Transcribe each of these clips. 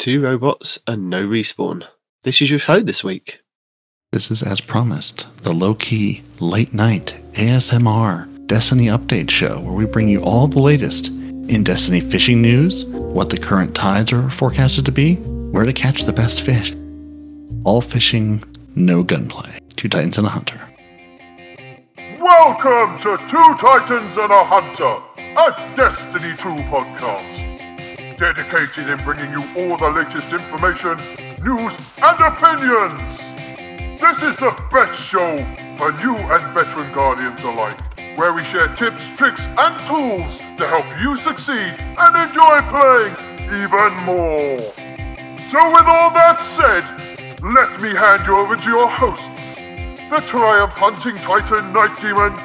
Two robots and no respawn. This is your show this week. This is, as promised, the low key, late night ASMR Destiny update show where we bring you all the latest in Destiny fishing news, what the current tides are forecasted to be, where to catch the best fish. All fishing, no gunplay. Two Titans and a Hunter. Welcome to Two Titans and a Hunter, a Destiny 2 podcast. Dedicated in bringing you all the latest information, news, and opinions. This is the best show for new and veteran Guardians alike, where we share tips, tricks, and tools to help you succeed and enjoy playing even more. So, with all that said, let me hand you over to your hosts the Triumph Hunting Titan Night Demon,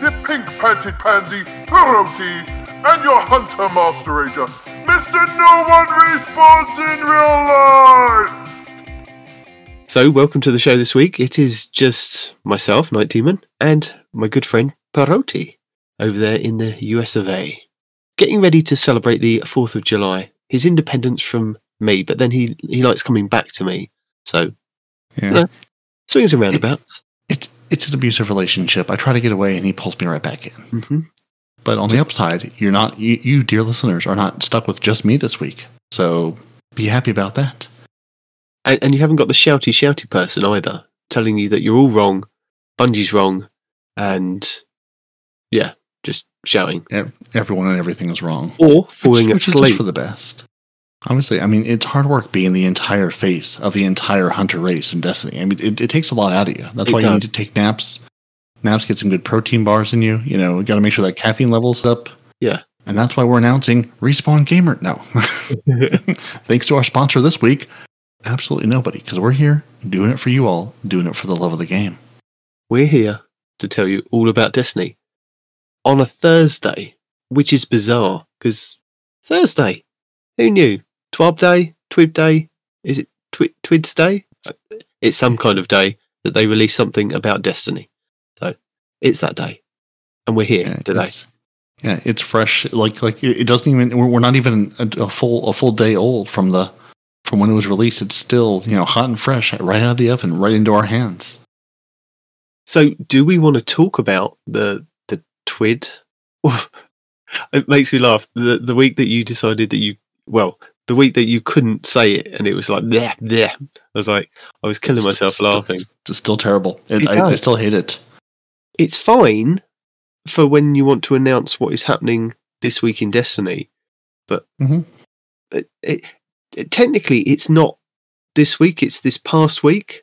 the Pink Panted Pansy Peroty, and your Hunter Master Rager, Mr. No One Respawns in Real Life! So, welcome to the show this week. It is just myself, Night Demon, and my good friend Peroty over there in the US of A. Getting ready to celebrate the 4th of July, his independence from me, but then he, he likes coming back to me. So, Yeah. Yeah. swings and roundabouts. It, it's an abusive relationship. I try to get away and he pulls me right back in. hmm But on the upside, you're not, you, you, dear listeners, are not stuck with just me this week. So be happy about that. And, and you haven't got the shouty, shouty person either, telling you that you're all wrong, Bungie's wrong, and yeah, just shouting. Everyone and everything is wrong. Or falling which, which asleep. for the best. Honestly, I mean, it's hard work being the entire face of the entire hunter race in Destiny. I mean, it, it takes a lot out of you. That's It why you need to take naps. Naps get some good protein bars in you. You know, you got to make sure that caffeine level's up. Yeah. And that's why we're announcing Respawn Gamer. No. Thanks to our sponsor this week, absolutely nobody, because we're here doing it for you all, doing it for the love of the game. We're here to tell you all about Destiny on a Thursday, which is bizarre because Thursday, who knew? Twab Day, Twib Day, is it Twi- Twids Day? It's some kind of day that they release something about Destiny. So it's that day, and we're here today. It's, yeah, it's fresh. Like like it it doesn't even. We're, we're not even a, a full a full day old from the from when it was released. It's still you know hot and fresh, right out of the oven, right into our hands. So, do we want to talk about the the Twid? it makes me laugh. The the week that you decided that you well, the week that you couldn't say it, and it was like yeah, yeah. I was like, I was killing It's myself still- laughing. It's still terrible. It, It I, I still hate it. It's fine for when you want to announce what is happening this week in Destiny, but Mhm. it, it, it technically it's not this week; it's this past week.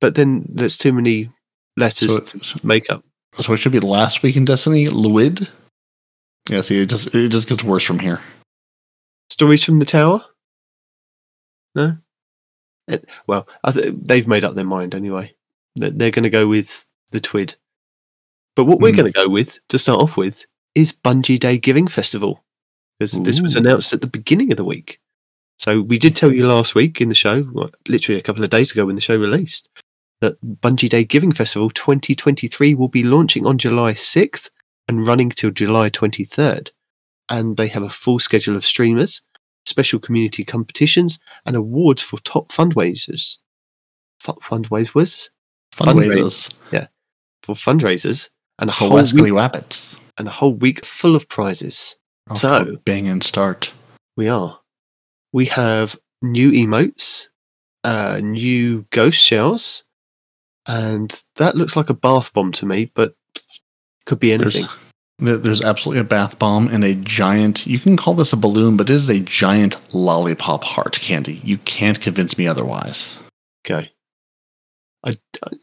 But then there's too many letters So, to make up. so it should be last week in Destiny. Luid. Yeah, see, it just it just gets worse from here. Stories from the tower? No. Eh, well, I th- they've made up their mind anyway. They're, they're going to go with the Twid. But what we're Hmm. going to go with to start off with is Bungie Day Giving Festival, because this was announced at the beginning of the week. So we did tell you last week in the show, literally a couple of days ago when the show released, that Bungie Day Giving Festival 2023 will be launching on July 6th and running till July 23rd. And they have a full schedule of streamers, special community competitions, and awards for top fundraisers. Fu- fundraisers? Fundraisers For fundraisers and a whole week, and a whole week full of prizes. So- bang and start. We are. We have new emotes, uh, new ghost shells, and that looks like a bath bomb to me, but could be anything. there- there's absolutely a bath bomb and a giant. You can call this a balloon, but it is a giant lollipop heart candy. You can't convince me otherwise. Okay. I,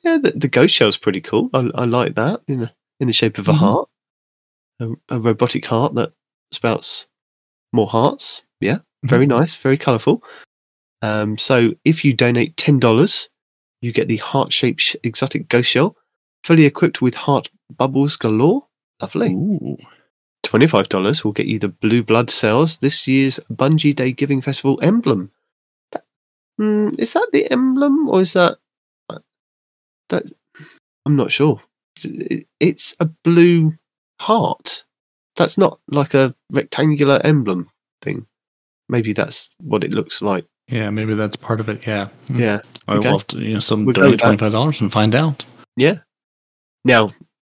yeah, the, the ghost shell's pretty cool. I, I like that in the, in the shape of a Mhm. heart, a, a robotic heart that spouts more hearts. Yeah, very nice, very colourful. Um, so if you donate ten dollars, you get the heart-shaped sh- exotic ghost shell, fully equipped with heart bubbles galore. Lovely. Ooh. Twenty-five dollars will get you the blue blood cells. This year's Bungie Day Giving Festival emblem. That, mm, is that the emblem, or is that that? I'm not sure. It's a blue heart. That's not like a rectangular emblem thing. maybe that's what it looks like. Yeah, maybe that's part of it. Yeah. Hmm. Yeah. I okay. will have to, you know, some We'll donate twenty five dollars and find out. Yeah. Now,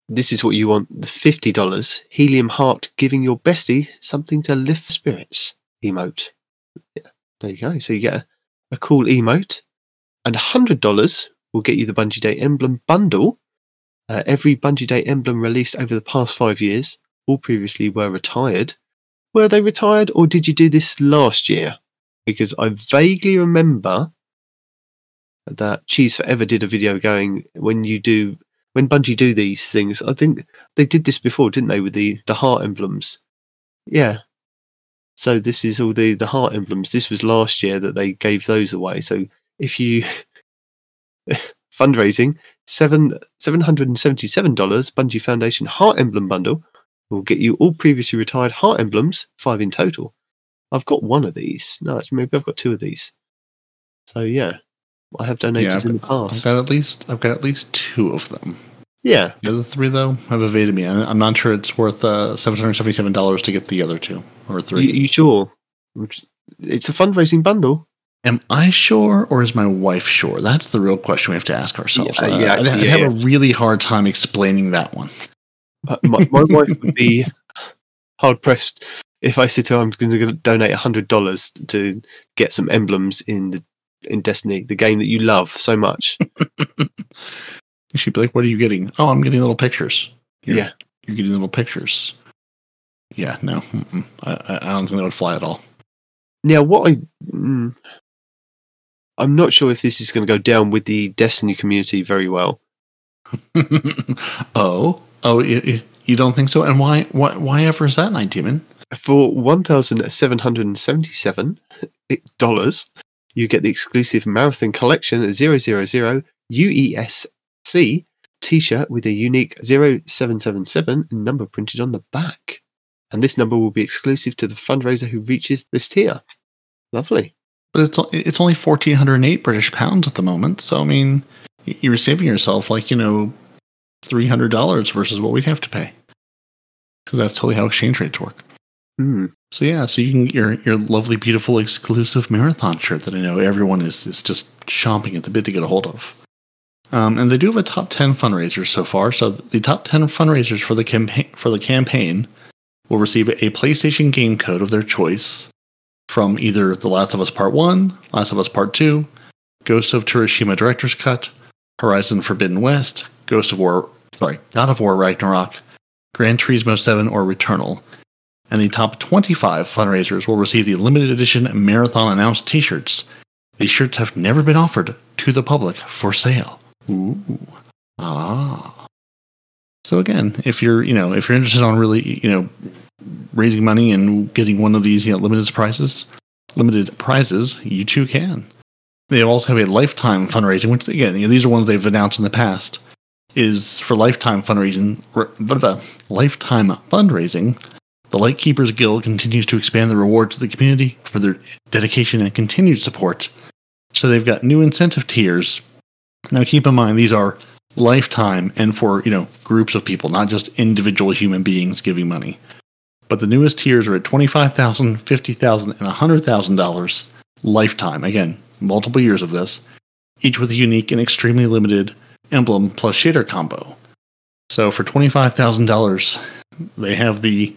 this is what you want the $50 helium heart giving your bestie something to lift spirits emote. Yeah, there you go. So you get a, a cool emote. And $100 will get you the Bungie Day emblem bundle. Uh, every Bungie Day emblem released over the past five years, all previously were retired. Were they retired or did you do this last year? Because I vaguely remember that Cheese Forever did a video going when you do when Bungie do these things. I think they did this before, didn't they, with the the heart emblems? Yeah. So this is all the the heart emblems. This was last year that they gave those away. So if you fundraising seven seven hundred and seventy seven dollars Bungie Foundation heart emblem bundle will get you all previously retired heart emblems, five in total. I've got one of these. No, maybe I've got two of these. So yeah, I have donated Yeah, in the I've past. got at least I've got at least two of them. Yeah, The other three though have evaded me. I'm not sure it's worth uh, seven hundred seventy seven dollars to get the other two or you, three. you sure? It's a fundraising bundle. Am I sure or is my wife sure? That's the real question we have to ask ourselves. Yeah, Uh, yeah, I'd, I'd yeah, have yeah. a really hard time explaining that one. But my, my wife would be hard pressed if I said to her I'm going to donate hundred dollars to get some emblems in the in Destiny, the game that you love so much. She'd be like, "What are you getting? Oh, I'm getting little pictures. You're, Yeah. you're getting little pictures." Yeah, no. I, I I don't think that would fly at all. Now, what I mm, I'm not sure if this is going to go down with the Destiny community very well. oh, oh, you, you- don't think so? And why? Why? Why ever is that, Night Demon? For one thousand seven hundred and seventy-seven dollars, you get the exclusive Marathon Collection 000 UESC T-shirt with a unique 0777 number printed on the back, and this number will be exclusive to the fundraiser who reaches this tier. Lovely. But it's it's only fourteen hundred and eight British pounds at the moment. So I mean, you're saving yourself like you know three hundred dollars versus what we'd have to pay. Because that's totally how exchange rates work. Hmm. So yeah, so you can get your your lovely, beautiful, exclusive marathon shirt that I know everyone is is just chomping at the bit to get a hold of. Um, and they do have a top ten fundraisers so far. So the top ten fundraisers for the campaign for the campaign will receive a PlayStation game code of their choice from either The Last of Us Part One, Last of Us Part Two, Ghost of Tsushima Director's Cut, Horizon Forbidden West, Ghost of War, sorry, God of War Ragnarok, Gran Turismo 7, or Returnal and the top 25 fundraisers will receive the limited edition marathon announced t-shirts. These shirts have never been offered to the public for sale. Ooh. Ah. So again, if you're, you know, if you're interested on really, you know, raising money and getting one of these, you know, limited prizes, limited prizes, you too can. They also have a lifetime fundraising, which again, you know, these are ones they've announced in the past, is for lifetime fundraising, lifetime fundraising. The Lightkeepers Guild continues to expand the rewards to the community for their dedication and continued support. So they've got new incentive tiers. Now keep in mind these are lifetime and for, you know, groups of people, not just individual human beings giving money. But the newest tiers are at $25,000, $50,000, and $100,000 lifetime. Again, multiple years of this, each with a unique and extremely limited emblem plus shader combo. So for $25,000, they have the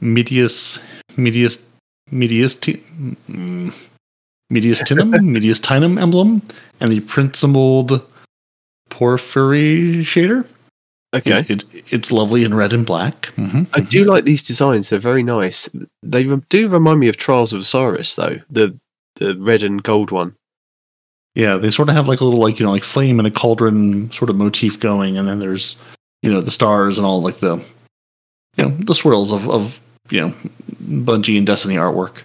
medius medius medius mm, mediastinum mediastinum emblem and the principled porphyry shader. Okay. It, it- it's lovely in red and black. Mhm. I do like these designs. They're very nice. They re- do remind me of Trials of Osiris, though the the red and gold one. Yeah, they sort of have like a little like you know like flame and a cauldron sort of motif going, and then there's you know the stars and all like the you know the swirls of of you know Bungie and Destiny artwork.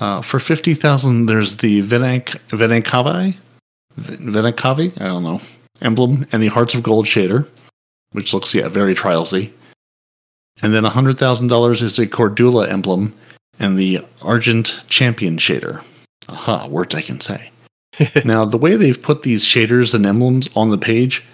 Uh, for fifty thousand, there's the Venak Venakavi Venakavi I don't know emblem and the Hearts of Gold shader, which looks yeah very trialsy. And then hundred thousand dollars is a Cordula emblem and the Argent Champion shader. Aha, words I can say now, the way they've put these shaders and emblems on the page,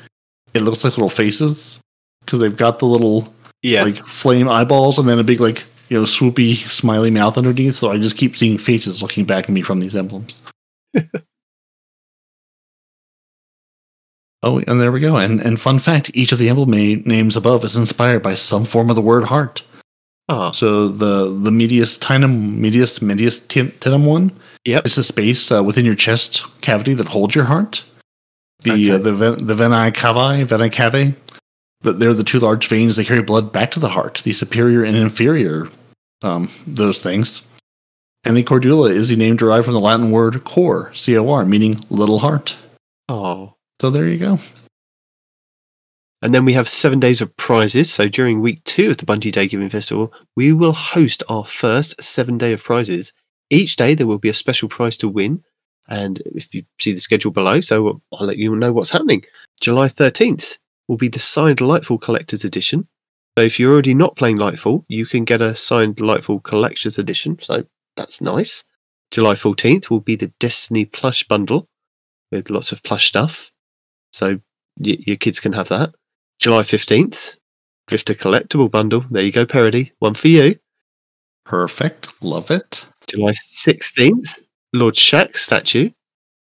it looks like little faces because they've got the little Yeah, like flame eyeballs and then a big like you know swoopy smiley mouth underneath. So I just keep seeing faces looking back at me from these emblems. oh, and there we go. And and fun fact: each of the emblem names above is inspired by some form of the word heart. Ah, So the the medius tinum medius medius tinum one Yep. it's a space uh, within your chest cavity that holds your heart. The Okay. uh, the ven- the venae cavae venae cavae that they're the two large veins that carry blood back to the heart. The superior and inferior, um, those things. And the cordula is the name derived from the Latin word cor, c o r, meaning little heart. oh. So there you go. And then we have seven days of prizes. So during week two of the Bungie Day Giving Festival, we will host our first seven day of prizes. Each day there will be a special prize to win. And if you see the schedule below, so I'll let you know what's happening. July 13th will be the signed Lightfall Collector's Edition. So if you're already not playing Lightfall, you can get a signed Lightfall Collector's Edition. So that's nice. July 14th will be the Destiny plush bundle with lots of plush stuff. So y- your kids can have that. July 15th, Drifter Collectible Bundle. There you go, Peroty. One for you. Perfect. Love it. July 16th, Lord Shaxx statue.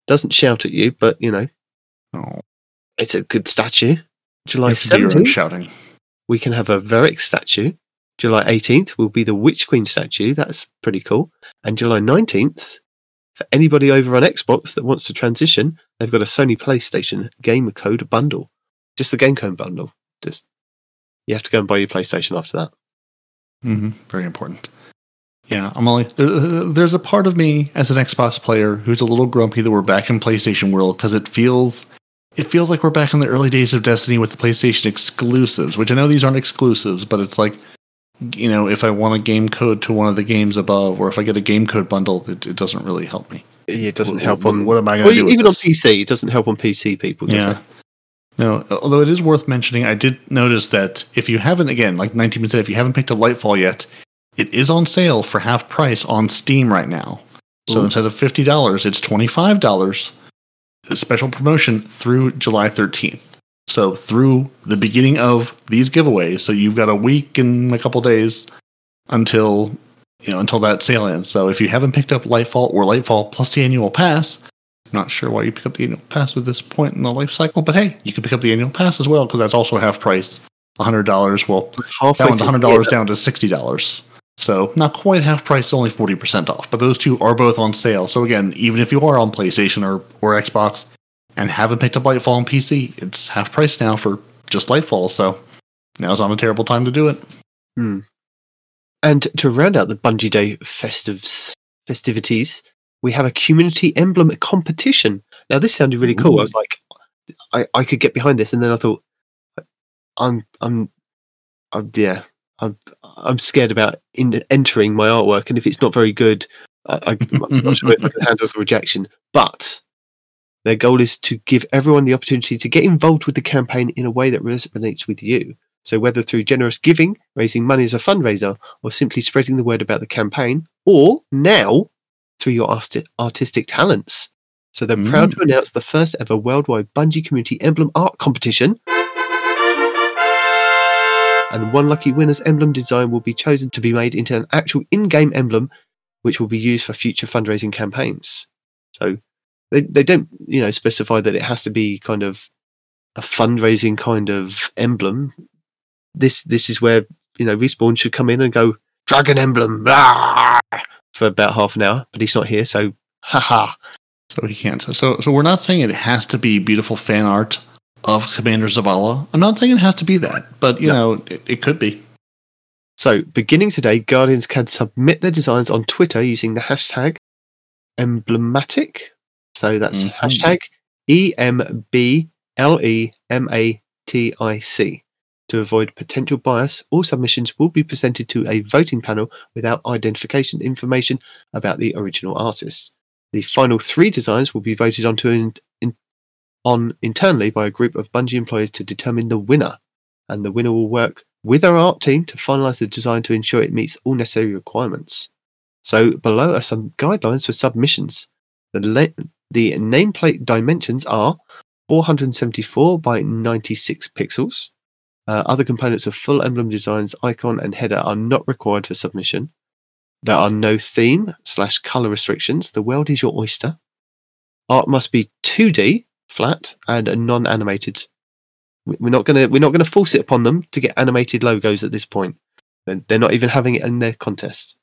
Doesn't shout at you, but, you know, Oh, it's a good statue. July you have to do your own 17th, shouting. we can have a Variks statue. July 18th will be the Witch Queen statue. That's pretty cool. And July 19th, for anybody over on Xbox that wants to transition, they've got a Sony PlayStation Game Code bundle. Just the Game Code bundle. Just you have to go and buy your PlayStation after that. hmm Very important. Yeah, I'm only there, there's a part of me as an Xbox player who's a little grumpy that we're back in PlayStation world because it feels it feels like we're back in the early days of Destiny with the PlayStation exclusives, which I know these aren't exclusives, but it's like you know if I want a game code to one of the games above, or if I get a game code bundle, it, it doesn't really help me. It doesn't What- help on what am I going well, to do? with even on? PC. It doesn't help on PC people. Does Yeah. it? No, although it is worth mentioning, I did notice that if you haven't, again, like 19 said, if you haven't picked up Lightfall yet, it is on sale for half price on Steam right now. So Ooh. instead of $50, it's $25. A special promotion through July 13th. So through the beginning of these giveaways, so you've got a week and a couple days until you know until that sale ends. So if you haven't picked up Lightfall or Lightfall plus the annual pass, I'm not sure why you pick up the annual pass at this point in the life cycle, but hey, you can pick up the annual pass as well because that's also half price, hundred dollars. Well, Halfway that one's hundred dollars down to sixty dollars. So not quite half price, only forty percent off. But those two are both on sale. So again, even if you are on PlayStation or or Xbox and haven't picked up Lightfall on PC, it's half price now for just Lightfall. So now's not a terrible time to do it. And to round out the Bungie Day festives festivities, we have a community emblem competition. Now this sounded really cool. I was like, I, I could get behind this, and then I thought, I'm I'm, I'm yeah, I'm I'm scared about in, entering my artwork, and if it's not very good, I, I'm not sure if I can handle the rejection. But their goal is to give everyone the opportunity to get involved with the campaign in a way that resonates with you. So whether through generous giving, raising money as a fundraiser, or simply spreading the word about the campaign, or now through your arti- artistic talents. So they're proud mm. to announce the first ever worldwide Bungie Community Emblem Art Competition. And one lucky winner's emblem design will be chosen to be made into an actual in game emblem, which will be used for future fundraising campaigns. So they, they don't, you know, specify that it has to be kind of a fundraising kind of emblem. This this is where you know respawn should come in and go dragon emblem blah, for about half an hour, but he's not here, so haha. So he can't. So so we're not saying it has to be beautiful fan art of Commander Zavala. I'm not saying it has to be that, but you No. know it, it could be. So beginning today, Guardians can submit their designs on Twitter using the hashtag emblematic. So that's Mhm. hashtag E M B L E M A T I C. To avoid potential bias, all submissions will be presented to a voting panel without identification information about the original artist. The final three designs will be voted onto in, in, on internally by a group of Bungie employees to determine the winner, and the winner will work with our art team to finalize the design to ensure it meets all necessary requirements. So below are some guidelines for submissions. The, the nameplate dimensions are 474 by 96 pixels, Uh, other components of full emblem designs, icon, and header are not required for submission. There are no theme slash color restrictions. The world is your oyster. Art must be 2D, flat, and non-animated. We- We're not gonna we're not gonna force it upon them to get animated logos at this point. They're they're not even having it in their contest.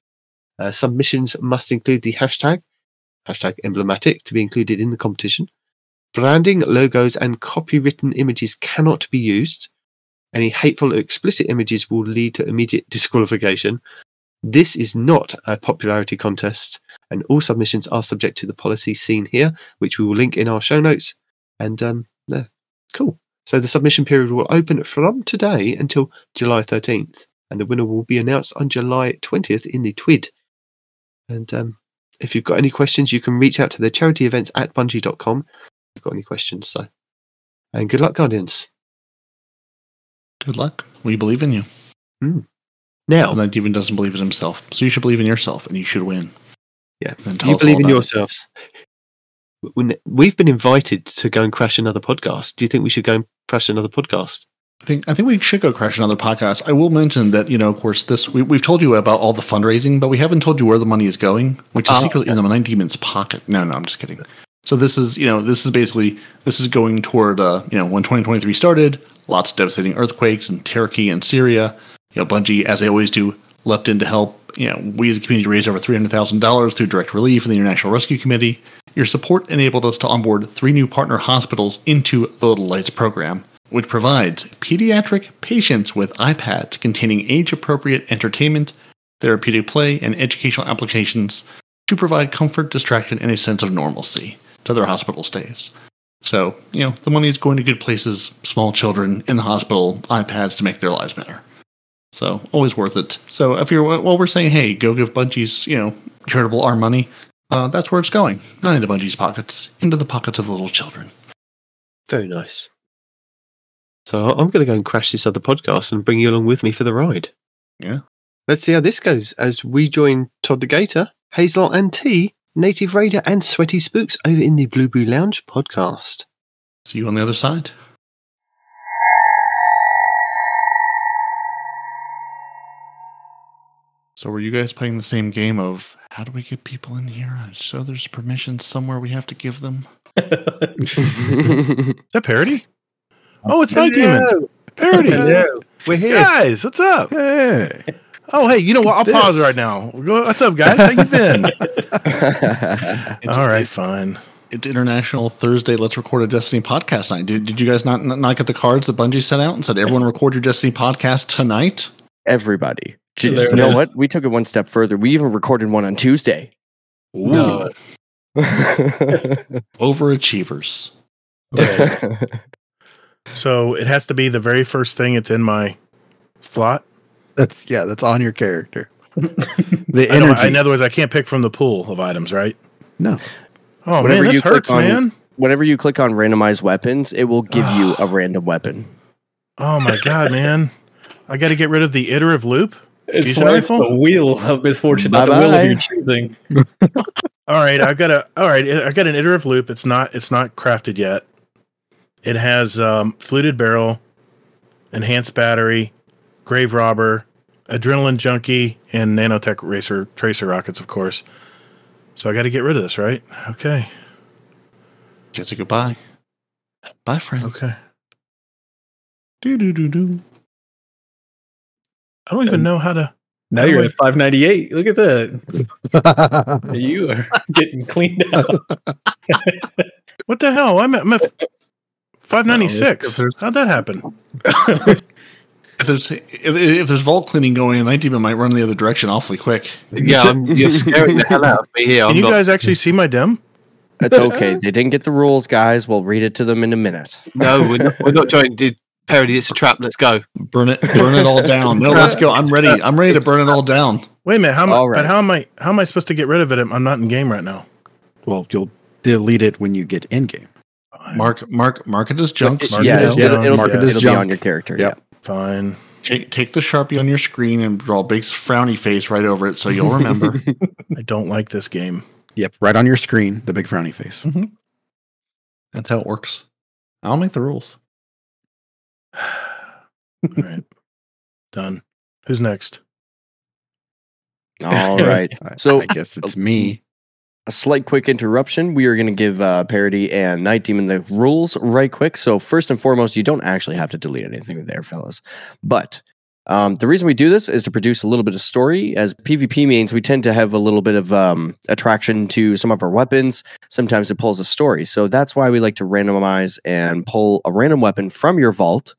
Uh, submissions must include the hashtag hashtag emblematic to be included in the competition. Branding, logos, and copywritten images cannot be used. Any hateful or explicit images will lead to immediate disqualification. This is not a popularity contest, and all submissions are subject to the policy seen here, which we will link in our show notes. And um, there, cool. So the submission period will open from today until July 13th, and the winner will be announced on July 20th in the TWID. And um, if you've got any questions, you can reach out to the charity events at bungie.com if you've got any questions. So, and good luck, Guardians. Good luck. We believe in you. Now, And Steven doesn't believe in himself. So you should believe in yourself and you should win. Yeah. You believe in yourselves. We've been invited to go and crash another podcast, do you think we should go and crash another podcast? I think I think we should go crash another podcast. I will mention that you know, of course, this we, we've told you about all the fundraising, but we haven't told you where the money is going, which is Oh, secretly in the Night Demon's pocket. No, no, I'm just kidding. So this is you know this is basically this is going toward uh, you know when 2023 started, lots of devastating earthquakes in Turkey and Syria. You know, Bungie, as they always do, leapt in to help. You know, we as a community raised over three hundred thousand dollars through direct relief and the International Rescue Committee. Your support enabled us to onboard three new partner hospitals into the Little Lights program, which provides pediatric patients with iPads containing age appropriate entertainment, therapeutic play, and educational applications to provide comfort, distraction, and a sense of normalcy to their hospital stays. So, you know, the money is going to good places, small children in the hospital, iPads to make their lives better. So, always worth it. So, if you're, well, we're saying, hey, go give Bungie's, you know, charitable our money, uh, that's where it's going. Not into Bungie's pockets, into the pockets of the little children. Very nice. So I'm going to go and crash this other podcast and bring you along with me for the ride. Yeah. Let's see how this goes as we join Todd the Gator, Hazel and T, Native Raider, and Sweaty Spooks over in the Blueberry Lounge podcast. See you on the other side. So, were you guys playing the same game of how do we get people in here? Uh, so, there's permission somewhere we have to give them. Is that Peroty? Oh, it's Night Demon. Peroty. Hello. We're here. Guys, what's up? Hey. Oh, hey, you know what? I'll pause right now. What's up, guys? How you been? It's, All right, fine. It's International Thursday Let's Record a Destiny podcast night. Did, did you guys not, not not get the cards that Bungie sent out and said everyone record your Destiny podcast tonight? Everybody. Ju- There you know it is. what? We took it one step further. We even recorded one on Tuesday. Ooh. Overachievers. So it has to be the very first thing it's in my slot. That's yeah, that's on your character. the I don't, energy. in other words, I can't pick from the pool of items, right? no. Oh Whenever man, you this click hurts, on- man. Whenever you click on randomized weapons, it will give you a random weapon. Oh my god, man! I got to get rid of the iterative loop. It's Use like the wheel of misfortune, not the wheel of your choosing. All right, I've got a. All right, I got an iterative loop. It's not. It's not crafted yet. It has um, fluted barrel, enhanced battery, grave robber, adrenaline junkie, and nanotech racer tracer rockets, of course. So I got to get rid of this, right? Okay. Just say goodbye. Bye, friend. Okay. Do do do do. I don't even know how to. Now you're at 598. Look at that. You are getting cleaned out. What the hell? I'm at, I'm at five ninety if six. there's- How'd that happen? If there's if, if there's vault cleaning going, Night Demon might run the other direction awfully quick. Yeah, I'm, you're scaring the hell out of me here. Can I'm you not, guys actually see my dim? It's okay. They didn't get the rules, guys. We'll read it to them in a minute. no, we're not, we're not trying to parody. It's a trap. Let's go. Burn it, burn it all down. No, let's go. I'm ready. I'm ready to burn it all down. Wait a minute. How am I, All right. But how am I? How am I supposed to get rid of it? I'm not in game right now. well, you'll delete it when you get in game. Mark, mark, mark it as junk. Mark yeah, it as it'll, junk, it'll, mark it as it'll be junk. on your character. Yep. Fine. Take, take the sharpie on your screen and draw a big frowny face right over it, so you'll remember. I don't like this game. Yep, right on your screen, the big frowny face. Mm-hmm. That's how it works. I'll make the rules. All right. Done. Who's next? All right. So- I guess it's uh, me. A slight quick interruption. We are going to give uh, Peroty and Night Demon the rules right quick. So, first and foremost, you don't actually have to delete anything there, fellas. But um, the reason we do this is to produce a little bit of story. As PvP means, we tend to have a little bit of um, attraction to some of our weapons. Sometimes it pulls a story. So, that's why we like to randomize and pull a random weapon from your vault.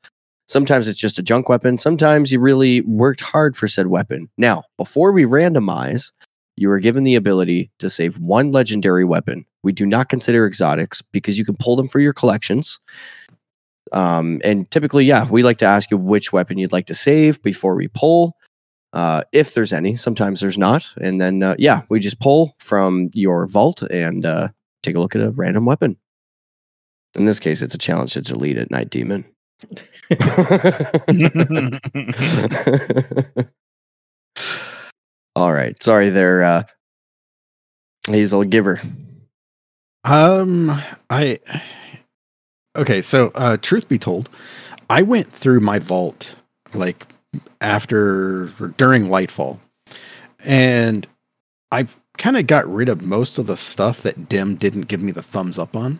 Sometimes it's just a junk weapon. Sometimes you really worked hard for said weapon. Now, before we randomize, you are given the ability to save one legendary weapon. We do not consider exotics because you can pull them for your collections. Um, and typically, yeah, we like to ask you which weapon you'd like to save before we pull, uh, if there's any. Sometimes there's not. And then, uh, yeah, we just pull from your vault and uh, take a look at a random weapon. In this case, it's a challenge to delete it, Night Demon. All right. Sorry there, uh Hazel Giver. Um, I okay. So, uh, truth be told, I went through my vault like after or during Lightfall, and I kind of got rid of most of the stuff that Dim didn't give me the thumbs up on.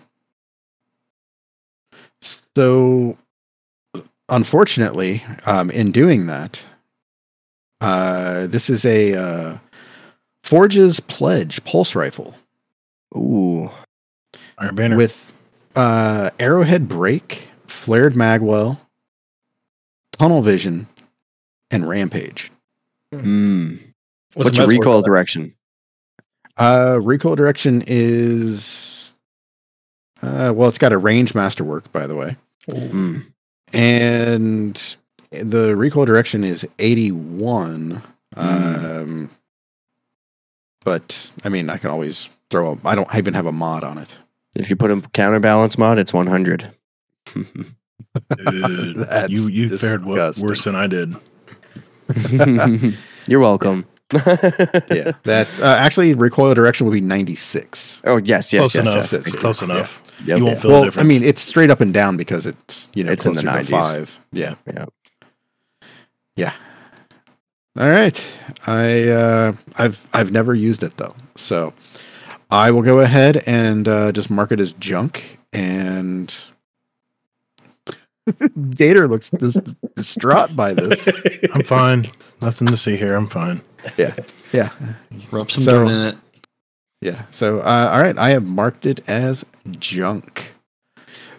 So, unfortunately, um, in doing that, uh, this is a uh, Forge's Pledge pulse rifle Ooh. Iron Banner. with uh, arrowhead brake, flared magwell, tunnel vision, and rampage. Hmm. What's, What's your recoil direction? Uh, recoil direction is uh, well, it's got a range masterwork, by the way, Hmm. and the recoil direction is eighty-one. Hmm. Um, but I mean, I can always throw a. I don't even have a mod on it. If you put a counterbalance mod, it's 100. Dude, That's you you fared wo- worse than I did. You're welcome. Yeah, that uh, actually recoil direction would be ninety-six. Oh yes, yes, close yes, enough. yes. yes, It's yeah. close enough. Yep. You won't Yeah. feel well, the I mean, it's straight up and down because it's you know It's in the closer to 90s. five. Yeah, Yeah. Yeah. All right, I uh, I've I've never used it though, so I will go ahead and uh, just mark it as junk. And Gator looks dis- distraught by this. I'm fine. Nothing to see here. I'm fine. Yeah, Yeah. Rub some So- dirt in it. yeah. So uh, all right, I have marked it as junk.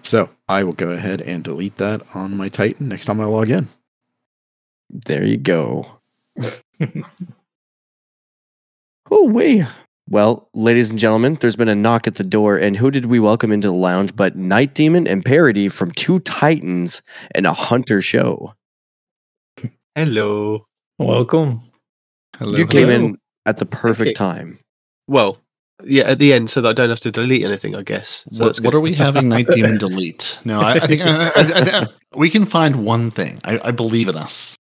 So I will go ahead and delete that on my Titan next time I log in. There you go. oh, wait. Well, ladies and gentlemen, there's been a knock at the door, and who did we welcome into the lounge but Night Demon and Peroty from Two Titans and a Hunter show? Hello. Welcome. Hello, you came hello. in at the perfect Okay. time. Well, yeah, at the end, so that I don't have to delete anything, I guess. So what, what are we having Night Demon delete? No, I, I think I, I, I, I- we can find one thing. I, I believe in us.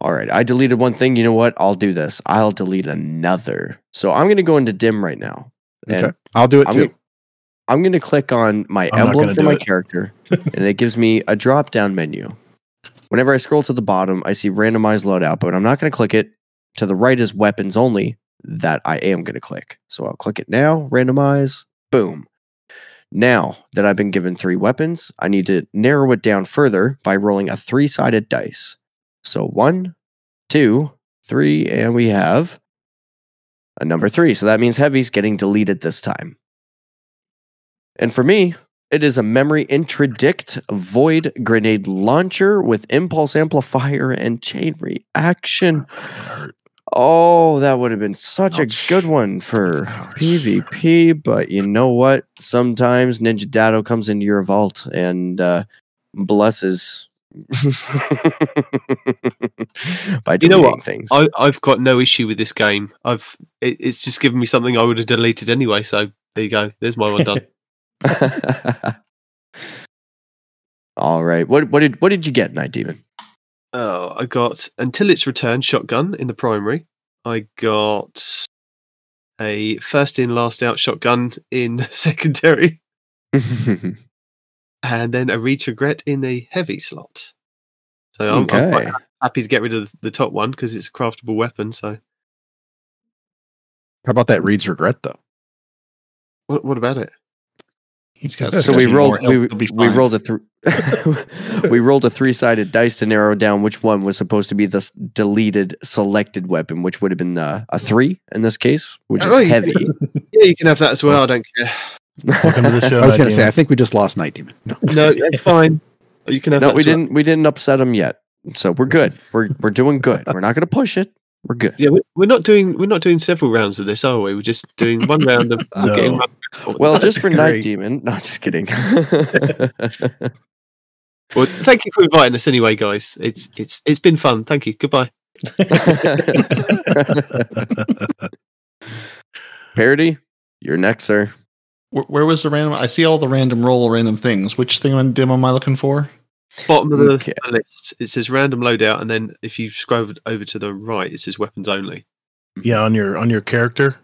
All right, I deleted one thing. You know what? I'll do this. I'll delete another. So I'm going to go into dim right now. And Okay, I'll do it I'm too. gonna, I'm gonna click on my I'm emblem for my it. character, and it gives me a drop down menu. Whenever I scroll to the bottom, I see randomized loadout, but I'm not gonna click it. To the right is weapons only. That I am gonna click. So I'll click it now. Randomize. Boom. Now that I've been given three weapons, I need to narrow it down further by rolling a three sided dice. So one, two, three, and we have a number three. So that means heavy's getting deleted this time. And for me, it is a memory interdict void grenade launcher with impulse amplifier and chain reaction. Oh, that would have been such Ouch. a good one for. PvP, but you know what? Sometimes Ninja Dado comes into your vault and uh, blesses by You know what? things. I, I've got no issue with this game. I've it, it's just given me something I would have deleted anyway. So there you go. There's my one done. All right. What what did what did you get, Night Demon? oh, I got until its return shotgun in the primary. I got a first in last out shotgun in secondary, and then a Reed's regret in the heavy slot. So I'm, I'm quite happy to get rid of the top one because it's a craftable weapon. So How about that Reed's regret though? what, what about it? He's got So we rolled more. We, we rolled a three we rolled a three sided dice to narrow down which one was supposed to be the deleted selected weapon, which would have been uh, a three in this case, which is Oh, you- heavy. Yeah, you can have that as well. I don't care. Welcome to the show. I was Night going to say, I think we just lost Night Demon. No. No, that's fine. You can have no, we as didn't we didn't upset him yet, so we're good. We're we're doing good. We're not going to push it. We're good. Yeah, we- we're not doing we're not doing several rounds of this, are we? We're just doing one round of No. getting. Well, just for Night. Demon. No, just kidding. Well, thank you for inviting us anyway, guys. It's it's it's been fun. Thank you. Goodbye. Peroty, you're next, sir. Where, where was the random? I see all the random roll random things. Which thing am dim am I looking for? Bottom of the, Okay. list, it says random loadout, and then if you scroll over, over to the right, it says weapons only. Yeah, on your on your character,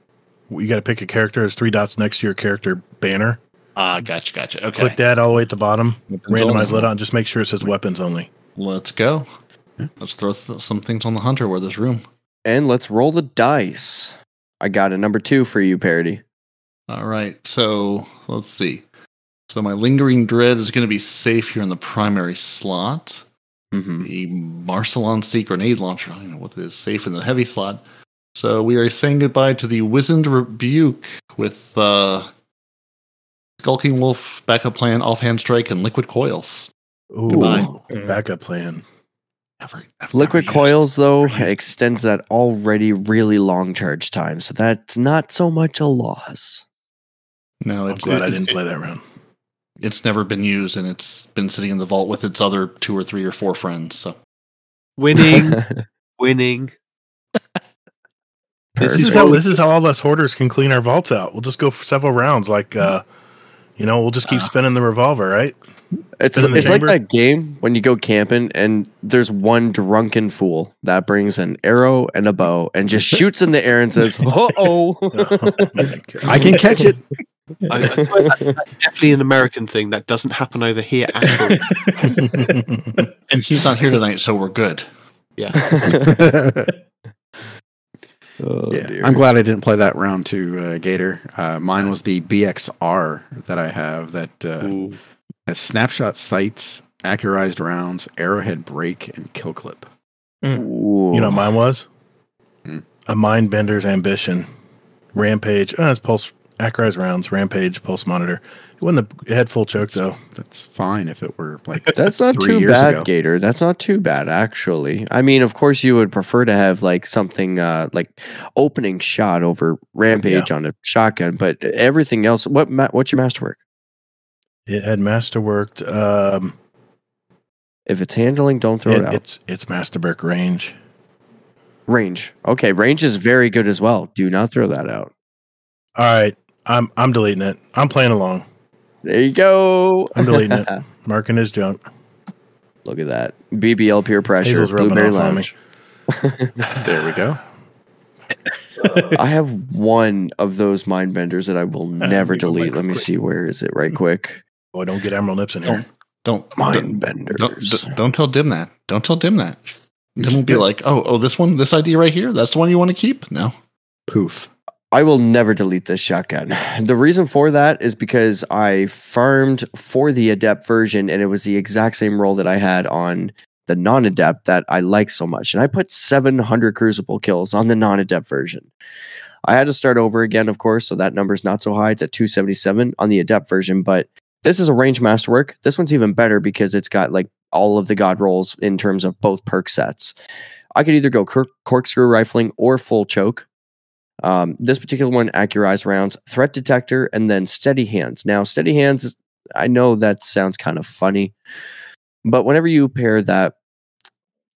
you got to pick a character. There's three dots next to your character banner. Ah, gotcha, gotcha. Okay. Click that all the way at the bottom. Weapons Randomize only. loadout just make sure it says weapons only. Let's go. Let's throw th- some things on the hunter where there's room. And let's roll the dice. I got a number two for you, Peroty. All right. So let's see. So my lingering dread is going to be safe here in the primary slot. Mm-hmm. The Marsilion-C grenade launcher. I don't know what it is. Safe in the heavy slot. So we are saying goodbye to the Wizened Rebuke with uh, Skulking Wolf, Backup Plan, Offhand Strike, and Liquid Coils. Ooh, Goodbye. backup plan. Never, I've Liquid never used- coils, though, extends that already really long charge time, so that's not so much a loss. No, I'm it's glad it- I didn't it- play that round. It's never been used, and it's been sitting in the vault with its other two or three or four friends. So Winning, winning. This This is is how this is how all us hoarders can clean our vaults out. We'll just go for several rounds, like uh, you know, we'll just keep Ah. spinning the revolver, right? It's Spin in the it's like chamber? that game when you go camping and there's one drunken fool that brings an arrow and a bow and just shoots in the air and says, "Uh oh." I can catch it. I, I that, that's definitely an American thing that doesn't happen over here at all. and he's not here tonight, so we're good. Yeah, Oh, yeah, dear. I'm glad I didn't play that round to uh, Gator. Uh, mine was the BXR that I have that uh, has snapshot sights, accurized rounds, arrowhead brake, and kill clip. Ooh. You know, what mine was Hmm. a mind bender's ambition. Rampage. Oh, it's pulse accurized rounds. Rampage pulse monitor. It wasn't. A, it had full choke though. That's fine if it were like That's not three too years bad, ago. Gator. That's not too bad, actually. I mean, of course, you would prefer to have like something uh, like opening shot over Rampage on a shotgun, but everything else. What ma- what's your masterwork? It had masterworked. Um, If it's handling, don't throw it, it- out. it's it's masterwork range. Range. Okay, range is very good as well. Do not throw that out. All right, I'm I'm deleting it. I'm playing along. There you go. I'm deleting it. Marking his junk. Look at that. BBL peer pressure. Hazel's Blueberry off. Lounge. there we go. I have one of those mind benders that I will uh, never let delete. Let me quick. see where is it right quick. Boy, don't get Emerald Nips in here. Don't don't Mind don't, benders. don't, don't tell Dim that. Don't tell Dim that. Dim will be like, oh oh, this one, this idea right here, that's the one you want to keep. No, Poof. I will never delete this shotgun. The reason for that is because I farmed for the adept version and it was the exact same role that I had on the non adept that I like so much. And I put 700 crucible kills on the non adept version. I had to start over again, of course, so that number's not so high. It's at 277 on the adept version, but this is a range masterwork. This one's even better because it's got like all of the god rolls in terms of both perk sets. I could either go cor- corkscrew rifling or full choke. Um, this particular one, accurized rounds, threat detector, and then steady hands. Now, steady hands, is- I know that sounds kind of funny, but whenever you pair that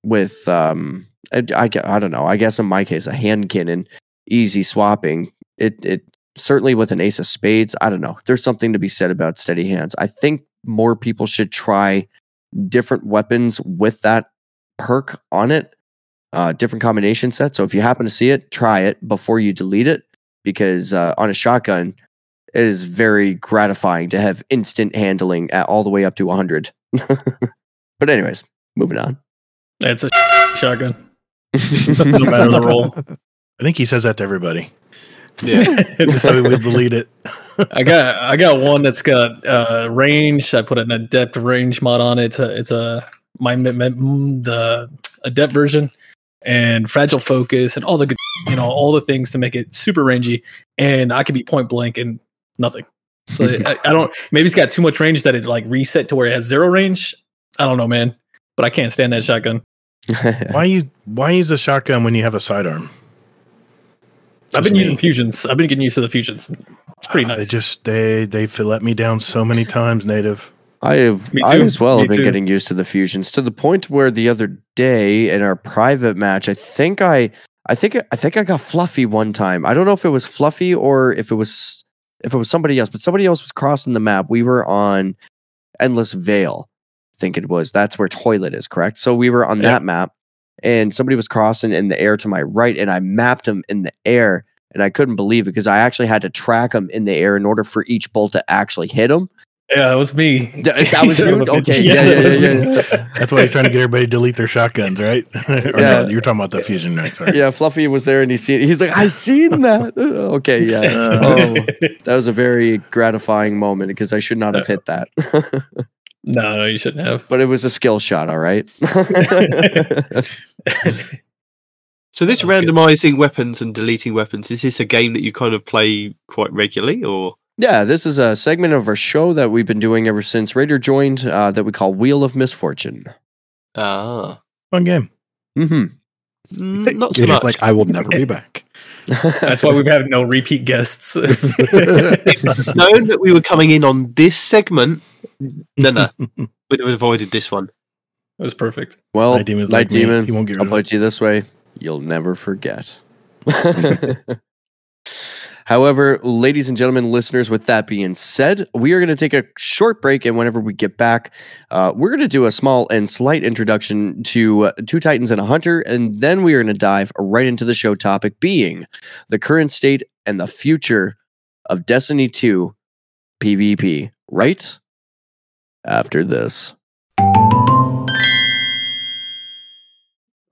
with, um, I, I, I don't know, I guess in my case, a hand cannon, easy swapping, it, it certainly with an ace of spades, I don't know. There's something to be said about steady hands. I think more people should try different weapons with that perk on it uh, different combination set. So if you happen to see it, try it before you delete it because uh, on a shotgun, it is very gratifying to have instant handling at all the way up to 100. but anyways, moving on. It's a shotgun. No matter the role. I think he says that to everybody. Yeah. Just so we'll delete it. I got I got one that's got uh range. I put an adept range mod on it. It's a, it's a my me- me- mm, the adept version and fragile focus and all the good you know all the things to make it super rangy. And I could be point blank and nothing. So I, I don't. Maybe it's got too much range that it like reset to where it has zero range. I don't know, man. But I can't stand that shotgun. Why you why use a shotgun when you have a sidearm? I've been using fusions. I've been getting used to the fusions. It's pretty Ah, nice. They just they they let me down so many times, native. I have I as well Me have been too. getting used to the fusions to the point where the other day in our private match, I think I I think I think I got fluffy one time. I don't know if it was fluffy or if it was if it was somebody else, but somebody else was crossing the map. We were on Endless Vale, I think it was. That's where toilet is, correct? So we were on Yeah. that map and somebody was crossing in the air to my right and I mapped him in the air and I couldn't believe it because I actually had to track him in the air in order for each bolt to actually hit him. Yeah, that was me. Th- That was you? Okay, yeah, yeah, that was yeah, yeah. That's why he's trying to get everybody to delete their shotguns, right? or Yeah. no, you're talking about the fusion, right? Sorry. yeah, Fluffy was there and he seen he's like, I seen that. okay, yeah. Oh, that was a very gratifying moment because I should not have hit that. no, no, you shouldn't have. but it was a skill shot, all right. So this That was good. randomizing weapons and deleting weapons is this a game that you kind of play quite regularly, or yeah, this is a segment of our show that we've been doing ever since Raider joined uh, that we call Wheel of Misfortune. ah, Fun game. hmm Mm, not so You're much. like, I will never be back. That's why we've had no repeat guests. known that we were coming in on this segment, no, no, we'd have avoided this one. It was perfect. well, Night Demon's Night like me. Demon, He won't get I'll of put it to you this way: you'll never forget. However, ladies and gentlemen, listeners, with that being said, we are going to take a short break, and whenever we get back, uh, we're going to do a small and slight introduction to uh, Two Titans and a Hunter, and then we are going to dive right into the show topic, being the current state and the future of Destiny 2 PvP. Right after this.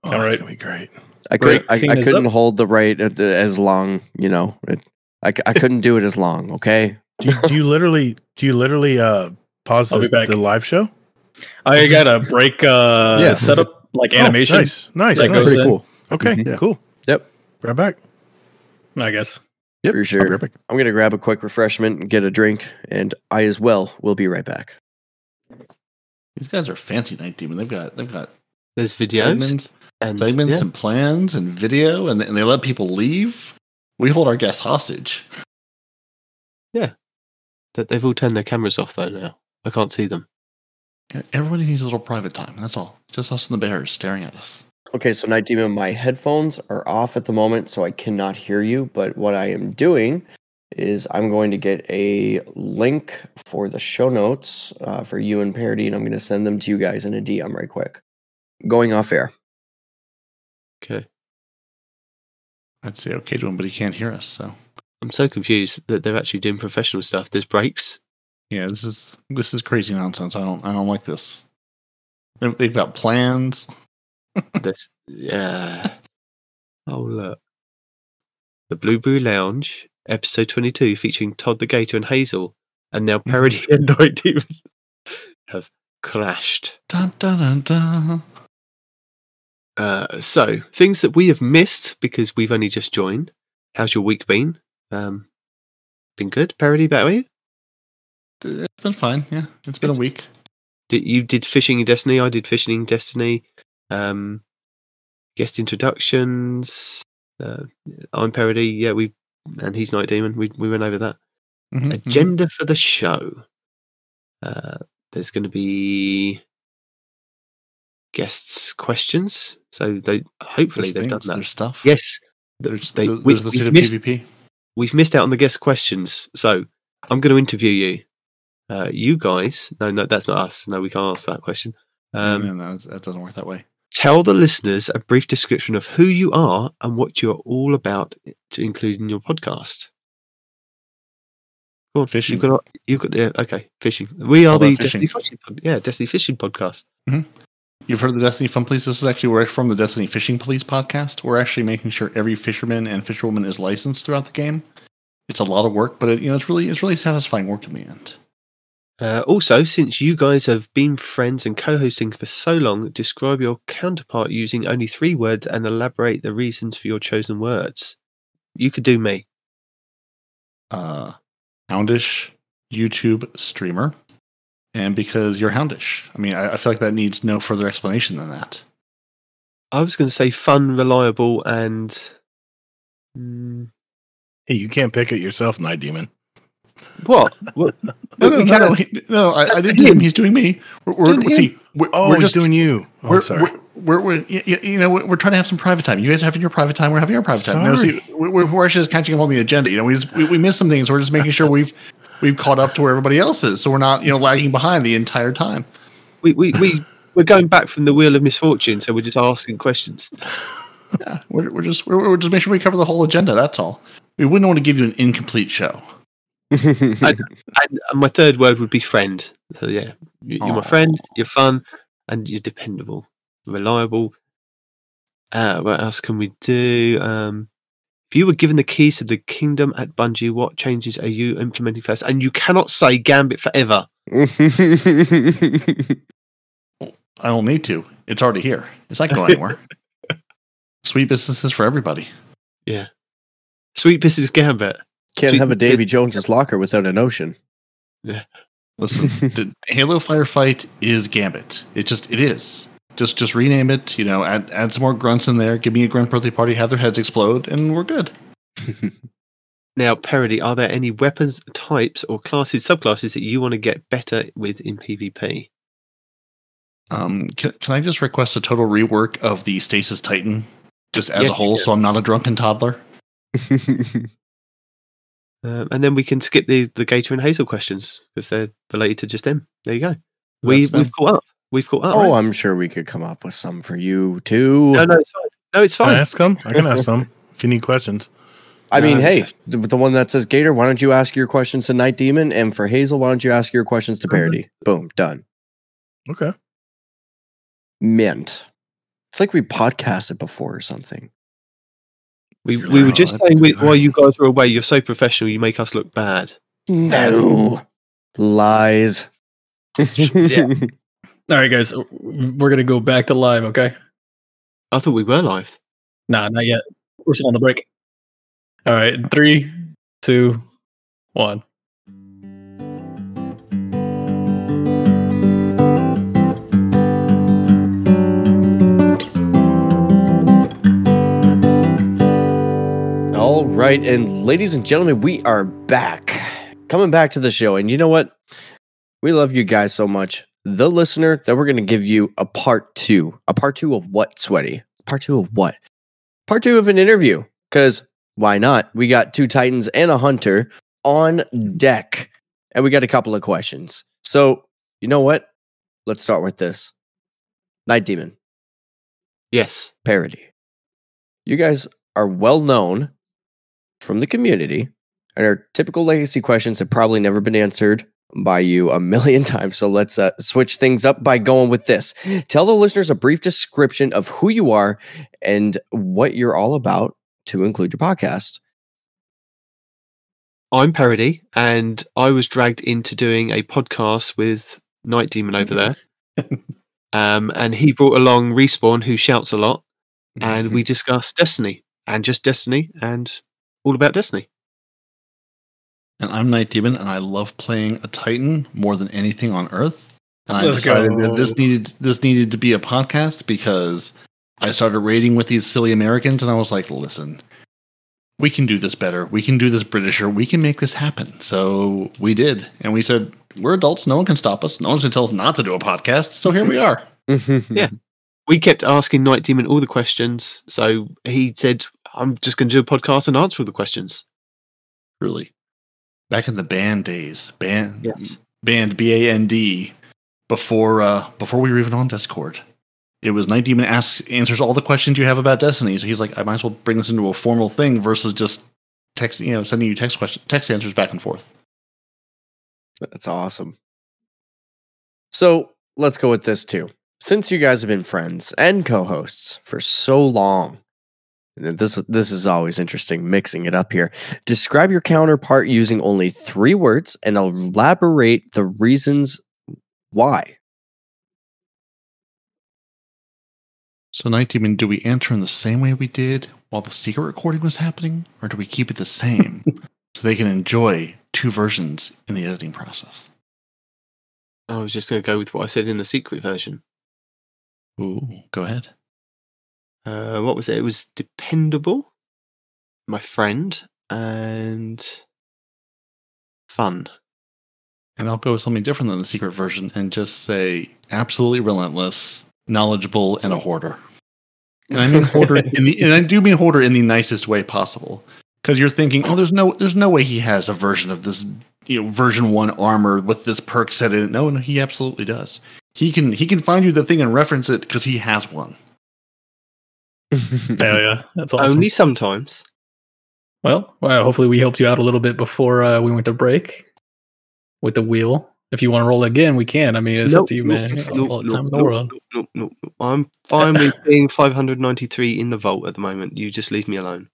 Oh, All it's gonna be great. I couldn't. I, I couldn't up. hold the right at the, as long. You know, it, I, c- I couldn't do it as long. Okay. Do you, do you literally do you literally uh pause the, back. the live show? I got a break uh, Yeah. setup like Oh, nice, nice. That nice. goes Pretty in. cool. Okay, Mhm. Yeah. cool. Yep. Right back. I guess. Yep, For I'll sure. be right back. I'm gonna grab a quick refreshment and get a drink, and I as well will be right back. These guys are fancy night demon. They've got they've got There's videos segments, and segments yeah. and plans and video, and, and they let people leave. We hold our guests hostage. Yeah. That they've all turned their cameras off though now. I can't see them. Everybody needs a little private time. That's all. Just us and the bears staring at us. Okay, so Night Demon, my headphones are off at the moment, so I cannot hear you. But what I am doing is I'm going to get a link for the show notes uh, for you and Peroty, and I'm going to send them to you guys in a DM right quick. Going off air. Okay, I'd say okay to him, but he can't hear us. So I'm so confused that they're actually doing professional stuff. There's breaks. yeah, this is this is crazy nonsense. I don't I don't like this. They've got plans. this yeah. Oh look, the Blue Blueberry Lounge, episode 22, featuring Todd the Gator and Hazel, and now mm-hmm. Peroty and Night Demon have crashed. Dun, dun, dun. Uh, so things that we have missed because we've only just joined. How's your week been? Um, been good. Peroty, about you? It's been fine. Yeah, it's been a week. Did you did fishing in Destiny? I did fishing in Destiny. Um, guest introductions. Uh, I'm Peroty. Yeah, we and he's Night Demon. We we went over that. Mhm, mhm. Agenda for the show. Uh, there's going to be guests' questions. So they hopefully There's they've done that. Stuff. Yes, There's, they, there's we, the we've state of missed PvP. we've missed out on the guest questions. So I'm going to interview you. Uh, you guys, no, no, that's not us. No, we can't ask that question. Um, no, no, that doesn't work that way. Tell the listeners a brief description of who you are and what you're all about to include in your podcast. Go on, Fishing. You've got, you've got, yeah, okay, fishing. We are the about Destiny fishing. Fishing, pod, yeah, Destiny Fishing podcast. You've heard of the Destiny Fun Police. This is actually we're from the Destiny Fishing Police podcast. We're actually making sure every fisherman and fisherwoman is licensed throughout the game. It's a lot of work, but it, you know it's really it's really satisfying work in the end. Uh, also, since you guys have been friends and co-hosting for so long, describe your counterpart using only three words and elaborate the reasons for your chosen words. You could do me. Uh, houndish YouTube streamer, and because you're houndish, I mean, I, I feel like that needs no further explanation than that. I was going to say fun, reliable, and mm, Hey, you can't pick it yourself, Night Demon. what? what? No, no, no, no, he- no, I, I didn't do him. He's doing me. We're, we're, Doing him? see, we're, Oh, we're he's just doing you. Oh, we're, sorry. we're, we're, we're y- y- you know we're, we're trying to have some private time. You guys are having your private time. We're having our private time. No, Sorry. see, we're, we're actually just catching up on the agenda. You know, we, just, we we missed some things. We're just making sure we've we've caught up to where everybody else is, so we're not you know lagging behind the entire time. We, we, we, we're going back from the wheel of misfortune, so we're just asking questions. Yeah, we're, we're just we're, we're just making sure we cover the whole agenda. That's all. We wouldn't want to give you an incomplete show. And, and my third word would be friend. So yeah, you- you're my friend. You're fun, and you're dependable, reliable. Uh, what else can we do? Um, if you were given the keys to the kingdom at Bungie, what changes are you implementing first? And you cannot say Gambit forever. I don't need to. It's already here. It's not going anywhere. Sweet businesses for everybody. Yeah. Sweet business Gambit. Can't Sweet- have a Davy Jones's locker without an ocean. Yeah. Listen, the Halo Firefight is Gambit. It just it is. Just just rename it. You know, add add some more grunts in there. Give me a grunt birthday party. Have their heads explode, and we're good. Now, Peroty, are there any weapons types or classes, subclasses that you want to get better with in PvP? Um, can, can I just request a total rework of the Stasis Titan, just as Yes, a whole, so I'm not a drunken toddler? Um, and then we can skip the, the Gator and Hazel questions because they're related to just them. There you go. We, That's we've caught up. We've caught up. oh, I'm sure we could come up with some for you too. no, no, it's fine. No, it's Can I fine. ask them? I can ask them if you need questions. I mean, No, hey, the, the one that says Gator, why don't you ask your questions to Night Demon? And for Hazel, why don't you ask your questions to Peroty? Boom, done. Okay. Mint. It's like we podcasted before or something. We, You're we were oh, just Oh, saying we, while you guys were away, you're so professional, you make us look bad. No. Lies. Yeah. All right, guys, we're gonna go back to live. Okay. I thought we were live. Nah, not yet. We're still on the break. All right, in three, two, one. All right, and ladies and gentlemen, we are back. Coming back to the show. And you know what? We love you guys so much. The listener, that we're going to give you a part two. A part two of what, Sweaty? Part two of what? Part two of an interview. Because why not? We got two Titans and a Hunter on deck. And we got a couple of questions. So, you know what? Let's start with this Night Demon Yes. Peroty. You guys are well known from the community, and our typical legacy questions have probably never been answered by you a million times. So let's uh, switch things up by going with this. Tell the listeners a brief description of who you are and what you're all about to include your podcast. I'm Peroty, and I was dragged into doing a podcast with Night Demon over there. um, and he brought along Respawn, who shouts a lot, and we discussed Destiny and just Destiny and all about Destiny. And I'm Night Demon, and I love playing a Titan more than anything on Earth. And I Let's decided go. that this needed this needed to be a podcast because I started raiding with these silly Americans, and I was like, "Listen, we can do this better. We can do this Britisher. We can make this happen." So we did, and we said, "We're adults. No one can stop us. No one's going to tell us not to do a podcast." So here we are. Yeah. We kept asking Night Demon all the questions, so he said, "I'm just going to do a podcast and answer all the questions." Truly, back in the band days, band Yes. band B A N D before uh before we were even on Discord. It was Night Demon asks answers all the questions you have about Destiny. So he's like, I might as well bring this into a formal thing versus just text you know, sending you text question text answers back and forth. That's awesome. So let's go with this too. since you guys have been friends and co-hosts for so long, this this is always interesting mixing it up here. Describe your counterpart using only three words and elaborate the reasons why. So, Night Demon, do we answer in the same way we did while the secret recording was happening, or do we keep it the same so they can enjoy two versions in the editing process? I was just going to go with what I said in the secret version. Ooh, go ahead. Uh, what was it? It was dependable, my friend, and fun. And I'll go with something different than the secret version and just say absolutely relentless, knowledgeable, and a hoarder. And I mean hoarder in the and I do mean hoarder in the nicest way possible. Because you're thinking, oh, there's no there's no way he has a version of this, you know, version one armor with this perk set in it. No, no, he absolutely does. He can he can find you the thing and reference it because he has one. Hell yeah, that's awesome. Only sometimes. Well, well, hopefully we helped you out a little bit before uh, we went to break with the wheel. If you want to roll again, we can. I mean, it's up to you, nope, man. Nope, all the time in the world. nope, nope, nope. I'm fine with being 593 in the vault at the moment. You just leave me alone.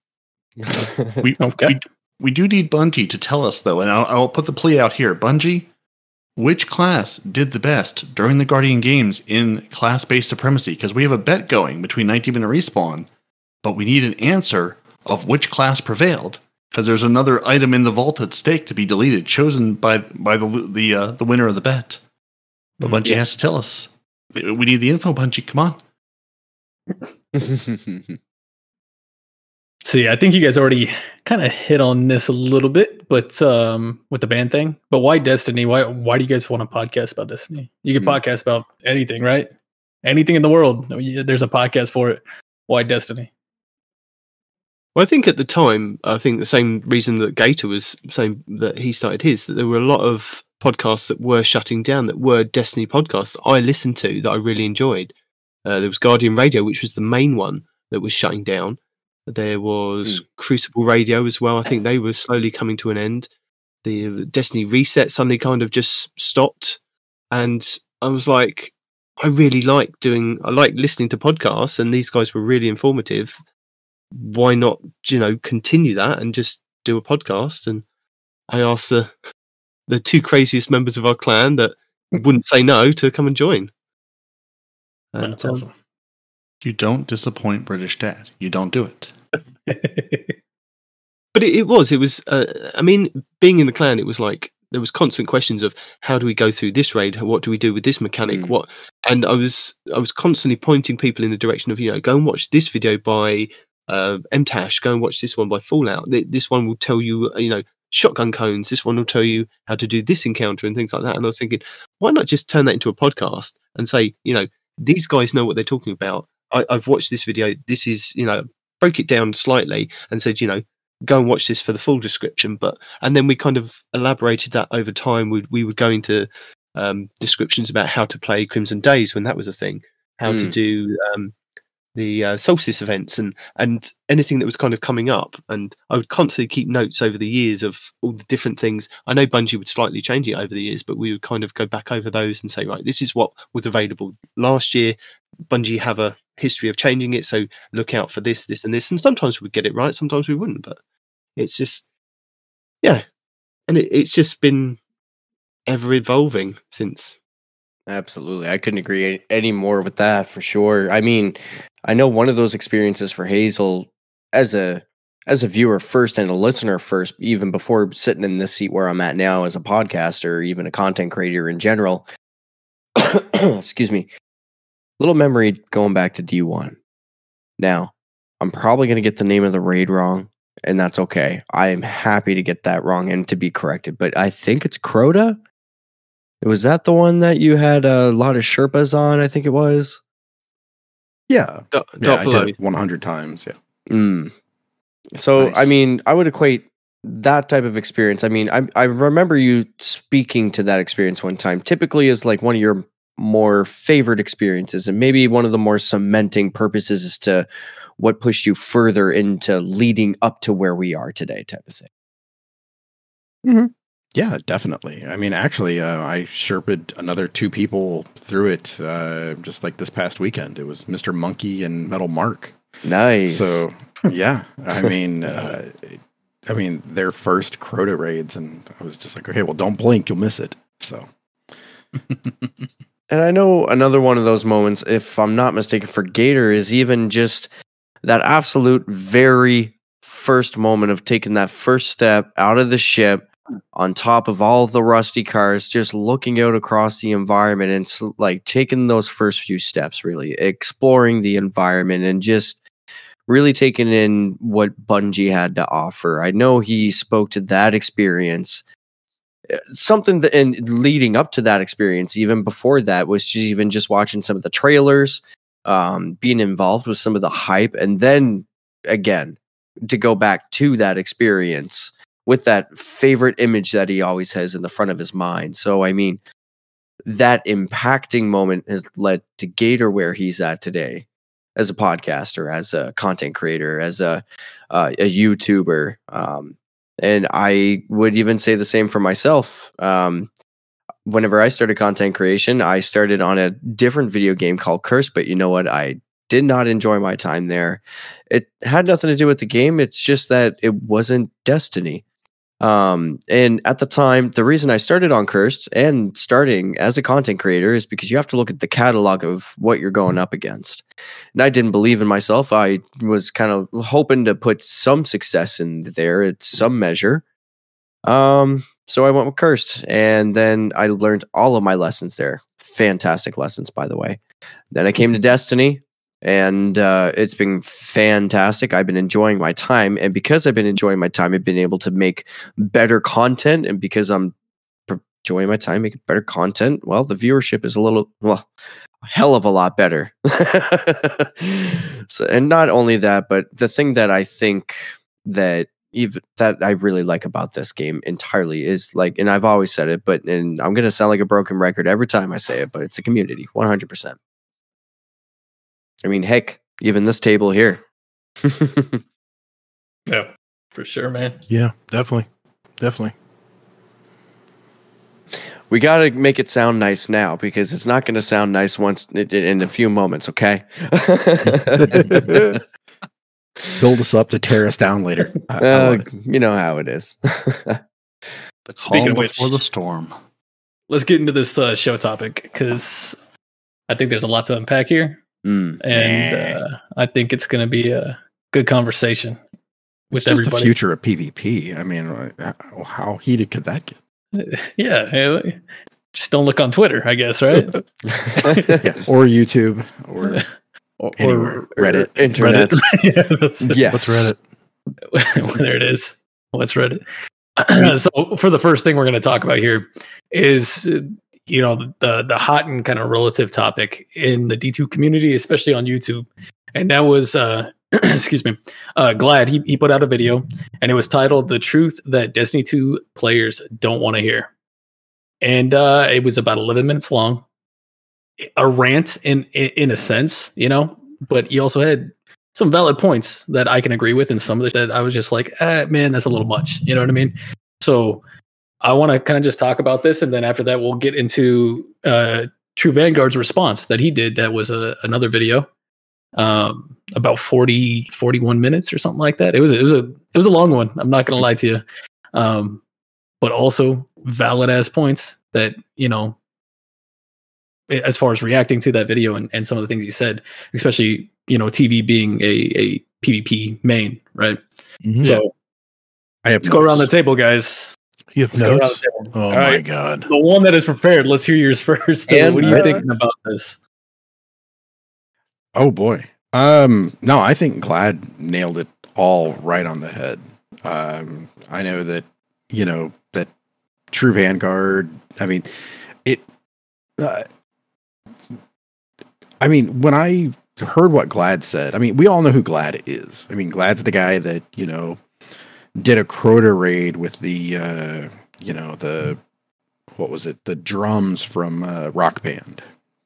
We, Okay. we we do need Bungie to tell us though, and I'll, I'll put the plea out here. Bungie, which class did the best during the Guardian Games in class-based supremacy? Because we have a bet going between Night Demon and Respawn, but we need an answer of which class prevailed. Because there's another item in the vault at stake to be deleted, chosen by by the the uh, the winner of the bet. But Mm, Bungie has to tell us. We need the info, Bungie. Come on. See, I think you guys already kind of hit on this a little bit, but um, with the band thing. But why Destiny? Why why do you guys want to podcast about Destiny? You can Hmm. podcast about anything, right? Anything in the world. I mean, There's a podcast for it. Why Destiny? Well, I think at the time, I think the same reason that Gator was saying that he started his, that there were a lot of podcasts that were shutting down that were Destiny podcasts that I listened to that I really enjoyed. Uh, there was Guardian Radio, which was the main one that was shutting down. There was Crucible Radio as well. I think they were slowly coming to an end. The Destiny Reset suddenly kind of just stopped. And I was like, I really like doing, I like listening to podcasts, and these guys were really informative why not you know continue that and just do a podcast and i asked the the two craziest members of our clan that wouldn't say no to come and join And, That's um, awesome. You don't disappoint British Dad. You don't do it. but it, it was it was uh, i mean being in the clan it was like there was constant questions of how do we go through this raid? What do we do with this mechanic? Mm. what and i was i was constantly pointing people in the direction of you know go and watch this video by uh mtash go and watch this one by fallout. This one will tell you uh, you know shotgun cones. This one will tell you how to do this encounter and things like that. And i was thinking why not just turn that into a podcast and say you know these guys know what they're talking about I, i've watched this video this is you know broke it down slightly and said you know go and watch this for the full description. But and then we kind of elaborated that over time. We we would go into um, descriptions about how to play Crimson Days when that was a thing, how to Hmm. do um, the uh, solstice events and and anything that was kind of coming up. And I would constantly keep notes over the years of all the different things. I know Bungie would slightly change it over the years, but we would kind of go back over those and say, right, this is what was available last year. Bungie have a history of changing it, so look out for this, this, and this. And sometimes we'd get it right, sometimes we wouldn't. But it's just yeah and it, it's just been ever evolving since Absolutely. I couldn't agree any- more with that for sure. I mean, I know one of those experiences for Hazel as a as a viewer first and a listener first, even before sitting in this seat where I'm at now as a podcaster, even a content creator in general. Excuse me. Little memory going back to D1. Now, I'm probably going to get the name of the raid wrong, and that's okay. I am happy to get that wrong and to be corrected, but I think it's Crota. Was that the one that you had a lot of Sherpas on? I think it was. Yeah. Dark, Yeah, Dark I did it 100 times. Yeah. Mm. So, I mean, I would equate that type of experience. I mean, I, I remember you speaking to that experience one time, typically is like one of your more favorite experiences, and maybe one of the more cementing purposes as to what pushed you further into leading up to where we are today, type of thing. Yeah, definitely. I mean, actually, uh, I sherped another two people through it uh, just like this past weekend. It was Mr. Monkey and Metal Mark. Nice. So, yeah, I mean, uh, I mean, their first Crota raids, and I was just like, okay, well, don't blink, you'll miss it. So, And I know another one of those moments, if I'm not mistaken, for Gator is even just that absolute very first moment of taking that first step out of the ship on top of all the rusty cars, just looking out across the environment and like taking those first few steps, really exploring the environment and just really taking in what Bungie had to offer. I know he spoke to that experience something that and leading up to that experience even before that was just even just watching some of the trailers um being involved with some of the hype and then again to go back to that experience with that favorite image that he always has in the front of his mind. So i mean that impacting moment has led to gator where he's at today as a podcaster as a content creator as a uh, a youtuber um and I would even say the same for myself. Um, whenever I started content creation, I started on a different video game called Curse, but you know what? I did not enjoy my time there. It had nothing to do with the game. It's just that it wasn't Destiny. Um, and at the time, the reason I started on Cursed and starting as a content creator is because you have to look at the catalog of what you're going up against. And I didn't believe in myself. I was kind of hoping to put some success in there at some measure. Um, so I went with Cursed, and then I learned all of my lessons there. Fantastic lessons, by the way. Then I came to Destiny, and uh, it's been fantastic. I've been enjoying my time, and because I've been enjoying my time, I've been able to make better content, and because I'm enjoying my time making better content, well, the viewership is a little well, a hell of a lot better. so, and not only that, but the thing that I think that even that I really like about this game entirely is like, and I've always said it, but and I'm gonna sound like a broken record every time I say it, but it's a community, 100. percent I mean, heck, even this table here. Yeah, for sure, man. Yeah, definitely, definitely. we got to make it sound nice now because it's not going to sound nice once in, in a few moments. Okay. build us up to tear us down later. I, I Uh, love it. you know how it is. The Speaking calm of which- before the storm. Let's get into this uh, show topic because I think there's a lot to unpack here, Mm. and uh, I think it's going to be a good conversation with It's just the future of PvP. I mean, uh, how- how heated could that get? yeah, yeah, just don't look on Twitter, I guess, right? yeah, or YouTube, or or, anywhere, or Reddit. Internet. Reddit. yes. What's Reddit? there it is. What's Reddit? so for the first thing we're going to talk about here is uh, you know the the hot and kind of relative topic in the D2 community, especially on YouTube, and that was uh excuse me, uh Gladd he he put out a video and it was titled "The Truth That Destiny 2 Players Don't Want to Hear," and uh it was about 11 minutes long, a rant in in, a sense, you know, but he also had some valid points that I can agree with, and some of that I was just like, eh, man, that's a little much. You know what I mean? So I want to kind of just talk about this, and then after that, we'll get into uh, True Vanguard's response that he did. That was a, another video, um, about 40, 41 minutes or something like that. It was it was a it was a long one. I'm not gonna lie to you, um, but also valid ass points that you know. As far as reacting to that video and, and some of the things he said, especially you know TV being a a PvP main, right? Mhm. So I have let's go around the table, guys. You have Let's notes. the. Oh All my right. god. The one that is prepared. Let's hear yours first. And, what are you uh, thinking about this? Oh boy. Um, no, I think Gladd nailed it all right on the head. Um, I know that you know that True Vanguard. I mean, it. Uh, I mean, when I heard what Gladd said, I mean, we all know who Gladd is. I mean, Gladd's the guy that you know did a Crota raid with the uh, you know the what was it the drums from uh, Rock Band.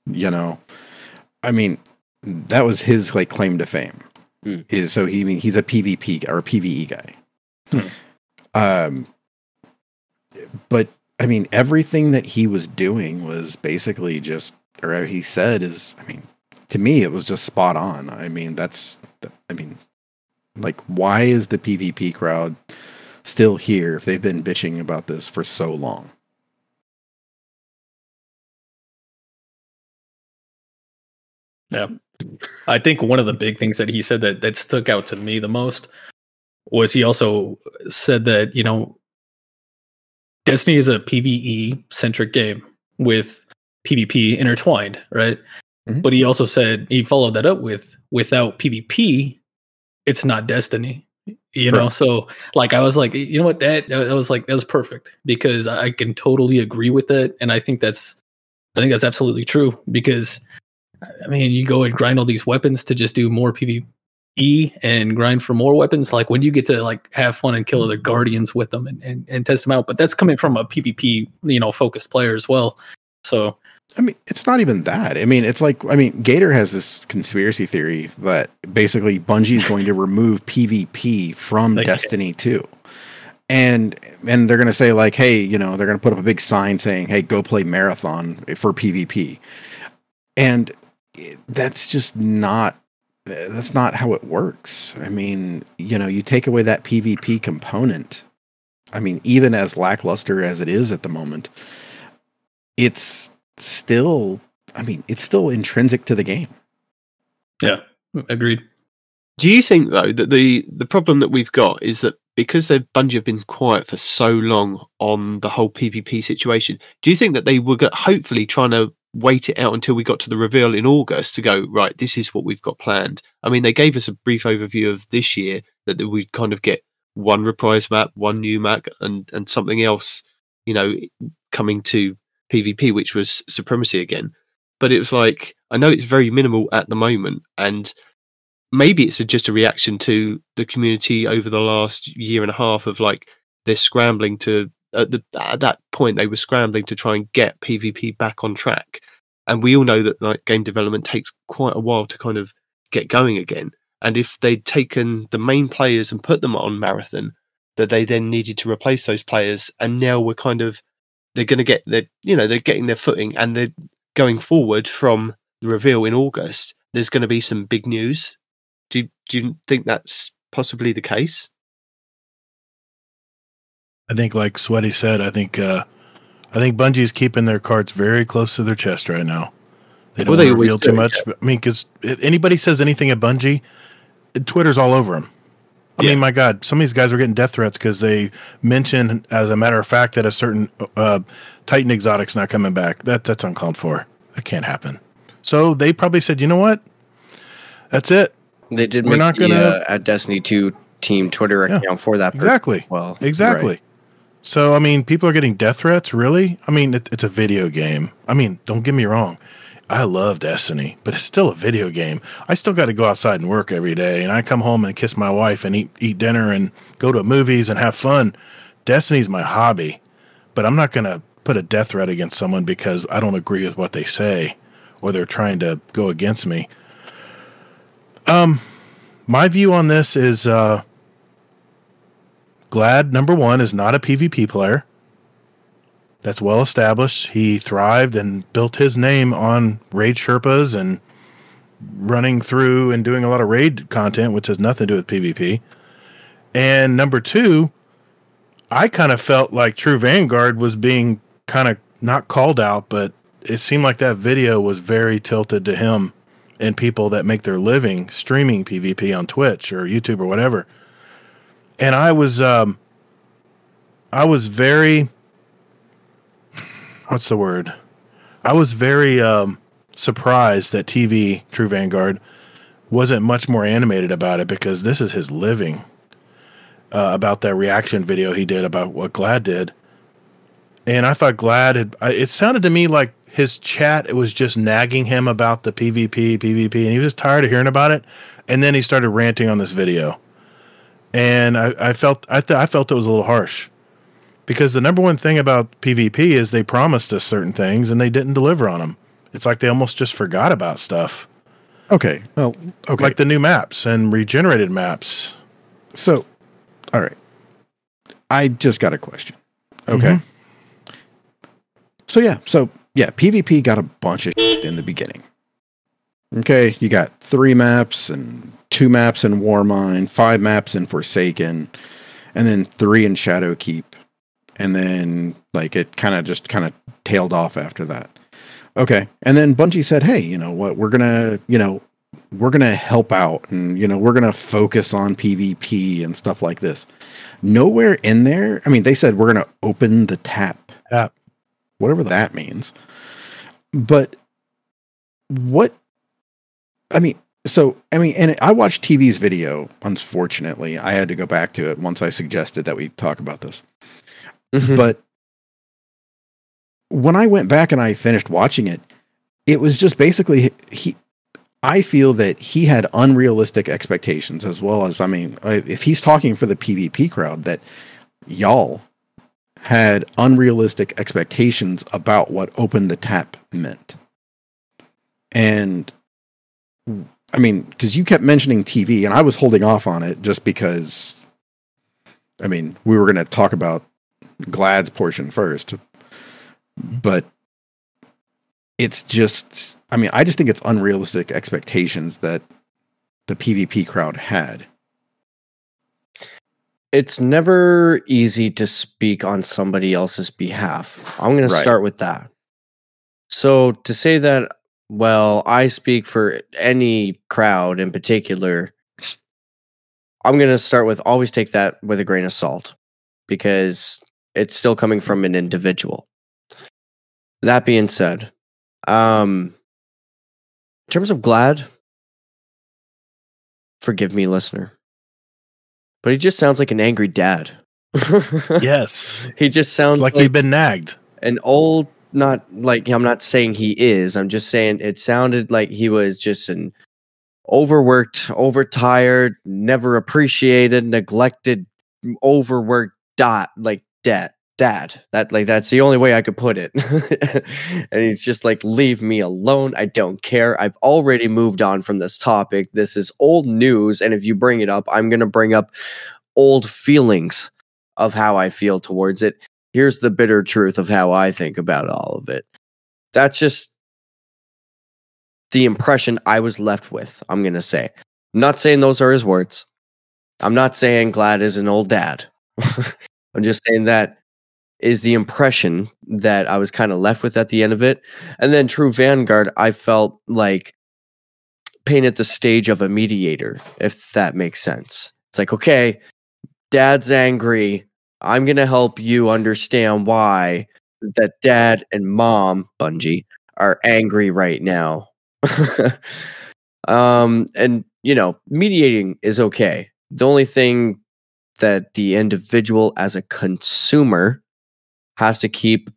You know, I mean, that was his like claim to fame. Hmm. Is so he I mean he's a PvP or a PVE guy. Hmm. Um, but I mean, everything that he was doing was basically just, or he said is, I mean, to me, it was just spot on. I mean, that's, I mean, like, why is the PvP crowd still here if they've been bitching about this for so long? Yeah. I think one of the big things that he said that that stuck out to me the most was he also said that, you know, Destiny is a PvE centric game with PvP intertwined, right? Mhm. But he also said he followed that up with without PvP, it's not Destiny. You know, so like I was like, you know what, that that was like that was perfect because I can totally agree with that, and I think that's I think that's absolutely true because I mean, you go and grind all these weapons to just do more PvE and grind for more weapons. Like when you get to like have fun and kill other guardians with them and, and, and test them out. But that's coming from a PvP, you know, focused player as well. So I mean, it's not even that. I mean, it's like, I mean, Gator has this conspiracy theory that basically Bungie is going to remove PvP from Like- Destiny 2. And and they're going to say like, hey, you know, they're going to put up a big sign saying, "Hey, go play marathon for PvP." And that's just not that's not how it works. I mean, you know, you take away that PvP component. I mean, even as lackluster as it is at the moment, it's still I mean, it's still intrinsic to the game. Yeah, agreed. Do you think though that the the problem that we've got is that because they've Bungie have been quiet for so long on the whole PvP situation, do you think that they were go- hopefully trying to wait it out until we got to the reveal in August to go right? This is what we've got planned. I mean, they gave us a brief overview of this year that that we'd kind of get one reprise map, one new map, and and something else, you know, coming to PvP, which was supremacy again. But it was like I know it's very minimal at the moment, and maybe it's a, just a reaction to the community over the last year and a half of like they're scrambling to at, the, at that point they were scrambling to try and get PvP back on track, and we all know that like game development takes quite a while to kind of get going again. And if they'd taken the main players and put them on marathon, that they then needed to replace those players, and now we're kind of they're going to get their you know they're getting their footing and they're going forward from the reveal in August. There's going to be some big news. Do you, do you think that's possibly the case? I think, like Sweaty said, I think uh, I think Bungie's keeping their cards very close to their chest right now. They don't Well, they reveal too do, much. I mean, because anybody says anything at Bungie, Twitter's all over them. I Yeah. mean, my God, some of these guys were getting death threats because they mentioned, as a matter of fact, that a certain uh, Titan exotic's not coming back. That that's uncalled for. That can't happen. So they probably said, you know what? That's it. They did We're make not gonna- uh, at Destiny 2 team Twitter Yeah, account for that. Exactly. Well, Exactly. right. So I mean, people are getting death threats. Really? I mean, it, it's a video game. I mean, don't get me wrong. I love Destiny, but it's still a video game. I still got to go outside and work every day, and I come home and kiss my wife and eat eat dinner and go to movies and have fun. Destiny's my hobby, but I'm not going to put a death threat against someone because I don't agree with what they say or they're trying to go against me. Um, my view on this is uh, Gladd number one is not a PvP player. That's well established. He thrived and built his name on raid Sherpas and running through and doing a lot of raid content, which has nothing to do with PvP. And number two, I kind of felt like True Vanguard was being kind of not called out, but it seemed like that video was very tilted to him and people that make their living streaming PvP on Twitch or YouTube or whatever and I was um I was very what's the word? I was very um surprised that TV True Vanguard wasn't much more animated about it because this is his living. Uh, about that reaction video he did about what Gladd did. And I thought Gladd had I, it sounded to me like his chat it was just nagging him about the PvP, PvP, and he was tired of hearing about it. And then he started ranting on this video and I, I felt I, th- I felt it was a little harsh because the number one thing about PvP is they promised us certain things and they didn't deliver on them. It's like they almost just forgot about stuff, Okay. Well, okay. like the new maps and regenerated maps. So, all right. I just got a question. Okay. Mm-hmm. So yeah, so yeah, PvP got a bunch of shit in the beginning. Okay, you got three maps and two maps in Warmind, five maps in Forsaken, and then three in Shadowkeep. And then like it kind of just kind of tailed off after that. Okay. And then Bungie said, "Hey, you know what? We're going to, you know, we're going to help out and you know, we're going to focus on PvP and stuff like this." Nowhere in there, I mean, they said we're going to open the tap. Tap. Whatever that means. But what I mean, so I mean, and I watched TV's video. Unfortunately, I had to go back to it once I suggested that we talk about this. Mhm. But when I went back and I finished watching it, it was just basically he. I feel that he had unrealistic expectations as well as I mean, if he's talking for the PvP crowd, that y'all had unrealistic expectations about what open the tap meant. And I mean, because you kept mentioning TV, and I was holding off on it just because, I mean, we were going to talk about Gladd's portion first, but it's just, I mean, I just think it's unrealistic expectations that the PvP crowd had. it's never easy to speak on somebody else's behalf. I'm going to start with that. So to say that, well, I speak for any crowd in particular, I'm going to start with always take that with a grain of salt because it's still coming from an individual. That being said, um, in terms of Gladd, forgive me, listener, but he just sounds like an angry dad. Yes. He just sounds like like, you've been nagged. an old, not like I'm not saying he is. I'm just saying it sounded like he was just an overworked, overtired, never appreciated, neglected, overworked dot like dad. Dad. That like that's the only way I could put it. and he's just like, leave me alone. I don't care. I've already moved on from this topic. This is old news. And if you bring it up, I'm gonna bring up old feelings of how I feel towards it here's the bitter truth of how I think about all of it. That's just the impression I was left with, I'm going to say. I'm not saying those are his words. I'm not saying Gladd is an old dad. I'm just saying that is the impression that I was kind of left with at the end of it. And then True Vanguard, I felt like painted the stage of a mediator, if that makes sense. It's like, okay, dad's angry. I'm going to help you understand why that dad and mom, Bungie, are angry right now. um, and, you know, mediating is okay. The only thing that the individual as a consumer has to keep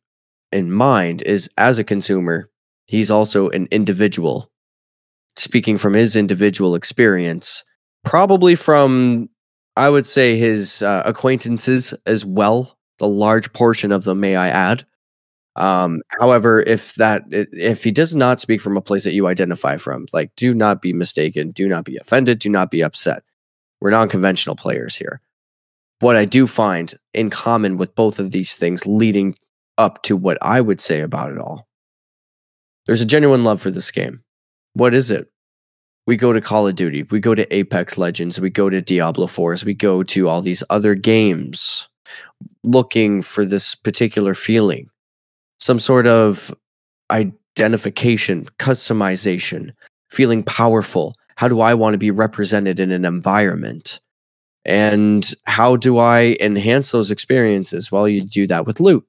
in mind is as a consumer, he's also an individual. Speaking from his individual experience, probably from I would say his uh, acquaintances as well. A large portion of them, may I add. Um, however, if that if he does not speak from a place that you identify from, like, do not be mistaken, do not be offended, do not be upset. We're non-conventional players here. What I do find in common with both of these things, leading up to what I would say about it all, there's a genuine love for this game. What is it? we go to Call of Duty, we go to Apex Legends, we go to Diablo 4s, we go to all these other games looking for this particular feeling, some sort of identification, customization, feeling powerful. How do I want to be represented in an environment? And how do I enhance those experiences? Well, you do that with loot.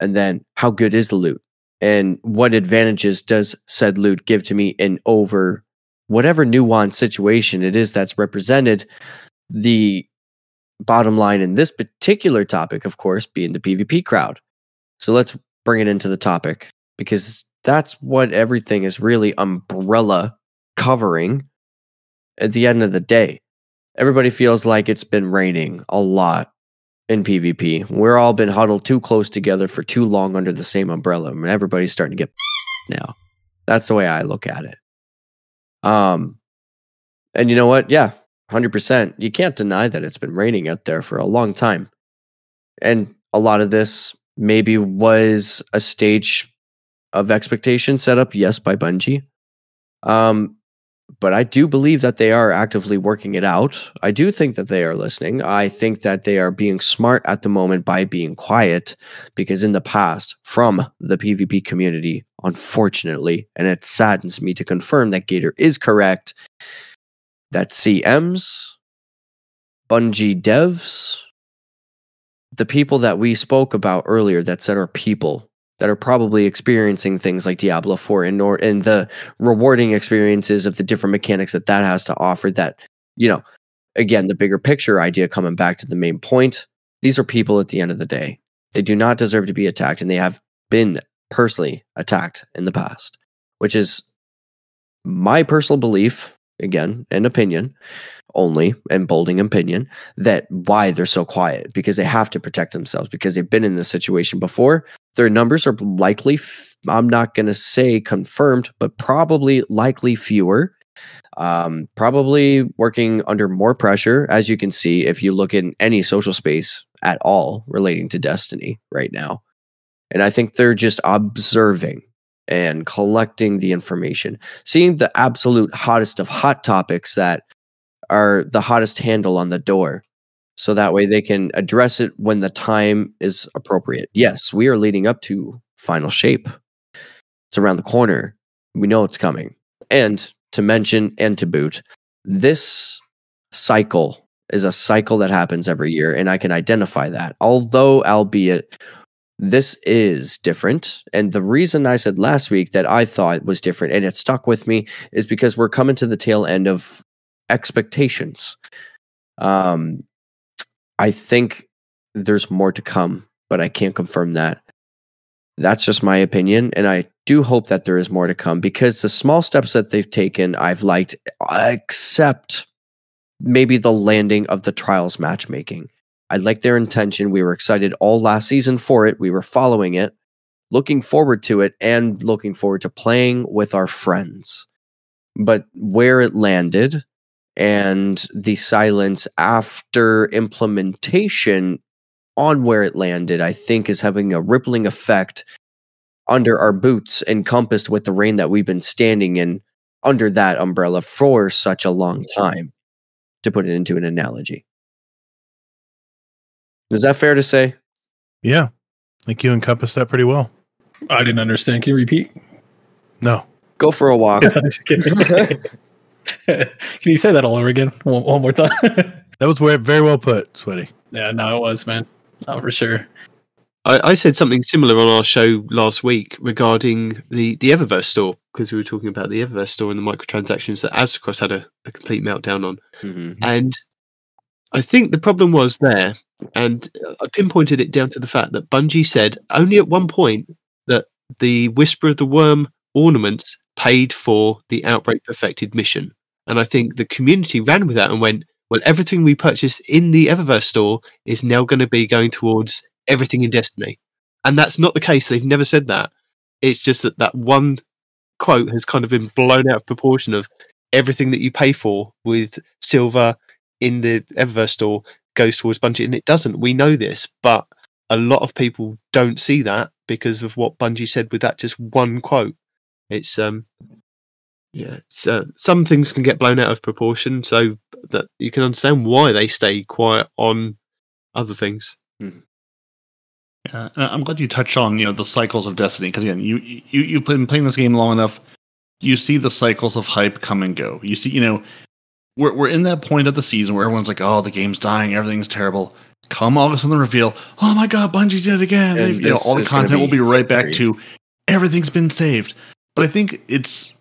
And then, how good is the loot? And what advantages does said loot give to me in over whatever nuanced situation it is that's represented, the bottom line in this particular topic, of course, being the PvP crowd. So let's bring it into the topic because that's what everything is really umbrella covering at the end of the day. Everybody feels like it's been raining a lot in PvP. We're all been huddled too close together for too long under the same umbrella, and everybody's starting to get now. That's the way I look at it. Um, and you know what? Yeah, hundred percent. You can't deny that it's been raining out there for a long time, and a lot of this maybe was a stage of expectation set up, yes, by Bungie. Um, but I do believe that they are actively working it out. I do think that they are listening. I think that they are being smart at the moment by being quiet because in the past, from the PvP community, unfortunately, and it saddens me to confirm that Gator is correct, that CMs, Bungie devs, the people that we spoke about earlier that said are people that are probably experiencing things like Diablo 4 and nor and the rewarding experiences of the different mechanics that that has to offer that you know again the bigger picture idea coming back to the main point these are people at the end of the day. They do not deserve to be attacked and they have been personally attacked in the past which is my personal belief again an opinion only and bolding opinion that why they're so quiet because they have to protect themselves because they've been in this situation before their numbers are likely f- i'm not going to say confirmed but probably likely fewer. Um, probably working under more pressure as you can see if you look in any social space at all relating to destiny right now. And i think they're just observing and collecting the information seeing the absolute hottest of hot topics that are the hottest handle on the door so that way they can address it when the time is appropriate. Yes, we are leading up to final shape. It's around the corner. We know it's coming. And to mention and to boot, this cycle is a cycle that happens every year, and I can identify that. Although, albeit, this is different. And the reason I said last week that I thought was different and it stuck with me is because we're coming to the tail end of expectations. Um, I think there's more to come, but I can't confirm that. That's just my opinion. And I do hope that there is more to come because the small steps that they've taken, I've liked, except maybe the landing of the trials matchmaking. I like their intention. We were excited all last season for it. We were following it, looking forward to it, and looking forward to playing with our friends. But where it landed, and the silence after implementation on where it landed, I think, is having a rippling effect under our boots, encompassed with the rain that we've been standing in under that umbrella for such a long time, to put it into an analogy. Is that fair to say? Yeah. I think you encompassed that pretty well. I didn't understand. Can you repeat? No. Go for a walk. Can you say that all over again? One, one more time. That was very, very well put, Sweaty. yeah, no, it was, man. Oh, for sure. I, I said something similar on our show last week regarding the, the Eververse store because we were talking about the Eververse store and the microtransactions that Aztecross had a, a complete meltdown on. Mhm. And I think the problem was there, and I pinpointed it down to the fact that Bungie said only at one point that the Whisper of the Worm ornaments paid for the Outbreak Perfected mission. And I think the community ran with that and went, well, everything we purchase in the Eververse store is now going to be going towards everything in Destiny. And that's not the case. They've never said that. It's just that that one quote has kind of been blown out of proportion of everything that you pay for with silver in the Eververse store goes towards Bungie, and it doesn't. We know this, but a lot of people don't see that because of what Bungie said with that just one quote. It's um, yeah, it's, uh, some things can get blown out of proportion, so that you can understand why they stay quiet on other things. Yeah, uh, I'm glad you touched on you know the cycles of Destiny because again, you you you've been playing this game long enough. You see the cycles of hype come and go. You see, you know, we're we're in that point of the season where everyone's like, "Oh, the game's dying, everything's terrible." Come August and the reveal, "Oh my God, Bungie did it again!" And They've- you know, all the is gonna content will be be right back great. to everything's been saved. But I think it's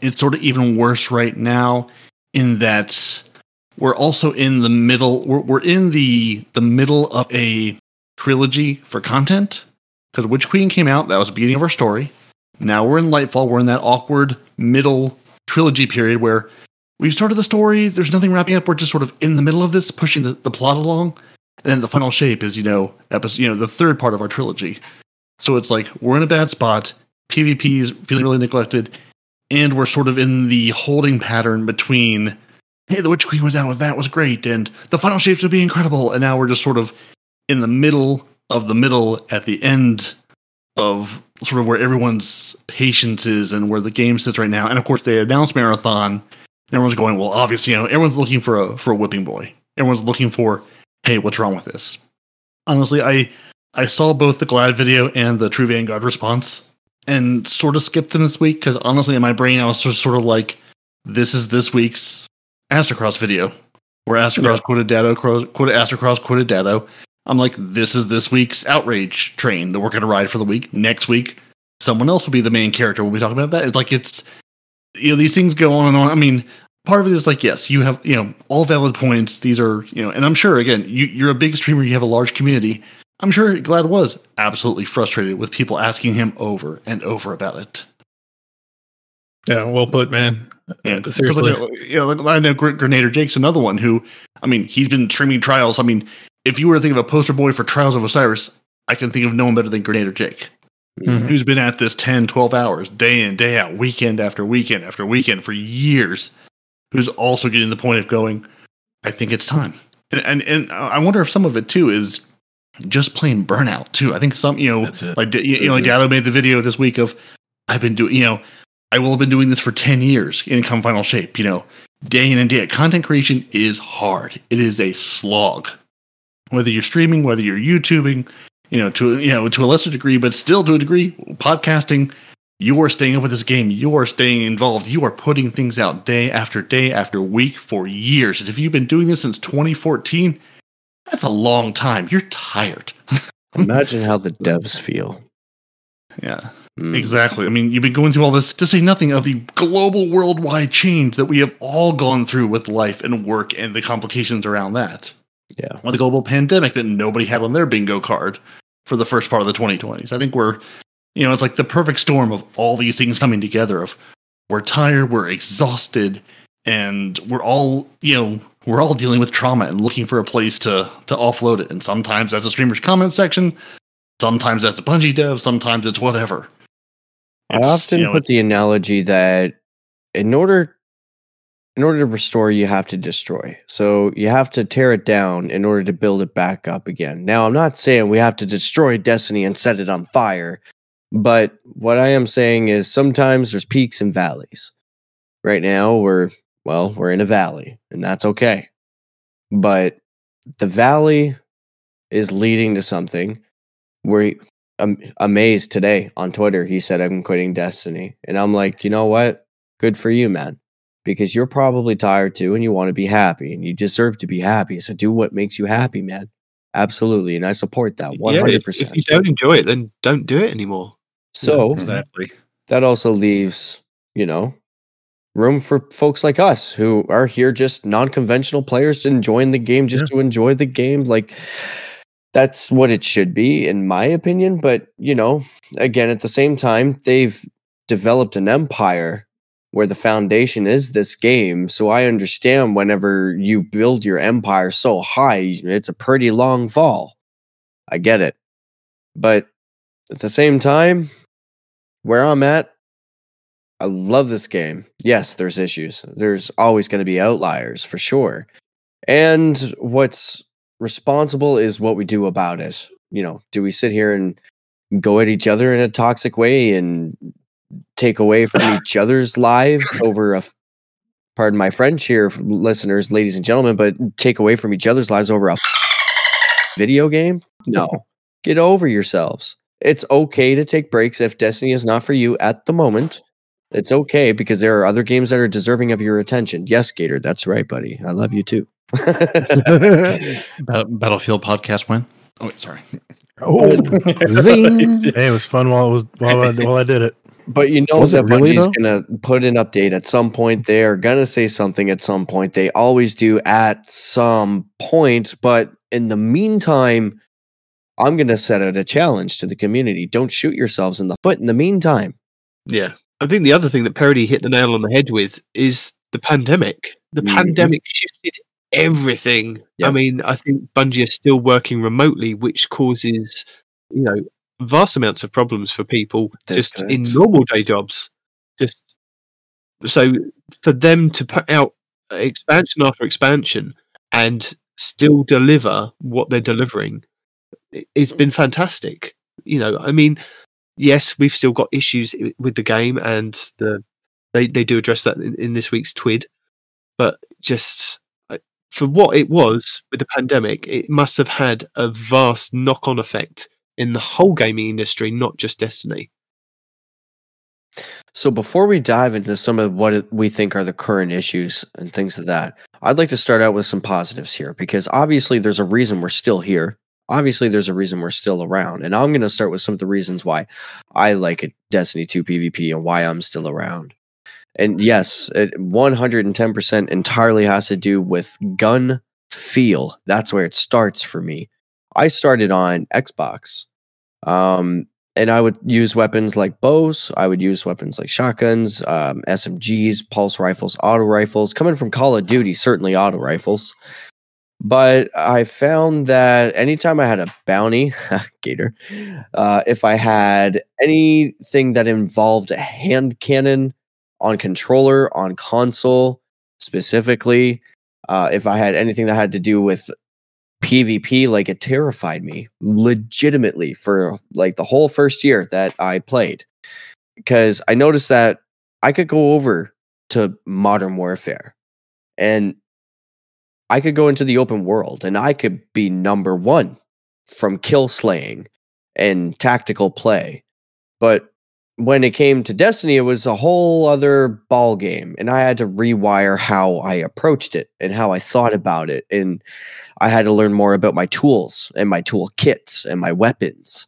it's sort of even worse right now in that we're also in the middle. We're, we're in the the middle of a trilogy for content because Witch Queen came out. That was the beginning of our story. Now we're in Lightfall. We're in that awkward middle trilogy period where we started the story. There's nothing wrapping up. We're just sort of in the middle of this, pushing the, the plot along. And then the final shape is, you know, episode, you know, the third part of our trilogy. So it's like we're in a bad spot. PvP is feeling really neglected, and we're sort of in the holding pattern between, hey, the Witch Queen was out with that was great, and the final shapes would be incredible, and now we're just sort of in the middle of the middle at the end of sort of where everyone's patience is and where the game sits right now. And of course, they announced marathon. And everyone's going, well, obviously, you know, everyone's looking for a for a whipping boy. Everyone's looking for, hey, what's wrong with this? Honestly, I I saw both the Gladd video and the True Vanguard response, and sort of skipped them this week because honestly, in my brain, I was just sort of like, this is this week's Aztecross video, where Aztecross quoted Datto, quoted Aztecross, quoted Datto. I'm like, this is this week's outrage train that we're going to ride for the week. Next week, someone else will be the main character. When We'll be talking about that. It's like it's you know these things go on and on. I mean, part of it is like yes, you have you know all valid points. These are you know, and I'm sure again you, you're a big streamer. You have a large community. I'm sure Gladd was absolutely frustrated with people asking him over and over about it. Yeah, well put, man. Yeah, Uh, seriously. You know, I know Gr- Gernader Jake's another one who, I mean, he's been streaming trials. I mean, if you were to think of a poster boy for Trials of Osiris, I can think of no one better than Gernader Jake, Mhm. who's been at this 10, 12 hours, day in, day out, weekend after weekend after weekend for years, who's also getting the point of going, I think it's time. And, and, and I wonder if some of it too is just plain burnout too. I think some, you know, like, you, you know, like Datto made the video this week of, I've been doing, you know, I will have been doing this for 10 years in come final shape, you know, day in and day out. Content creation is hard. It is a slog. Whether you're streaming, whether you're YouTubing, you know, to you know, to a lesser degree, but still to a degree, podcasting, you are staying up with this game. You are staying involved. You are putting things out day after day after week for years. If you've been doing this since 2014, that's a long time. You're tired. Imagine how the devs feel. Yeah. Mm. Exactly. I mean, you've been going through all this to say nothing of the global worldwide change that we have all gone through with life and work and the complications around that. Yeah. Or the global pandemic that nobody had on their bingo card for the first part of the 2020s. I think we're, you know, it's like the perfect storm of all these things coming together of we're tired, we're exhausted, and we're all, you know, we're all dealing with trauma and looking for a place to to offload it. And sometimes that's a streamer's comment section, sometimes that's a Bungie dev, sometimes it's whatever. I often you know, put the analogy that in order in order to restore, you have to destroy. So you have to tear it down in order to build it back up again. Now, I'm not saying we have to destroy Destiny and set it on fire, but what I am saying is sometimes there's peaks and valleys. Right now, we're well, we're in a valley, and that's okay. But the valley is leading to something where am- amazed today on Twitter. He said, I'm quitting Destiny. And I'm like, you know what? Good for you, man. Because you're probably tired too and you want to be happy and you deserve to be happy. So do what makes you happy, man. Absolutely. And I support that 100%. Yeah, if, if you don't enjoy it, then don't do it anymore. so exactly. that also leaves, you know, room for folks like us who are here just non-conventional players to enjoying the game just to enjoy the game. Like that's what it should be in my opinion. But you know again at the same time they've developed an empire where the foundation is this game. So i understand whenever you build your empire so high it's a pretty long fall. I get it. But at the same time where i'm at I love this game. Yes, there's issues. There's always going to be outliers for sure. And what's responsible is what we do about it. You know, do we sit here and go at each other in a toxic way and take away from each other's lives over a pardon my French here, listeners, ladies and gentlemen, but take away from each other's lives over a video game? No. Get over yourselves. It's okay to take breaks if Destiny is not for you at the moment. It's okay because there are other games that are deserving of your attention. Yes, Gator, that's right, buddy. I love you too. Battlefield podcast win. Oh, wait, sorry. Oh, zing. Hey, it was fun while it was while I, while I did it. But you know Was it that really, Bungie's though? gonna put an update at some point. They are gonna say something at some point. They always do at some point. But in the meantime, I'm gonna set out a challenge to the community. Don't shoot yourselves in the foot. In the meantime, Yeah. I think the other thing that Peroty hit the nail on the head with is the pandemic. The Mhm. pandemic shifted everything. I mean, I think Bungie is still working remotely, which causes, you know, vast amounts of problems for people just in normal day jobs. Just so for them to put out expansion after expansion and still deliver what they're delivering it's been fantastic. You know, I mean, yes, we've still got issues with the game, and the they they do address that in, in this week's twid. But just uh, for what it was with the pandemic, it must have had a vast knock on effect in the whole gaming industry, not just Destiny. So before we dive into some of what we think are the current issues and things of that, I'd like to start out with some positives here because obviously there's a reason we're still here. Obviously there's a reason we're still around. And I'm going to start with some of the reasons why I like Destiny 2 PvP and why I'm still around. And yes, it 110% entirely has to do with gun feel. That's where it starts for me. I started on Xbox. Um, and I would use weapons like bows. I would use weapons like shotguns, um, SMGs, pulse rifles, auto rifles. Coming from Call of Duty, certainly auto rifles. But I found that anytime I had a bounty, Gator, uh, if I had anything that involved a hand cannon on controller, on console specifically, uh, if I had anything that had to do with PvP, like it terrified me legitimately for like the whole first year that I played. Because I noticed that I could go over to Modern Warfare and I could go into the open world and I could be number one from kill slaying and tactical play. But when it came to Destiny, it was a whole other ball game, and I had to rewire how I approached it and how I thought about it, and I had to learn more about my tools and my tool kits and my weapons.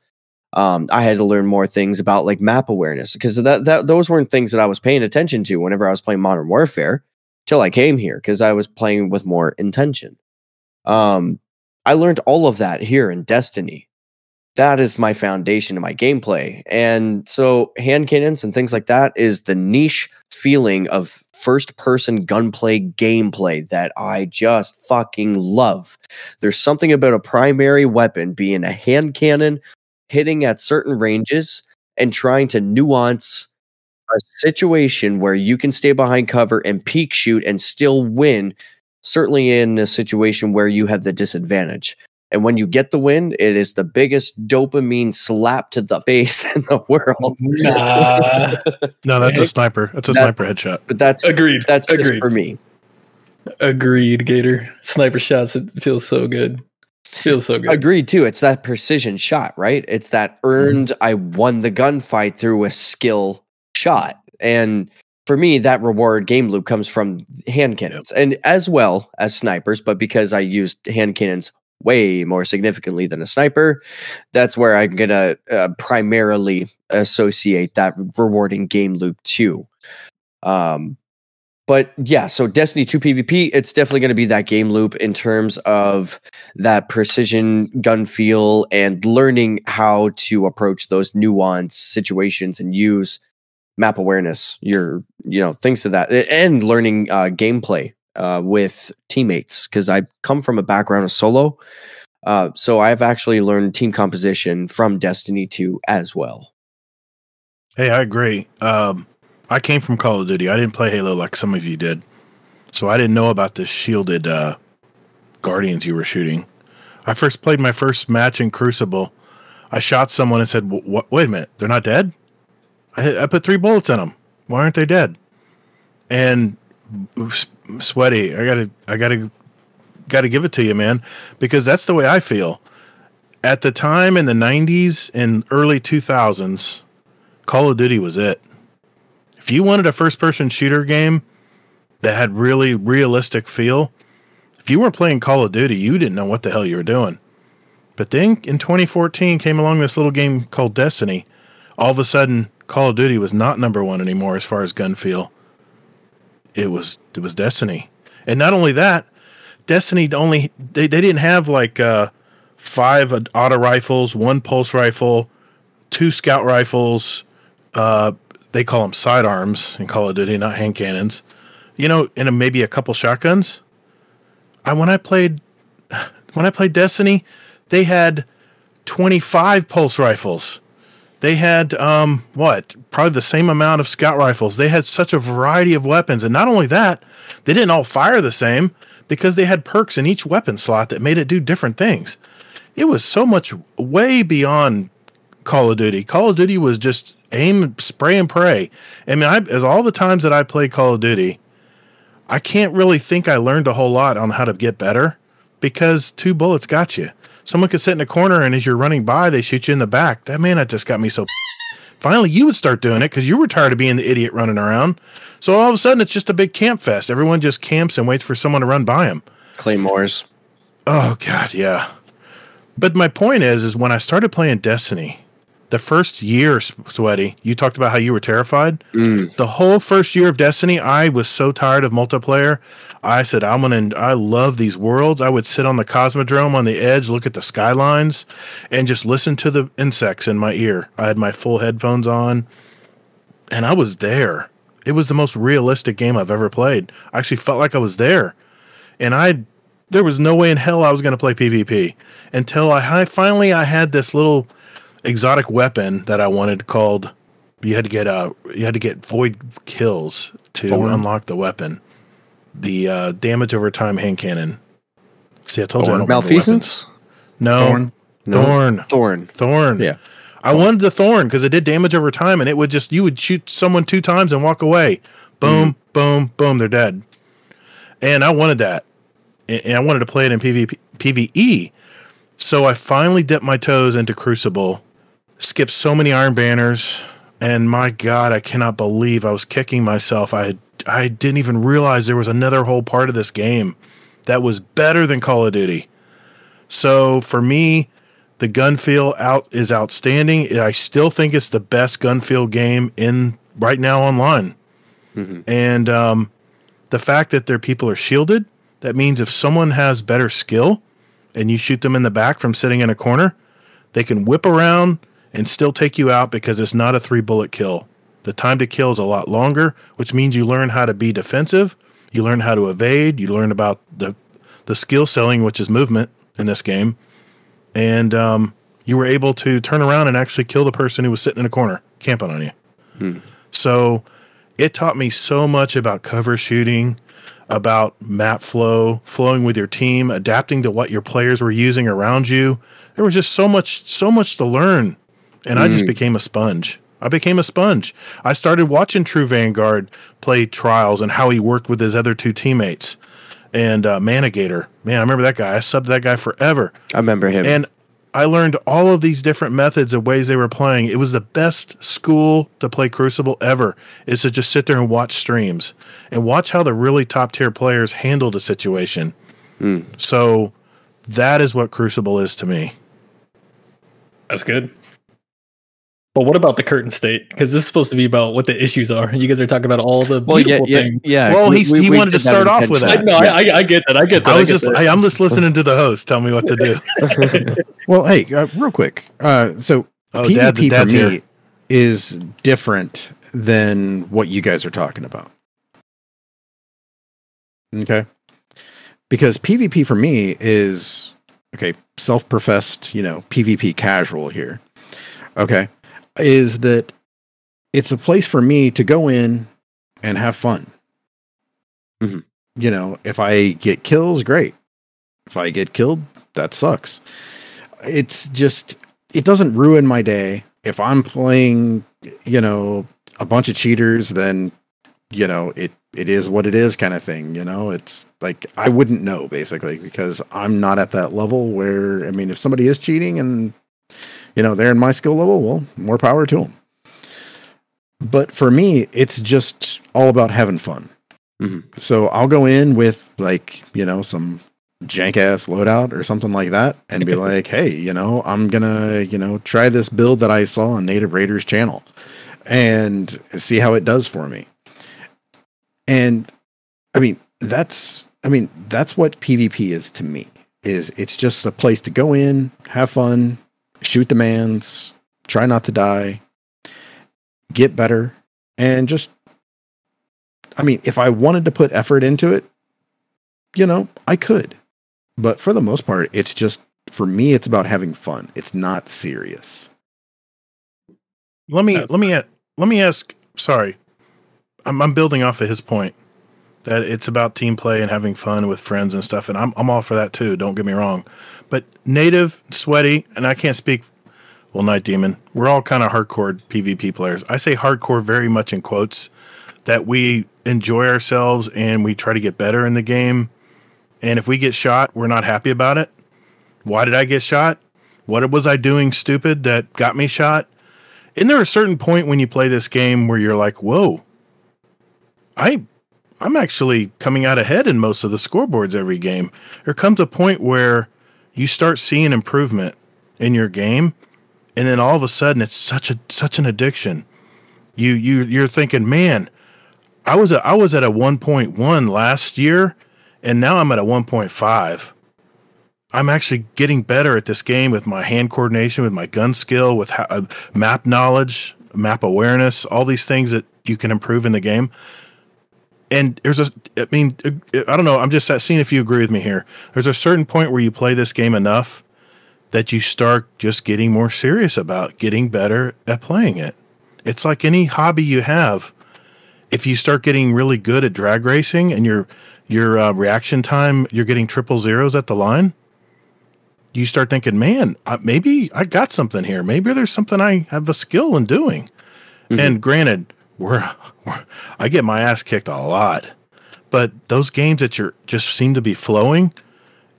Um, I had to learn more things about like map awareness because that, that those weren't things that I was paying attention to whenever I was playing Modern Warfare till I came here because I was playing with more intention. Um, I learned all of that here in Destiny that is my foundation of my gameplay. And so hand cannons and things like that is the niche feeling of first person gunplay gameplay that I just fucking love. There's something about a primary weapon being a hand cannon hitting at certain ranges and trying to nuance a situation where you can stay behind cover and peek shoot and still win certainly in a situation where you have the disadvantage and when you get the win, it is the biggest dopamine slap to the face in the world. Nah. No, that's a sniper. That's a That- sniper headshot. but that's Agreed. that's just Agreed. for me. Agreed, Gator. Sniper shots, it feels so good. Feels so good. Agreed too. It's that precision shot, right? It's that mm-hmm. earned I won the gunfight through a skill shot. And for me, that reward game loop comes from hand cannons and as well as snipers, but because I used hand cannons way more significantly than a sniper, that's where I'm gonna uh, primarily associate that rewarding game loop too. Um, but yeah, so Destiny 2 PvP, it's definitely going to be that game loop in terms of that precision gun feel and learning how to approach those nuanced situations and use map awareness, your, you know, things to that, and learning uh, gameplay uh, with teammates. Because I come from a background of solo. Uh, so I've actually learned team composition from Destiny 2 as well. Hey, I agree. Um, I came from Call of Duty. I didn't play Halo like some of you did, so I didn't know about this shielded uh, guardians you were shooting. I first played my first match in Crucible. I shot someone and said, "What? Wait a minute, they're not dead." I I put three bullets in them. Why aren't they dead? And s- sweaty, I gotta, I gotta, gotta give it to you, man, because that's the way I feel. At the time in the '90s and early 2000s, Call of Duty was it. If you wanted a first person shooter game that had really realistic feel, if you weren't playing Call of Duty, you didn't know what the hell you were doing. But then in 2014 came along this little game called Destiny. All of a sudden, Call of Duty was not number one anymore as far as gun feel. It was it was Destiny. And not only that, Destiny only they, they didn't have like uh five auto rifles, one pulse rifle, two scout rifles, uh, they call them sidearms in Call of Duty, not hand cannons. You know, and maybe a couple shotguns. I when I played when I played Destiny, they had twenty five pulse rifles. They had um what probably the same amount of scout rifles. They had such a variety of weapons, and not only that, they didn't all fire the same because they had perks in each weapon slot that made it do different things. it was so much way beyond Call of Duty. Call of Duty was just aim, spray, and pray. I mean, I, as all the times that I played Call of Duty, I can't really think I learned a whole lot on how to get better because two bullets got you. Someone could sit in a corner and as you're running by, they shoot you in the back. That man, that just got me so. Finally, you would start doing it because you were tired of being the idiot running around. So all of a sudden, it's just a big camp fest. Everyone just camps and waits for someone to run by them. Claymores. Oh God, yeah. But my point is, is when I started playing Destiny, the first year, sweaty. You talked about how you were terrified. Mm. The whole first year of Destiny, I was so tired of multiplayer. I said, I'm gonna. I love these worlds. I would sit on the cosmodrome on the edge, look at the skylines, and just listen to the insects in my ear. I had my full headphones on, and I was there. It was the most realistic game I've ever played. I actually felt like I was there, and I. There was no way in hell I was going to play PvP until I, I finally I had this little exotic weapon that I wanted called. You had to get uh you had to get void kills to Thorn. unlock the weapon. The uh, damage over time hand cannon. See, I told you I don't Malfeasance? No, Thorn. No. thorn, Thorn. thorn. Yeah. I wanted the thorn because it did damage over time, and it would just you would shoot someone two times and walk away. Boom, boom, boom, they're dead. And I wanted that, and and I wanted to play it in PvP, PVE. So I finally dipped my toes into Crucible, skipped so many Iron Banners, and my God, I cannot believe I was kicking myself. I had, I didn't even realize there was another whole part of this game that was better than Call of Duty. So for me, the gun feel out is outstanding. I still think it's the best gun feel game in right now online. And um, the fact that their people are shielded, that means if someone has better skill and you shoot them in the back from sitting in a corner, they can whip around and still take you out because it's not a three bullet kill. The time to kill is a lot longer, which means you learn how to be defensive, you learn how to evade, you learn about the the skill selling, which is movement in this game, and um, you were able to turn around and actually kill the person who was sitting in a corner camping on you. So it taught me so much about cover shooting, about map flow, flowing with your team, adapting to what your players were using around you. There was just so much, so much to learn. And I just became a sponge. I became a sponge. I started watching True Vanguard play trials and how he worked with his other two teammates. And uh, Manigator, man, I remember that guy. I subbed that guy forever. I remember him. And I learned all of these different methods of ways they were playing. It was the best school to play Crucible ever. Is to just sit there and watch streams and watch how the really top tier players handled a situation. So that is what Crucible is to me. That's good. But what about the curtain state? Because this is supposed to be about what the issues are. You guys are talking about all the well, beautiful yeah, things. yeah. Well, we- we- he we wanted to start off with I, no, I, I, I get that. I get that. I was get just, that. I, I'm just listening to the host. Tell me what to do. Well, hey, uh, real quick. Uh, so Oh, PvP Dad- for me here. is different than what you guys are talking about. Okay. Because PvP for me is okay, self-professed, you know, PvP casual here. Okay. Is that it's a place for me to go in and have fun. Mhm. You know, if I get kills, great. If I get killed, that sucks. It's just it doesn't ruin my day. If I'm playing, you know, a bunch of cheaters, then you know, it it is what it is kind of thing, you know? It's like I wouldn't know basically because I'm not at that level where I mean, if somebody is cheating and you know, they're in my skill level, well, more power to them. But for me, it's just all about having fun. Mhm. So I'll go in with like, you know, some jank ass loadout or something like that and be like, hey, you know, I'm gonna, you know, try this build that I saw on N8iV R8R's channel and see how it does for me. And I mean, that's I mean, that's what PvP is to me. Is it's just a place to go in, have fun, shoot the man's, try not to die, get better, and just I mean, if I wanted to put effort into it, you know, I could. But for the most part, it's just for me it's about having fun. It's not serious. let me That's- let me let me ask. Sorry, I'm I'm building off of his point. That it's about team play and having fun with friends and stuff, and I'm I'm all for that too. Don't get me wrong, but native, sweaty, and I can't speak. Well, Nitedemon, we're all kind of hardcore PvP players. I say hardcore very much in quotes. That we enjoy ourselves and we try to get better in the game. And if we get shot, we're not happy about it. Why did I get shot? What was I doing stupid that got me shot? Isn't there a certain point when you play this game where you're like, whoa, I I'm actually coming out ahead in most of the scoreboards every game. There comes a point where you start seeing improvement in your game, and then all of a sudden it's such a such an addiction. You you you're thinking, man, I was a, I was at a 1.1 last year, and now I'm at a 1.5. I'm actually getting better at this game with my hand coordination, with my gun skill, with ha- uh, map knowledge, map awareness, all these things that you can improve in the game. And there's a, I mean, I don't know. I'm just seeing if you agree with me here. There's a certain point where you play this game enough that you start just getting more serious about getting better at playing it. It's like any hobby you have. If you start getting really good at drag racing and your your uh, reaction time, you're getting triple zeros at the line. You start thinking, man, uh, maybe I got something here. Maybe there's something I have a skill in doing. And granted, we're, we're I get my ass kicked a lot, but those games that you're just seem to be flowing,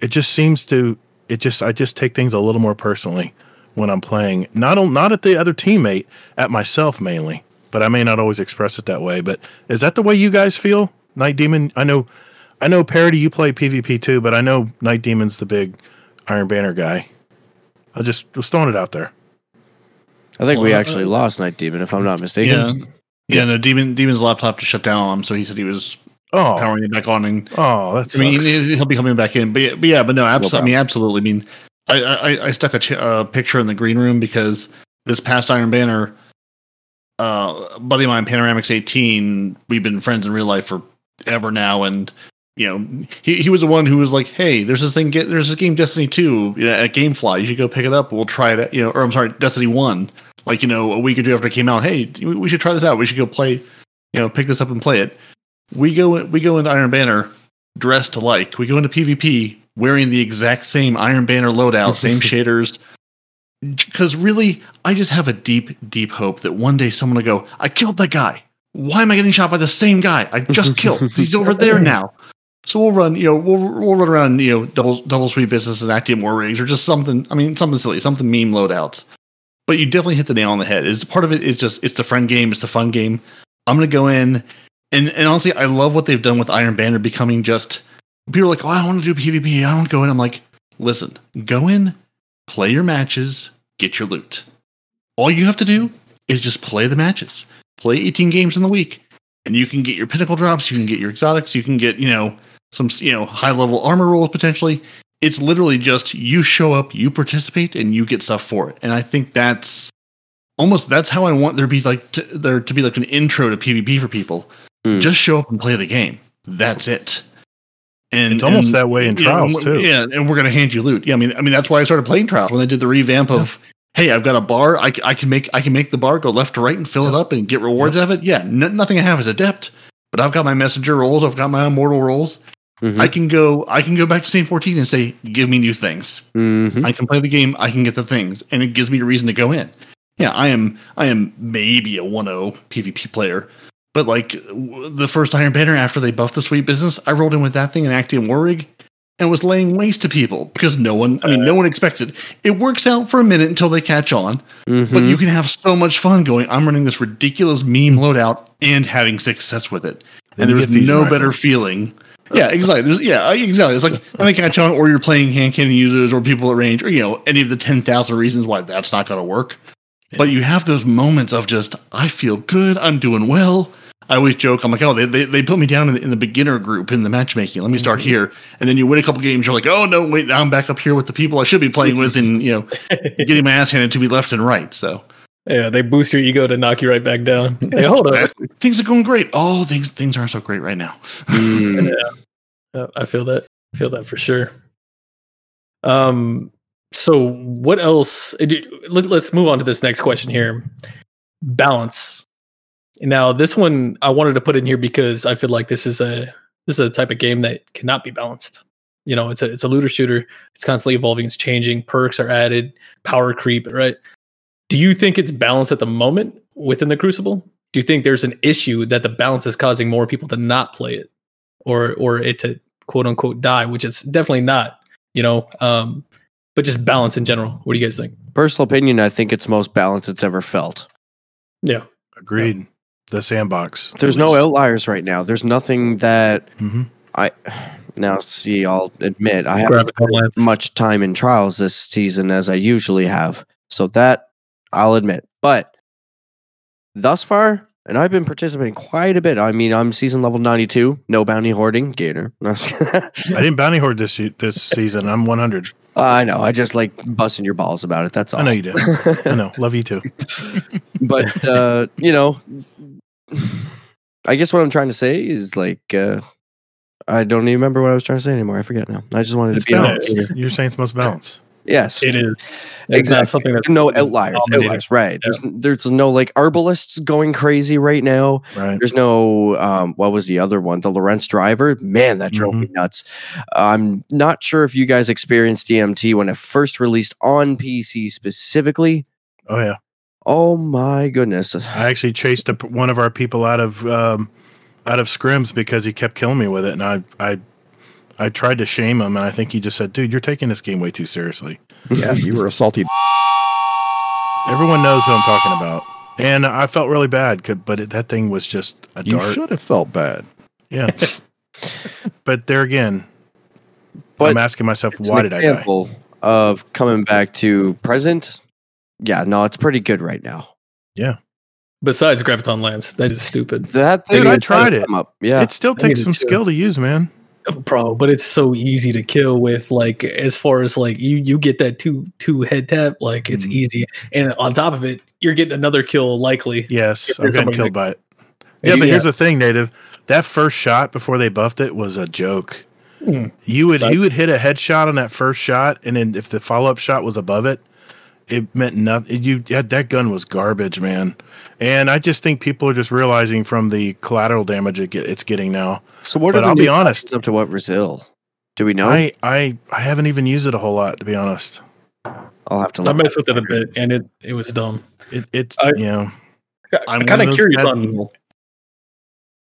it just seems to it just I just take things a little more personally when I'm playing. Not on, not at the other teammate, at myself mainly. But I may not always express it that way. But is that the way you guys feel, Nitedemon? I know, I know, Peroty, you play PvP too, but I know Nitedemon's the big Iron Banner guy. I just was throwing it out there. I think we Well, uh, actually lost Nitedemon, if I'm not mistaken. Yeah. Yeah, no, Demon Demon's laptop just shut down on him, so he said he was Oh, powering it back on and oh, that's. I mean, he- he'll be coming back in, but yeah, but, yeah, but no, absolutely. I mean, absolutely. I mean, I I, I stuck a ch- uh, picture in the green room because this past Iron Banner, uh, a buddy of mine, Panoramics eighteen, we've been friends in real life forever now, and you know, he he was the one who was like, "Hey, there's this thing, get there's this game, Destiny two you know, at GameFly. You should go pick it up. We'll try it. At, you know, or I'm sorry, Destiny one. Like you know, a week or two after it came out, hey, we should try this out. We should go play. You know, pick this up and play it. We go we go into Iron Banner dressed alike. We go into PvP wearing the exact same Iron Banner loadout, same shaders. Because really, I just have a deep, deep hope that one day someone will go, I killed that guy. Why am I getting shot by the same guy I just killed? He's over there now. So we'll run, you know, we'll, we'll run around, you know, double double sweep business and Actium War rigs or just something. I mean, something silly, something meme loadouts. But you definitely hit the nail on the head. Is part of it is just it's the friend game, it's the fun game. I'm gonna go in and and honestly, I love what they've done with Iron Banner becoming just people are like, oh, I want to do PvP. I don't go in. I'm like, listen, go in, play your matches, get your loot. All you have to do is just play the matches. Play 18 games in the week, and you can get your pinnacle drops. You can get your exotics. You can get you know some you know high level armor rolls potentially. It's literally just you show up, you participate, and you get stuff for it. And I think that's almost that's how I want there to be like to, there to be like an intro to PvP for people. Mm. Just show up and play the game. That's it. And It's almost and, that way in you know, trials, too. Yeah, and we're gonna hand you loot. Yeah, I mean, I mean that's why I started playing trials when they did the revamp of, hey, I've got a bar. I can make I can make the bar go left to right and fill it up and get rewards out of it. Yeah, n- nothing I have is adept, but I've got my messenger rolls. I've got my immortal rolls. Mhm. I can go. I can go back to Saint 14 and say, give me new things. Mhm. I can play the game. I can get the things, and it gives me a reason to go in. Yeah, I am. I am maybe a 1-0 PvP player, but like w- the first Iron Banner after they buffed the sweet business, I rolled in with that thing and Actium War Rig and was laying waste to people because no one. I mean, no one expects it. It works out for a minute until they catch on, but Mhm. you can have so much fun going. I'm running this ridiculous meme loadout and having success with it, and there's no Rifle. better feeling. Yeah, exactly. There's, yeah, uh, exactly. It's like when they catch on, or you're playing hand cannon users, or people at range, or you know, any of the ten thousand reasons why that's not going to work. But you have those moments of just, I feel good, I'm doing well. I always joke, I'm like, oh, they, they, they put me down in the, in the beginner group in the matchmaking. Let me start mm-hmm. here, and then you win a couple games. You're like, oh no, wait, now I'm back up here with the people I should be playing with, and you know, getting my ass handed to me left and right. So Yeah, they boost your ego to knock you right back down. Hey, hold up. things are going great. Oh, things things aren't so great right now. Mm. Uh, I feel that. I feel that for sure. Um. So, what else? uh, Let, let's move on to this next question here. Balance. Now, this one I wanted to put in here because I feel like this is a this is a type of game that cannot be balanced. You know, it's a it's a looter shooter. It's constantly evolving. It's changing. Perks are added. Power creep. Right. Do you think it's balanced at the moment within the Crucible? Do you think there's an issue that the balance is causing more people to not play it, or or it to quote unquote die, which it's definitely not. You know, um, but just balance in general. What do you guys think? Personal opinion, I think it's most balanced it's ever felt. Yeah. Agreed. The sandbox. There's no outliers right now. There's nothing that hmm I now see. I'll admit I haven't Graviton Lance. spent much time in trials this season as I usually have, so that I'll admit. But thus far, and I've been participating quite a bit. I mean, I'm season level 92, no bounty hoarding, Gator. I didn't bounty hoard this this season. I'm 100. I know. I just like busting your balls about it. That's all. I know you did. I know. Love you too. but uh, you know, I guess what I'm trying to say is like uh, I don't even remember what I was trying to say anymore. I forget now. I just wanted It's to be honest. You're saying it's most balanced. Yes, It is It's exactly. not something that's no outliers. dominating. Outliers, right? There's there's no like herbalists going crazy right now. Right. There's no um, what was the other one? The Lorentz Driver. Man, that drove me nuts. I'm not sure if you guys experienced DMT when it first released on PC specifically. Oh yeah. Oh my goodness. I actually chased a, one of our people out of um, out of scrims because he kept killing me with it, and I I I tried to shame him, and I think he just said, "Dude, you're taking this game way too seriously." Yeah, you were a salty. Everyone knows who I'm talking about, and I felt really bad. but it, that thing was just a You dart. should have felt bad. Yeah. but there again, But I'm asking myself, It's why an did I die? example of coming back to present. Yeah, no, it's pretty good right now. Yeah. Besides Graviton Lance. That is stupid, That Dude, thing I tried it. Up. Yeah, It still takes some to. skill to use, man. Bro. But it's so easy to kill with like as far as like you you get that two two head tap like it's Mhm. easy, and on top of it, you're getting another kill likely. Yes, I'm getting killed that- by it. Yeah, but Yeah. here's the thing, N8iV. That first shot before they buffed it was a joke. Mm. You would Like- you would hit a headshot on that first shot, and then if the follow up shot was above it, it meant nothing. You yeah, that gun was garbage, man. And I just think people are just realizing from the collateral damage it get, it's getting now. So what But are I'll be honest. up to what Brazil? Do we know? I, I I haven't even used it a whole lot to be honest. I'll have to. I Look. messed with it a bit, and it it was dumb. It, it's I- you know I'm I'm kind of of curious on. people.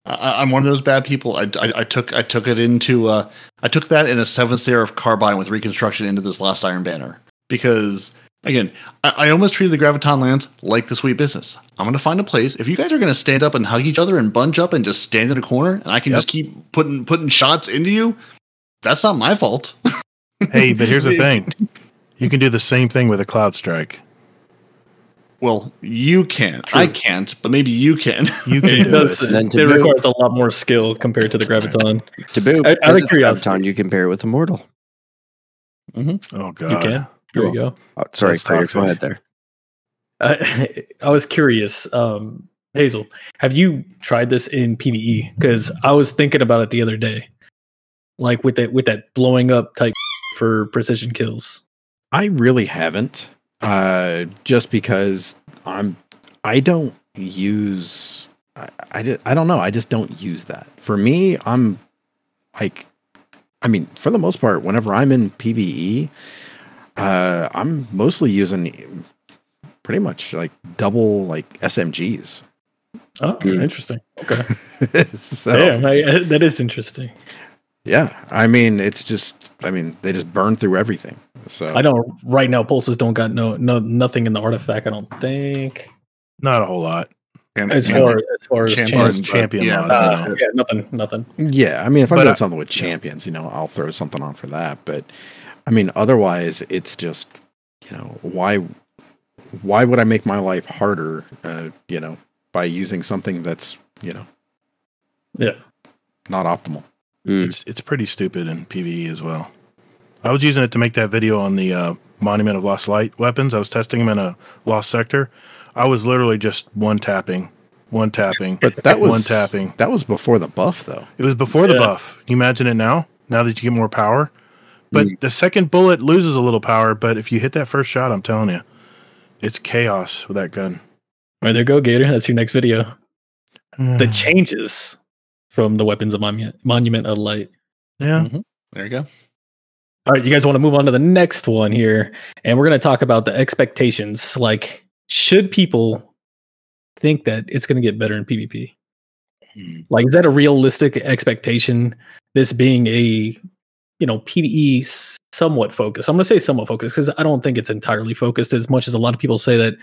I, I'm one of those bad people. I, I, I took I took it into uh, I took that in a Seventh Seraph Carbine with reconstruction into this last Iron Banner because again I, I almost treated the Graviton Lance like the sweet business. I'm gonna find a place. If you guys are gonna stand up and hug each other and bunch up and just stand in a corner and I can Yep. just keep putting putting shots into you, that's not my fault. hey, but here's the thing. You can do the same thing with a Cloudstrike. Well, you can't. I can't, but maybe you can. You can It, do it. And then it boot- requires a lot more skill compared to the Graviton. Taboo. Out- out of This is curiosity. Graviton, you compare it with Immortal. Mm-hmm. Oh god. You can. Here we go. Oh, sorry, Claire, go ahead there. I, I was curious, um, Hazel, have you tried this in PVE? Because I was thinking about it the other day, like with that with that blowing up type for precision kills. I really haven't. Uh, just because I'm, I don't use. I, I, I don't know. I just don't use that. For me, I'm like, I mean, for the most part, whenever I'm in PVE, uh, I'm mostly using pretty much like double like SMGs. Oh, Hmm. interesting. Okay, so Damn, I, that is interesting. yeah, I mean, it's just, I mean, they just burn through everything. So I don't right now. Pulses don't got no no nothing in the artifact. I don't think Not a whole lot. And- as far as far as Champion- champions. As champion yeah, mods. Uh, no. yeah, nothing, nothing. Yeah, I mean, if I'm But doing something with champions, you know, I'll throw something on for that. But I mean, otherwise, it's just, you know, why, why would I make my life harder, uh, you know, by using something that's, you know, Yeah. not optimal. Mm. It's it's pretty stupid in PVE as well. I was using it to make that video on the uh, Monument of Lost Light weapons. I was testing them in a lost sector. I was literally just one tapping, one tapping, But that was one tapping. That was before the buff, though. It was before the buff. Can you imagine it now? Now that you get more power, but Mm. the second bullet loses a little power. But if you hit that first shot, I'm telling you, it's chaos with that gun. All right, there you go, Gator. That's your next video. The changes from the weapons of Monument, Monument of Light. Yeah. There you go. All right, you guys want to move on to the next one here, and we're going to talk about the expectations. Like, should people think that it's going to get better in PvP? Hmm. Like, is that a realistic expectation? This being a, you know, PVE somewhat focused. I'm going to say somewhat focused because I don't think it's entirely focused as much as a lot of people say that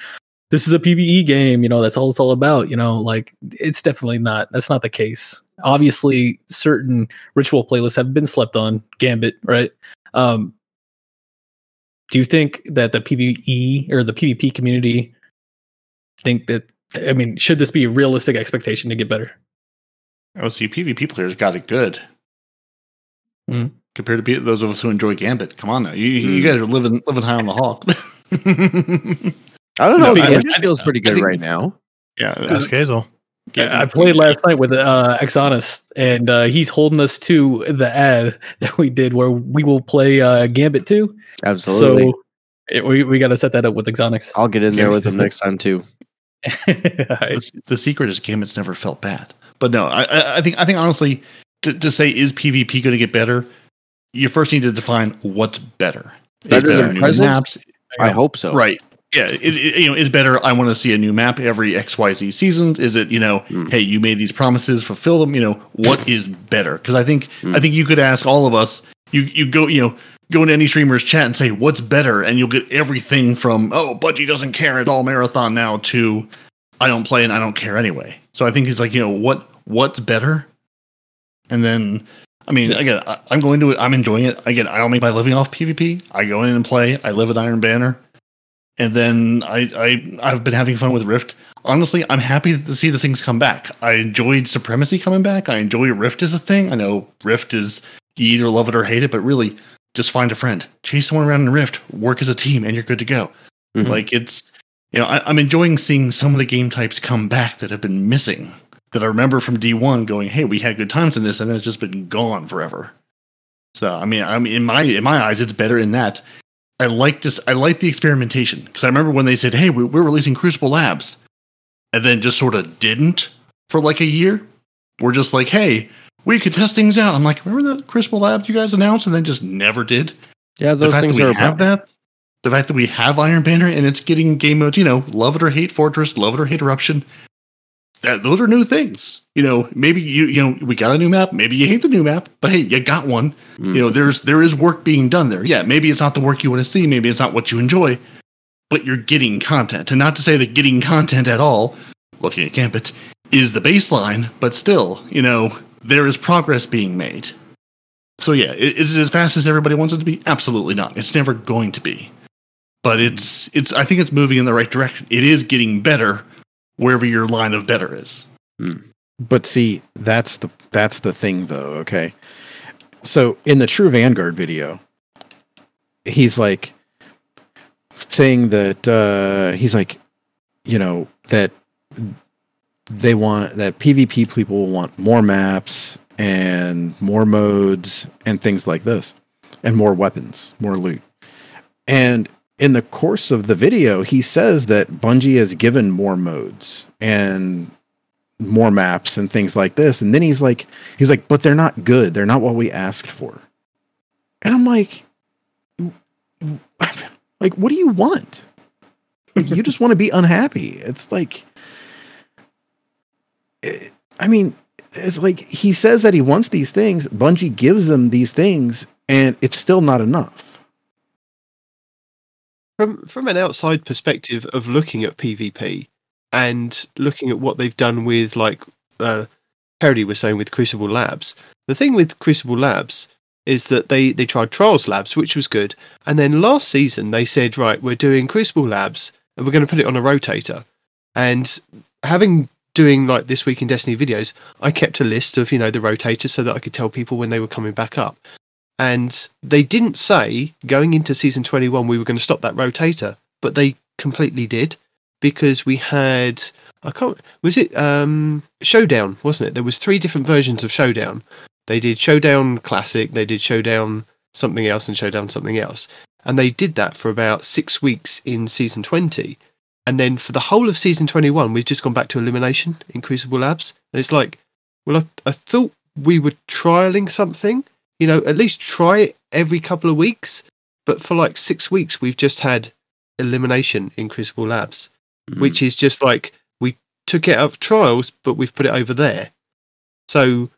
this is a PVE game. You know, that's all it's all about. You know, like it's definitely not. That's not the case. Obviously, certain ritual playlists have been slept on. Gambit, right? Um, do you think that the PVE or the PvP community think that? I mean, should this be a realistic expectation to get better? Oh, so you PvP players got it good. Mhm. Compared to those of us who enjoy Gambit. Come on now. You, you Mm. guys are living living high on the hog. I don't know. Speaking It of- feels pretty good think- right now. yeah. Ask Hazel. I played last night with uh, Exonus, and uh, he's holding us to the ad that we did where we will play uh, Gambit 2. Absolutely. So it, we, we got to set that up with Exonix. I'll get in there with him next time too. the, the secret is Gambit's never felt bad. But no, I, I, I think I think honestly, to, to say is PvP going to get better, you first need to define what's better. Better than new present? maps? I hope so. Right. Yeah. It, it, you know, is better. I want to see a new map every X Y Z seasons. Is it you know, Mm. hey, you made these promises, fulfill them. You know, what is better? Because I think Mm. I think you could ask all of us. You you go you know go into any streamer's chat and say what's better, and you'll get everything from oh Bungie doesn't care at all marathon now to I don't play and I don't care anyway. So I think he's like you know what what's better, and then. I mean, again, I, I'm going to it. I'm enjoying it. Again, I don't make my living off PvP. I go in and play. I live at Iron Banner and then I, I I've been having fun with Rift. Honestly, I'm happy to see the things come back. I enjoyed Supremacy coming back. I enjoy Rift as a thing. I know Rift is you either love it or hate it, but really, just find a friend, chase someone around in Rift, work as a team, and you're good to go. Mhm. Like it's you know I, I'm enjoying seeing some of the game types come back that have been missing. That I remember from D1 going, hey, we had good times in this, and then it's just been gone forever. So I mean, I mean, in my in my eyes, it's better in that I like this. I like the experimentation because I remember when they said, "Hey, we- we're releasing Crucible Labs," and then just sort of didn't for like a year. We're just like, "Hey, we could test things out." I'm like, "Remember the Crucible Labs you guys announced and then just never did?" Yeah, The those fact things that we are have about. that, the fact that we have Iron Banner and it's getting game modes, you know, love it or hate Fortress, love it or hate Eruption. That those are new things. You know, maybe you you know we got a new map. Maybe you hate the new map, but hey, you got one. Mm. you know there's there is work being done there. Yeah maybe it's not the work you want to see. Maybe it's not what you enjoy but you're getting content. And not to say that getting content at all looking at gambit is the baseline but still you know there is progress being made. So yeah is it as fast as everybody wants it to be? Absolutely not. It's never going to be. But it's it's i think it's moving in the right direction. It is getting better wherever your line of better is But see, that's the that's the thing though, okay? So in the True Vanguard video, he's like saying that uh he's like you know that they want that PvP people want more maps and more modes and things like this and more weapons, more loot. And in the course of the video, he says that Bungie has given more modes and more maps and things like this. And then he's like, he's like, but they're not good. They're not what we asked for. And I'm like, like, what do you want? You just want to be unhappy. It's like, I mean, it's like he says that he wants these things. Bungie gives them these things, and it's still not enough. From from an outside perspective of looking at PvP and looking at what they've done with like uh Peroty was saying with Crucible Labs, the thing with Crucible Labs is that they, they tried Trials Labs, which was good, and then last season they said, right, we're doing Crucible Labs and we're going to put it on a rotator. And having doing like this week in Destiny videos, I kept a list of, you know, the rotators so that I could tell people when they were coming back up. And they didn't say going into season 21 we were going to stop that rotator, but they completely did because we had I can't was it um Showdown, wasn't it? There was three different versions of Showdown. They did Showdown Classic, they did Showdown something else and Showdown something else. And they did that for about 6 weeks in season 20. And then for the whole of season 21 we've just gone back to elimination in Crucible Labs. And it's like well, I, I thought we were trialing something. You know, at least try it every couple of weeks. But for like six weeks, we've just had elimination in Crucible Labs, Mm. which is just like we took it out of trials, but we've put it over there. So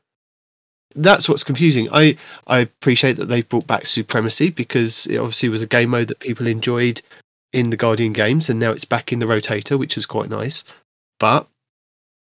that's what's confusing. I I appreciate that they've brought back Supremacy because it obviously was a game mode that people enjoyed in the Guardian games, and now it's back in the Rotator, which was quite nice. But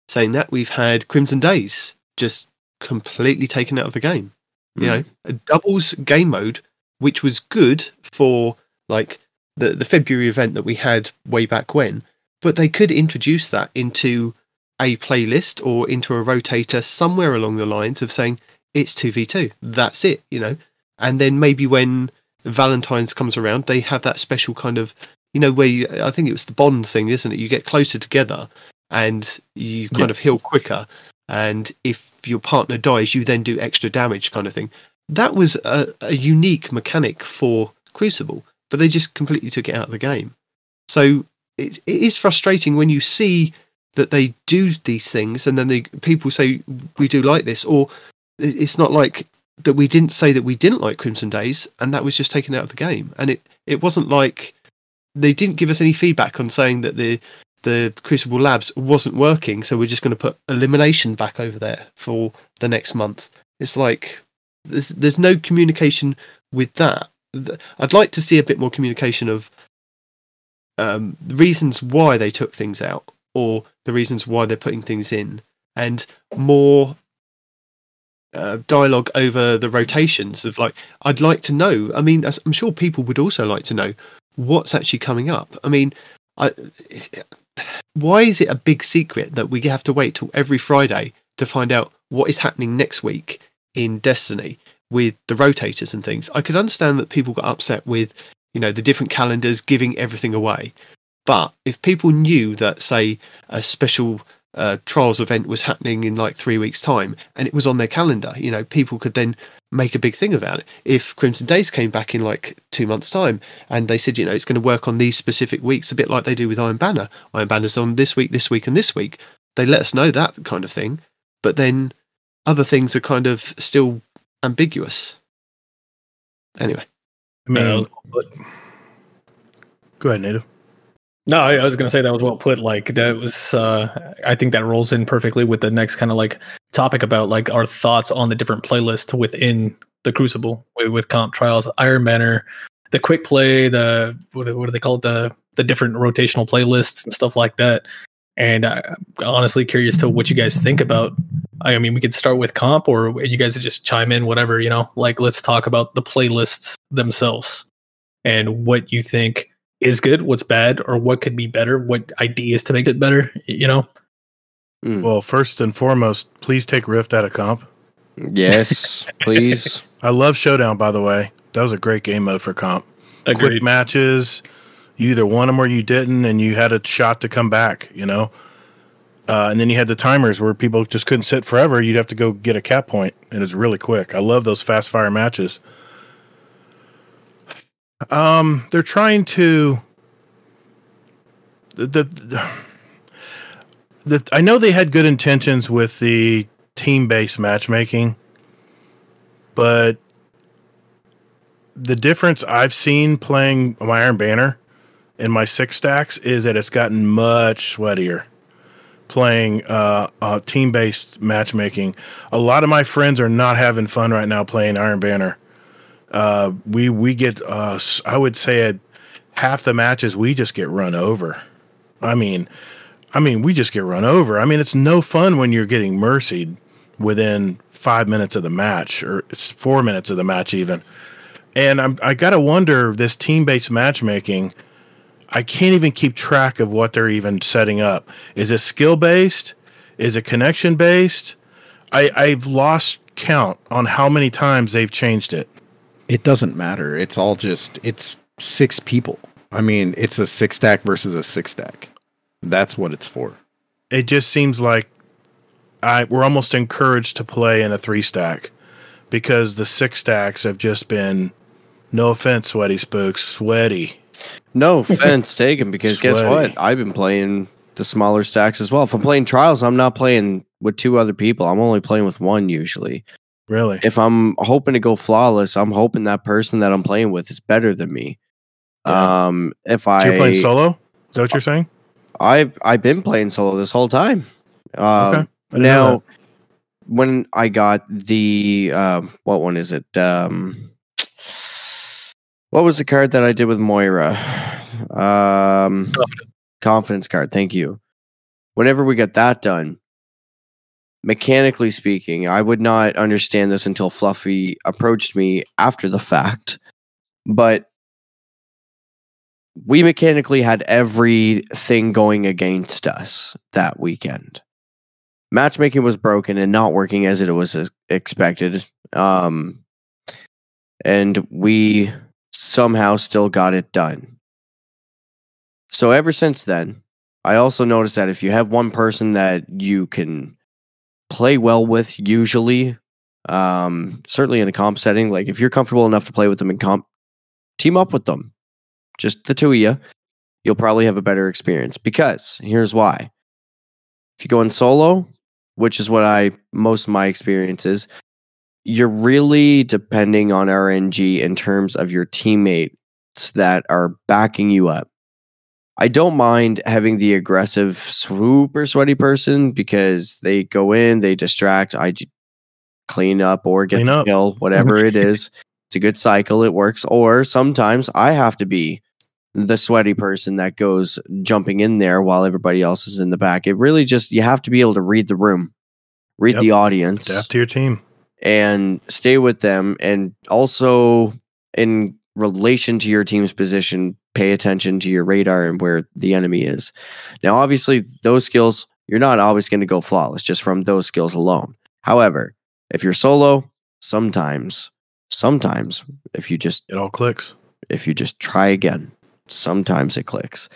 saying that, we've had Crimson Days just completely taken out of the game. You mm. know, a doubles game mode, which was good for like the the February event that we had way back when, but they could introduce that into a playlist or into a rotator somewhere along the lines of saying it's 2v2 that's it you know? And then maybe when valentine's comes around they have that special kind of you know where you, i think it was the bond thing isn't it? You get closer together and you kind of heal quicker and if your partner dies you then do extra damage kind of thing. That was a, a unique mechanic for crucible but they just completely took it out of the game. So it, it is frustrating when you see that they do these things and then they people say we do like this or it's not like that we didn't say that we didn't like crimson days and that was just taken out of the game. And it it wasn't like they didn't give us any feedback on saying that the the crucible labs wasn't working so we're just going to put elimination back over there for the next month. It's like there's there's no communication with that. I'd like to see a bit more communication of um, reasons why they took things out or the reasons why they're putting things in and more uh, dialogue over the rotations of like i'd like to know i mean i'm sure people would also like to know what's actually coming up. I mean I, why is it a big secret that we have to wait till every friday to find out what is happening next week in destiny with the rotators and things? I could understand that people got upset with you know the different calendars giving everything away. But if people knew that say a special uh, trials event was happening in like three weeks time and it was on their calendar you know people could then make a big thing about it. If crimson days came back in like two months time and they said you know it's going to work on these specific weeks a bit like they do with iron banner. Iron banner's on this week this week and this week. They let us know that kind of thing but then other things are kind of still ambiguous. Anyway. I mean, Uh, go ahead, N8iV. No, I I was gonna say that was well put. Like that was, uh, I think that rolls in perfectly with the next kind of like topic about like our thoughts on the different playlists within the Crucible with, with comp trials, Iron Banner, the quick play, the what, what do they call it, the the different rotational playlists and stuff like that. And I'm honestly curious to what you guys think about. I mean, we could start with comp, or you guys just chime in, whatever you know. Like, let's talk about the playlists themselves and what you think is good, what's bad, or what could be better, what ideas to make it better, you know? Mm. Well, first and foremost, please take Rift out of comp. Yes, please. I love Showdown, by the way. That was a great game mode for comp. Quick Agreed. matches. You either won them or you didn't, and you had a shot to come back, you know? Uh, and then you had the timers where people just couldn't sit forever. You'd have to go get a cap point, and it's really quick. I love those fast fire matches. Um, they're trying to. The, the, the, I know they had good intentions with the team based matchmaking, but the difference I've seen playing my Iron Banner in my six stacks is that it's gotten much sweatier playing uh, uh, team based matchmaking. A lot of my friends are not having fun right now playing Iron Banner. Uh, we we get uh, I would say at half the matches we just get run over. I mean, I mean we just get run over. I mean it's no fun when you're getting mercied within five minutes of the match or four minutes of the match even. And I'm I gotta wonder this team based matchmaking. I can't even keep track of what they're even setting up. Is it skill based? Is it connection based? I, I've lost count on how many times they've changed it. It doesn't matter. It's all just it's six people. I mean, it's a six stack versus a six stack. That's what it's for. It just seems like I we're almost encouraged to play in a three stack because the six stacks have just been no offense, Sweatyspookz, sweaty. No offense taken, because guess what? I've been playing the smaller stacks as well. If I'm playing trials, I'm not playing with two other people. I'm only playing with one usually. Really? If I'm hoping to go flawless, I'm hoping that person that I'm playing with is better than me. Yeah. Um, if So I you're playing solo? Is that what you're saying? I've I've been playing solo this whole time. Um, Okay. I didn't know now, when I got the um, what one is it? Um, what was the card that I did with Moira? Um, Confident. confidence card. Thank you. Whenever we got that done, mechanically speaking, I would not understand this until Fluffy approached me after the fact. But we mechanically had everything going against us that weekend. Matchmaking was broken and not working as it was expected. Um, and we somehow still got it done. So ever since then, I also noticed that if you have one person that you can play well with, usually, um, certainly in a comp setting, like if you're comfortable enough to play with them in comp, team up with them. Just the two of you, you'll probably have a better experience. Because here's why: if you go in solo, which is what I most of my experience is, you're really depending on RNG in terms of your teammates that are backing you up. I don't mind having the aggressive, super sweaty person because they go in, they distract, I clean up or get Clean the up. kill, whatever it is. It's a good cycle, it works. Or sometimes I have to be the sweaty person that goes jumping in there while everybody else is in the back. It really just, you have to be able to read the room, read Yep. the audience Adapt to your team. and stay with them and also in relation to your team's position pay attention to your radar and where the enemy is now obviously those skills you're not always going to go flawless just from those skills alone however if you're solo sometimes sometimes if you just It all clicks. if you just try again sometimes it clicks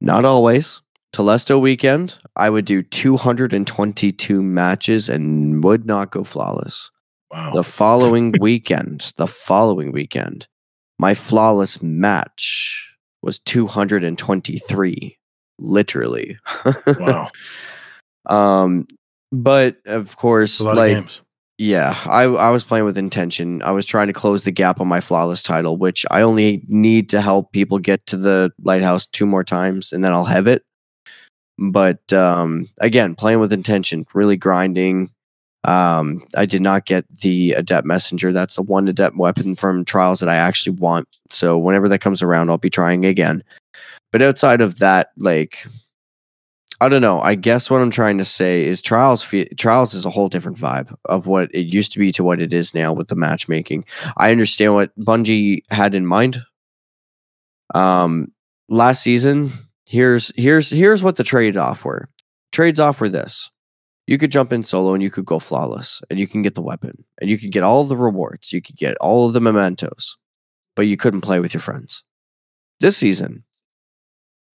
not always Telesto weekend, I would do 222 matches and would not go flawless. Wow. The following weekend, the following weekend, my flawless match was 223, literally. wow. um, but of course, like of yeah, I I was playing with intention. I was trying to close the gap on my flawless title, which I only need to help people get to the lighthouse two more times, and then I'll have it. But um, again, playing with intention, really grinding. Um, I did not get the adept messenger. That's the one adept weapon from trials that I actually want. So whenever that comes around, I'll be trying again. But outside of that, like I don't know. I guess what I'm trying to say is trials. Trials is a whole different vibe of what it used to be to what it is now with the matchmaking. I understand what Bungie had in mind. Um, last season, here's here's here's what the trade off were. Trades off were this: you could jump in solo and you could go flawless, and you can get the weapon, and you could get all the rewards, you could get all of the mementos, but you couldn't play with your friends. This season,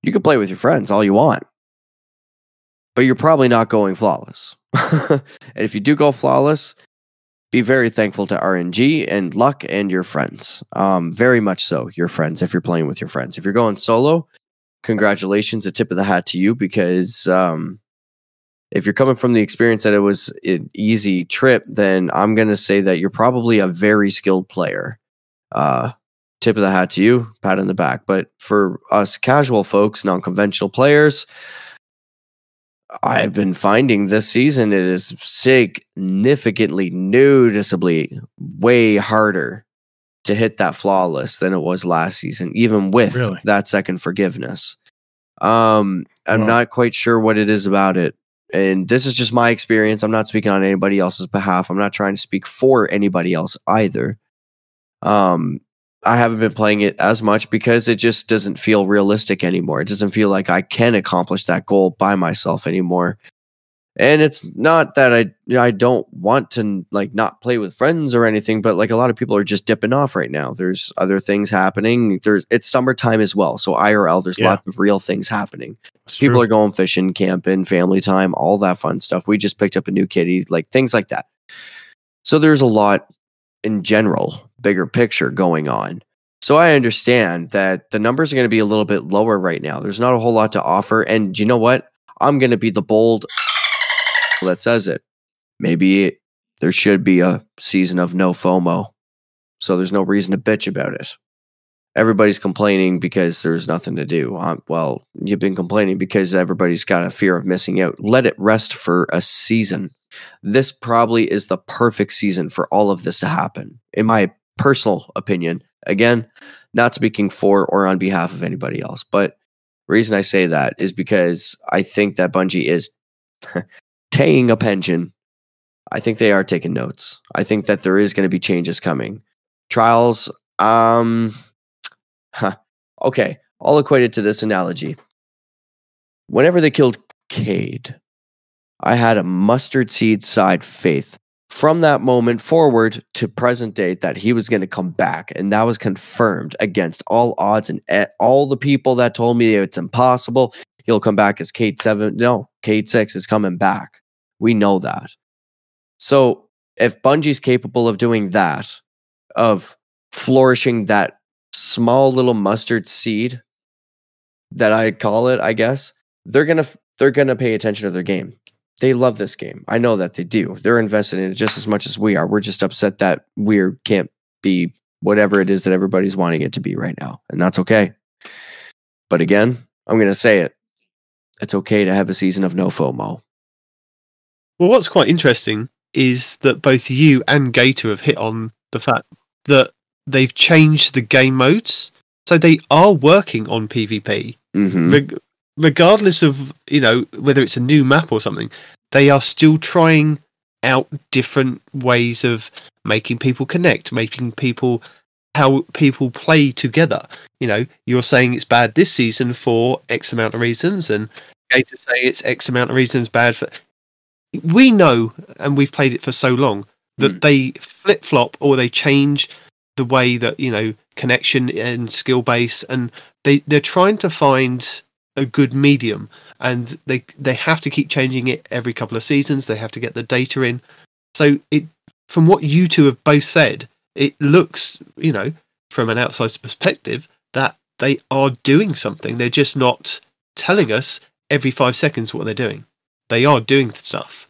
you can play with your friends all you want but you're probably not going flawless. and if you do go flawless, be very thankful to RNG and luck and your friends. Um, very much so, your friends, if you're playing with your friends. If you're going solo, congratulations, a tip of the hat to you because um, if you're coming from the experience that it was an easy trip, then I'm going to say that you're probably a very skilled player. Uh, tip of the hat to you, pat on the back. But for us casual folks, non conventional players, I've been finding this season it is significantly, noticeably way harder to hit that flawless than it was last season, even with Really? that second forgiveness. Um, I'm Wow. not quite sure what it is about it. And this is just my experience. I'm not speaking on anybody else's behalf. I'm not trying to speak for anybody else either. Um, I haven't been playing it as much because it just doesn't feel realistic anymore. It doesn't feel like I can accomplish that goal by myself anymore. And it's not that I I don't want to like not play with friends or anything, but like a lot of people are just dipping off right now. There's other things happening. There's it's summertime as well, so IRL. There's Yeah. lots of real things happening. People true. are going fishing, camping, family time, all that fun stuff. We just picked up a new kitty, like things like that. So there's a lot in general, bigger picture going on. So I understand that the numbers are going to be a little bit lower right now. There's not a whole lot to offer. And you know what? I'm going to be the bold that says it. Maybe it, there should be a season of no FOMO. So there's no reason to bitch about it. Everybody's complaining because there's nothing to do. Um, well, you've been complaining because everybody's got a fear of missing out. Let it rest for a season. This probably is the perfect season for all of this to happen, in my personal opinion. Again, not speaking for or on behalf of anybody else, but reason I say that is because I think that Bungie is paying a pension. I think they are taking notes. I think that there is going to be changes coming. Trials, um, huh. okay, I'll equate it to this analogy. Whenever they killed Cayde, I had a mustard seed side faith from that moment forward to present date that he was going to come back and that was confirmed against all odds and all the people that told me it's impossible he'll come back as Cayde 7 no Cayde 6 is coming back we know that so if Bungie's capable of doing that of flourishing that small little mustard seed that I call it I guess they're to they're to pay attention to their game they love this game. I know that they do. They're invested in it just as much as we are. We're just upset that we can't be whatever it is that everybody's wanting it to be right now. And that's okay. But again, I'm to say it. It's okay to have a season of no FOMO. Well, what's quite interesting is that both you and Gatr have hit on the fact that they've changed the game modes. So they are working on PvP. Mm-hmm. Reg- regardless of, you know, whether it's a new map or something, they are still trying out different ways of making people connect, making people how people play together. You know, you're saying it's bad this season for X amount of reasons, and Gatr say it's X amount of reasons bad for. We know, and we've played it for so long that Mm. they flip flop or they change the way that you know connection and skill base, and they they're trying to find a good medium, and they they have to keep changing it every couple of seasons. They have to get the data in. So it, from what you two have both said, it looks, you know, from an outsider's perspective, that they are doing something. They're just not telling us every five seconds what they're doing. They are doing stuff.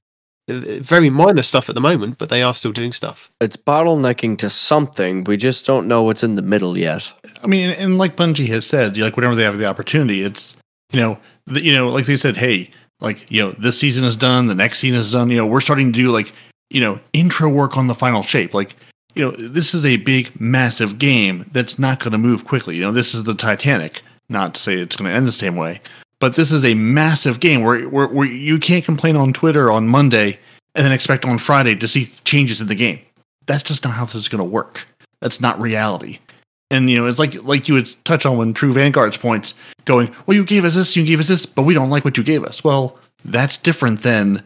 Uh, Very minor stuff at the moment, but they are still doing stuff. It's bottlenecking to something. We just don't know what's in the middle yet. I mean, and like Bungie has said, like whenever they have the opportunity, it's you know, the, you know, like they said, hey, like you know, this season is done, the next season is done. You know, we're starting to do like you know intro work on the final shape. Like you know, this is a big, massive game that's not going to move quickly. You know, this is the Titanic. Not to say it's going to end the same way, but this is a massive game where, where where you can't complain on Twitter on Monday and then expect on Friday to see changes in the game. That's just not how this is going to work. That's not reality. And you know, it's like like you would touch on when True Vanguard's points, going, "Well, you gave us this, you gave us this, but we don't like what you gave us." Well, that's different than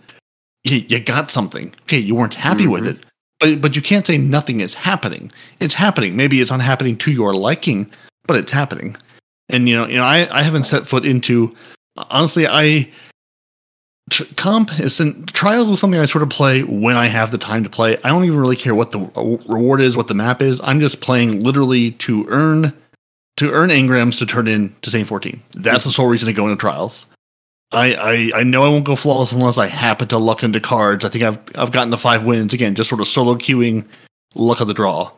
you, you got something. Okay, you weren't happy with mm-hmm. it, but but you can't say nothing is happening. It's happening. Maybe it's not happening to your liking, but it's happening. And you know, you know, I I haven't set foot into. Honestly, I tr- comp is trials is something I sort of play when I have the time to play. I don't even really care what the uh, reward is, what the map is. I'm just playing literally to earn to earn engrams to turn in to Saint 14. That's the sole reason to go into trials. I, I I know I won't go flawless unless I happen to luck into cards. I think I've I've gotten to five wins again, just sort of solo queuing, luck of the draw.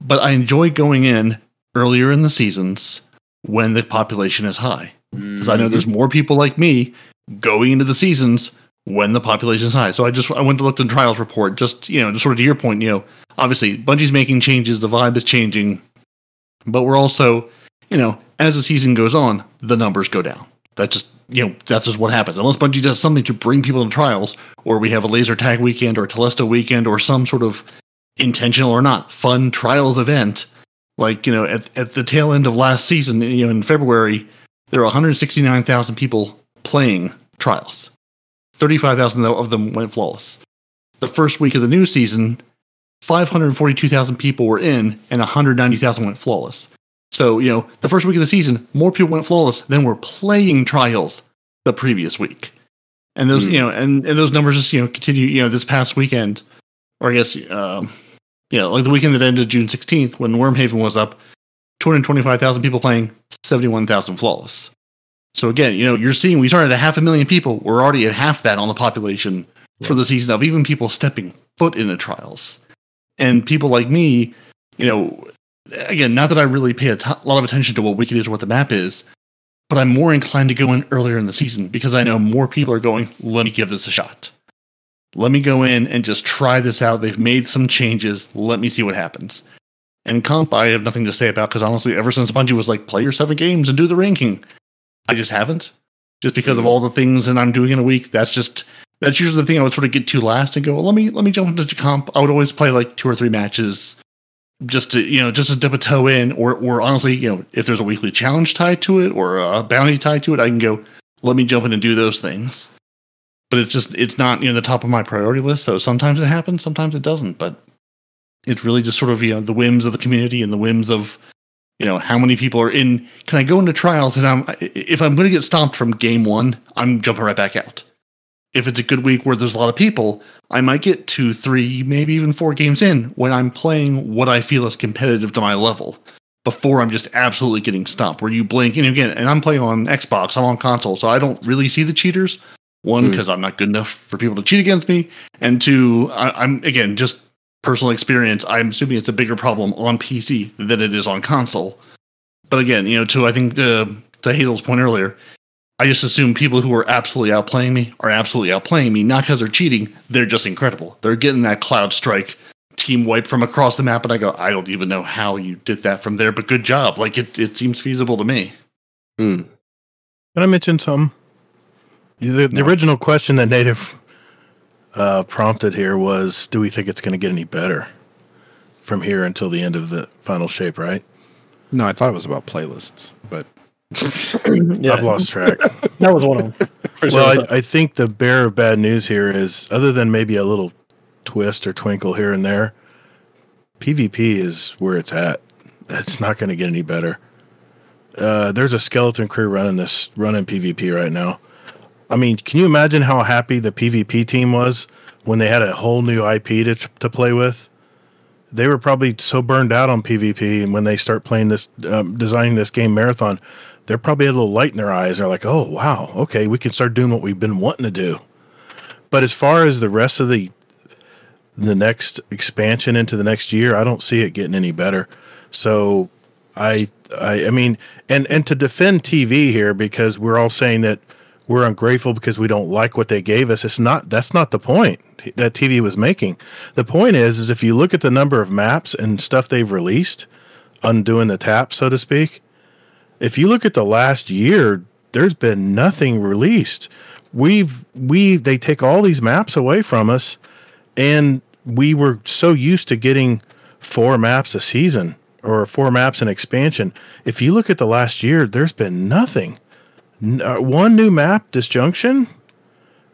But I enjoy going in earlier in the seasons when the population is high because I know mm-hmm. there's more people like me going into the seasons when the population is high. So I just I went to look the trials report, just you know, just sort of to your point, you know, obviously Bungie's making changes, the vibe is changing, but we're also, you know, as the season goes on, the numbers go down. That just you know, that's just what happens. Unless Bungie does something to bring people to trials, or we have a laser tag weekend or a Telesto weekend or some sort of intentional or not fun trials event. Like, you know, at, at the tail end of last season, you know, in February, there were 169,000 people playing trials. 35,000 of them went flawless. The first week of the new season, 542,000 people were in and 190,000 went flawless. So, you know, the first week of the season, more people went flawless than were playing trials the previous week. And those, Hmm. you know, and, and those numbers just, you know, continue, you know, this past weekend, or I guess, um, yeah, like the weekend that ended June 16th when Wormhaven was up, 225,000 people playing, 71,000 flawless. So again, you know, you're seeing we started at half a million people. We're already at half that on the population for the season of even people stepping foot into trials. And people like me, you know, again, not that I really pay a t- lot of attention to what Wicked is or what the map is, but I'm more inclined to go in earlier in the season because I know more people are going, let me give this a shot. Let me go in and just try this out. They've made some changes. Let me see what happens. And comp, I have nothing to say about because honestly, ever since Bungie was like, play your seven games and do the ranking, I just haven't. Just because of all the things that I'm doing in a week, that's just that's usually the thing I would sort of get to last and go, well, let me let me jump into comp. I would always play like two or three matches just to you know just to dip a toe in, or or honestly, you know, if there's a weekly challenge tied to it or a bounty tied to it, I can go, let me jump in and do those things. But it's just it's not you know the top of my priority list. So sometimes it happens, sometimes it doesn't. But it's really just sort of you know the whims of the community and the whims of you know how many people are in. Can I go into trials and I'm if I'm going to get stomped from game one, I'm jumping right back out. If it's a good week where there's a lot of people, I might get two, three, maybe even four games in when I'm playing what I feel is competitive to my level. Before I'm just absolutely getting stomped, where you blink and again, and I'm playing on Xbox, I'm on console, so I don't really see the cheaters. One, Mm. because I'm not good enough for people to cheat against me, and two, I, I'm again just personal experience. I'm assuming it's a bigger problem on PC than it is on console. But again, you know, to I think uh, to Hazel's point earlier, I just assume people who are absolutely outplaying me are absolutely outplaying me, not because they're cheating. They're just incredible. They're getting that Cloudstrike team wipe from across the map, and I go, I don't even know how you did that from there, but good job. Like it, it seems feasible to me. Hmm. Can I mention something? The, the original question that N8iV uh, prompted here was Do we think it's going to get any better from here until the end of the final shape, right? No, I thought it was about playlists, but yeah, I've lost track. that was one of them. For sure. well, I, I think the bearer of bad news here is other than maybe a little twist or twinkle here and there, PvP is where it's at. It's not going to get any better. Uh, there's a skeleton crew running this running PvP right now. I mean, can you imagine how happy the PvP team was when they had a whole new IP to to play with? They were probably so burned out on PvP, and when they start playing this, um, designing this game marathon, they're probably a little light in their eyes. They're like, "Oh wow, okay, we can start doing what we've been wanting to do." But as far as the rest of the the next expansion into the next year, I don't see it getting any better. So I I I mean, and and to defend TV here because we're all saying that we're ungrateful because we don't like what they gave us. It's not that's not the point that TV was making. The point is is if you look at the number of maps and stuff they've released, undoing the tap so to speak, if you look at the last year, there's been nothing released. We've we they take all these maps away from us and we were so used to getting four maps a season or four maps an expansion. If you look at the last year, there's been nothing. Uh, one new map, Disjunction,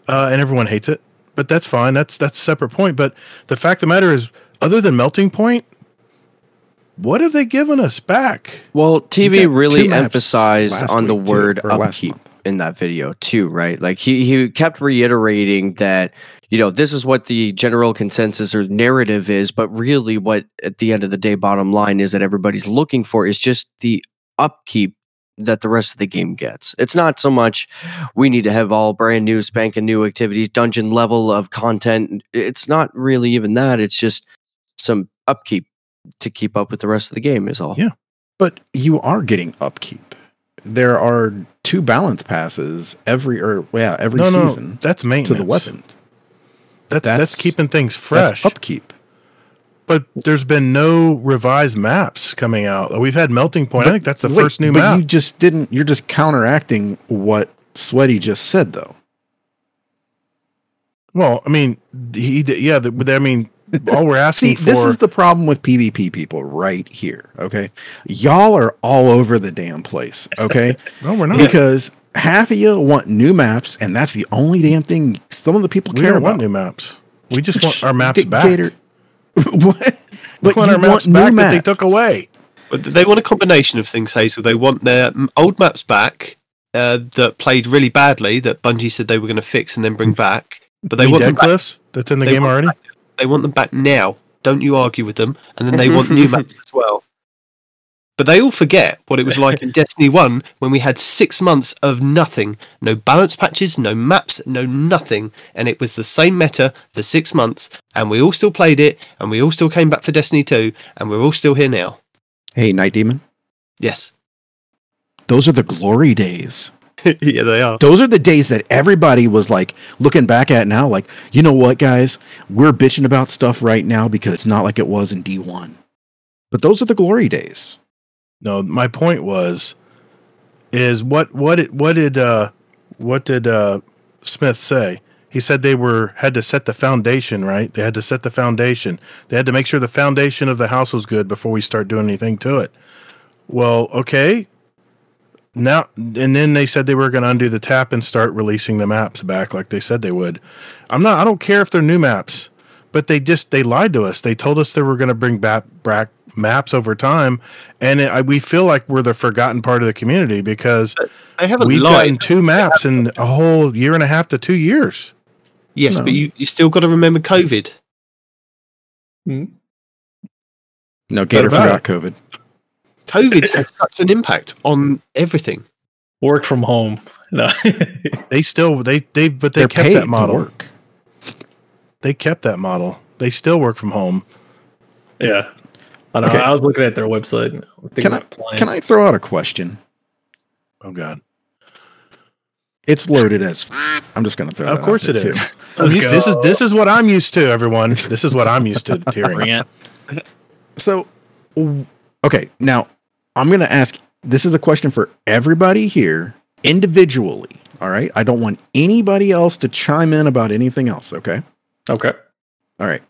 uh, and everyone hates it, but that's fine. That's that's a separate point. But the fact of the matter is, other than Melting Point, what have they given us back? Well, TV really emphasized on the too, word or upkeep in that video too, right? Like he he kept reiterating that you know this is what the general consensus or narrative is, but really what at the end of the day, bottom line is that everybody's looking for is just the upkeep that the rest of the game gets. It's not so much we need to have all brand new spanking new activities, dungeon level of content. It's not really even that. It's just some upkeep to keep up with the rest of the game is all. Yeah. But you are getting upkeep. There are two balance passes every or yeah every no, no, season that's to the weapons. That's, that's That's- keeping things fresh. That's upkeep. But there's been no revised maps coming out. We've had Melting Point. I think that's the wait, first new but map. You just didn't. You're just counteracting what Sweaty just said, though. well, I mean, he did, yeah. The, I mean, all we're asking See, for. this is the problem with PvP people right here. Okay, y'all are all over the damn place. Okay, no, we're not. because half of you want new maps, and that's the only damn thing some of the people we care don't about. want new maps. We just want our maps G- back. Gatr- what? But want you our maps want new back that they took away. But they want a combination of things, Hazel. They want their mm, old maps back uh, that played really badly that Bungie said they were going to fix and then bring back. But they You want them Dead Cliffs that's in the they game already. back- they want them back now. Don't you argue with them. And then they want new maps as well. But they all forget what it was like in Destiny 1 when we had six months of nothing. No balance patches, no maps, no nothing. And it was the same meta for six months. And we all still played it. And we all still came back for Destiny 2. And we're all still here now. Hey, Nitedemon. Yes. Those are the glory days. yeah, they are. Those are the days that everybody was like looking back at now, like, you know what, guys? We're bitching about stuff right now because it's not like it was in D1. But those are the glory days. No, my point was, is what what it what did uh what did uh Smith say? He said they were had to set the foundation, right? They had to set the foundation. They had to make sure the foundation of the house was good before we start doing anything to it. Well, okay. Now and then they said they were going to undo the tap and start releasing the maps back like they said they would. I'm not I don't care if they're new maps, but they just they lied to us. They told us they were going to bring back back maps over time and it, I, we feel like we're the forgotten part of the community because They haven't we've lied. gotten two maps in a whole year and a half to two years. Yes, No. but you, you still got to remember COVID. Hmm? No, Gatr about forgot COVID. COVID's had such an impact on everything. Work from home. No. They still they they but they They're kept paid that model. to work. They kept that model. They still work from home. yeah. I know. Okay. I was looking at their website. Can I can I throw out a question? Oh god. It's loaded as. f- I'm just going to throw. Of that out course there, it too. is. This is this is what I'm used to, everyone. This is what I'm used to hearing. So, okay, now I'm going to ask. This is a question for everybody here individually. All right, I don't want anybody else to chime in about anything else. Okay. Okay. All right.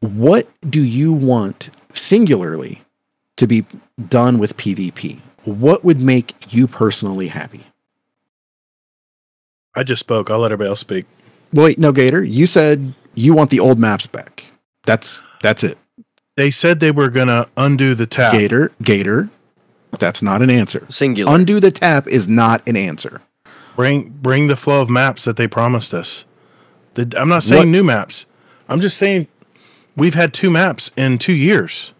What do you want singularly to be done with PvP? What would make you personally happy? I just spoke. I'll let everybody else speak. Wait, no, Gatr. You said you want the old maps back. That's that's it. They said they were gonna undo the tap. Gatr, Gatr. That's not an answer. Singular. Undo the tap is not an answer. Bring bring the flow of maps that they promised us. I'm not saying What- new maps. I'm just saying we've had two maps in two years.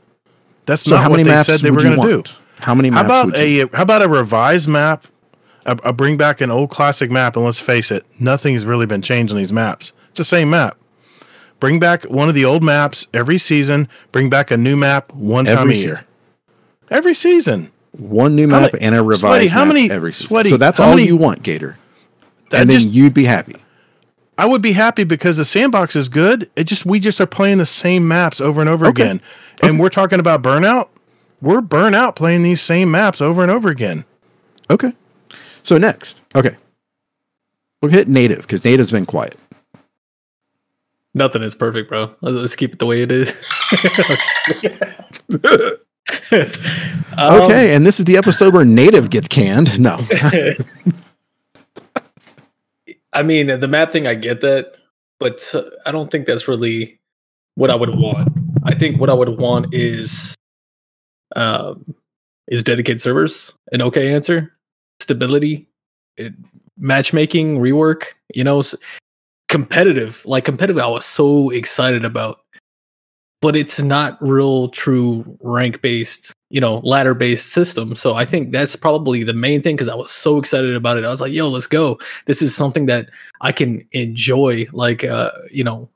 That's So not how what many they maps said they were going to do. How many How about would you a how about a revised map? A, a bring back an old classic map, and let's face it, nothing's really been changed on these maps. It's the same map. Bring back one of the old maps every season. Bring back a new map one time a year. Every season. one new map many- and a revised Sweaty, how map many- every season? Sweaty, so that's all many- you want, Gatr. And then just- you'd be happy. I would be happy because the sandbox is good. It just we just are playing the same maps over and over Okay. again. And we're talking about burnout. We're burnout playing these same maps over and over again. Okay. So next, okay, we'll hit N8iV because N8iV's been quiet. Nothing is perfect, bro. Let's, let's keep it the way it is. Um, Okay, and this is the episode where N8iV gets canned. No, I mean, the map thing, I get that, but uh, I don't think that's really what I would want. I think what I would want is, um, is dedicated servers. An okay answer, stability, it, matchmaking, rework. You know, competitive. Like competitive, I was so excited about, but it's not real, true rank based. You know, ladder based system. So I think that's probably the main thing because I was so excited about it. I was like, "Yo, let's go!" this is something that I can enjoy, like uh, you know,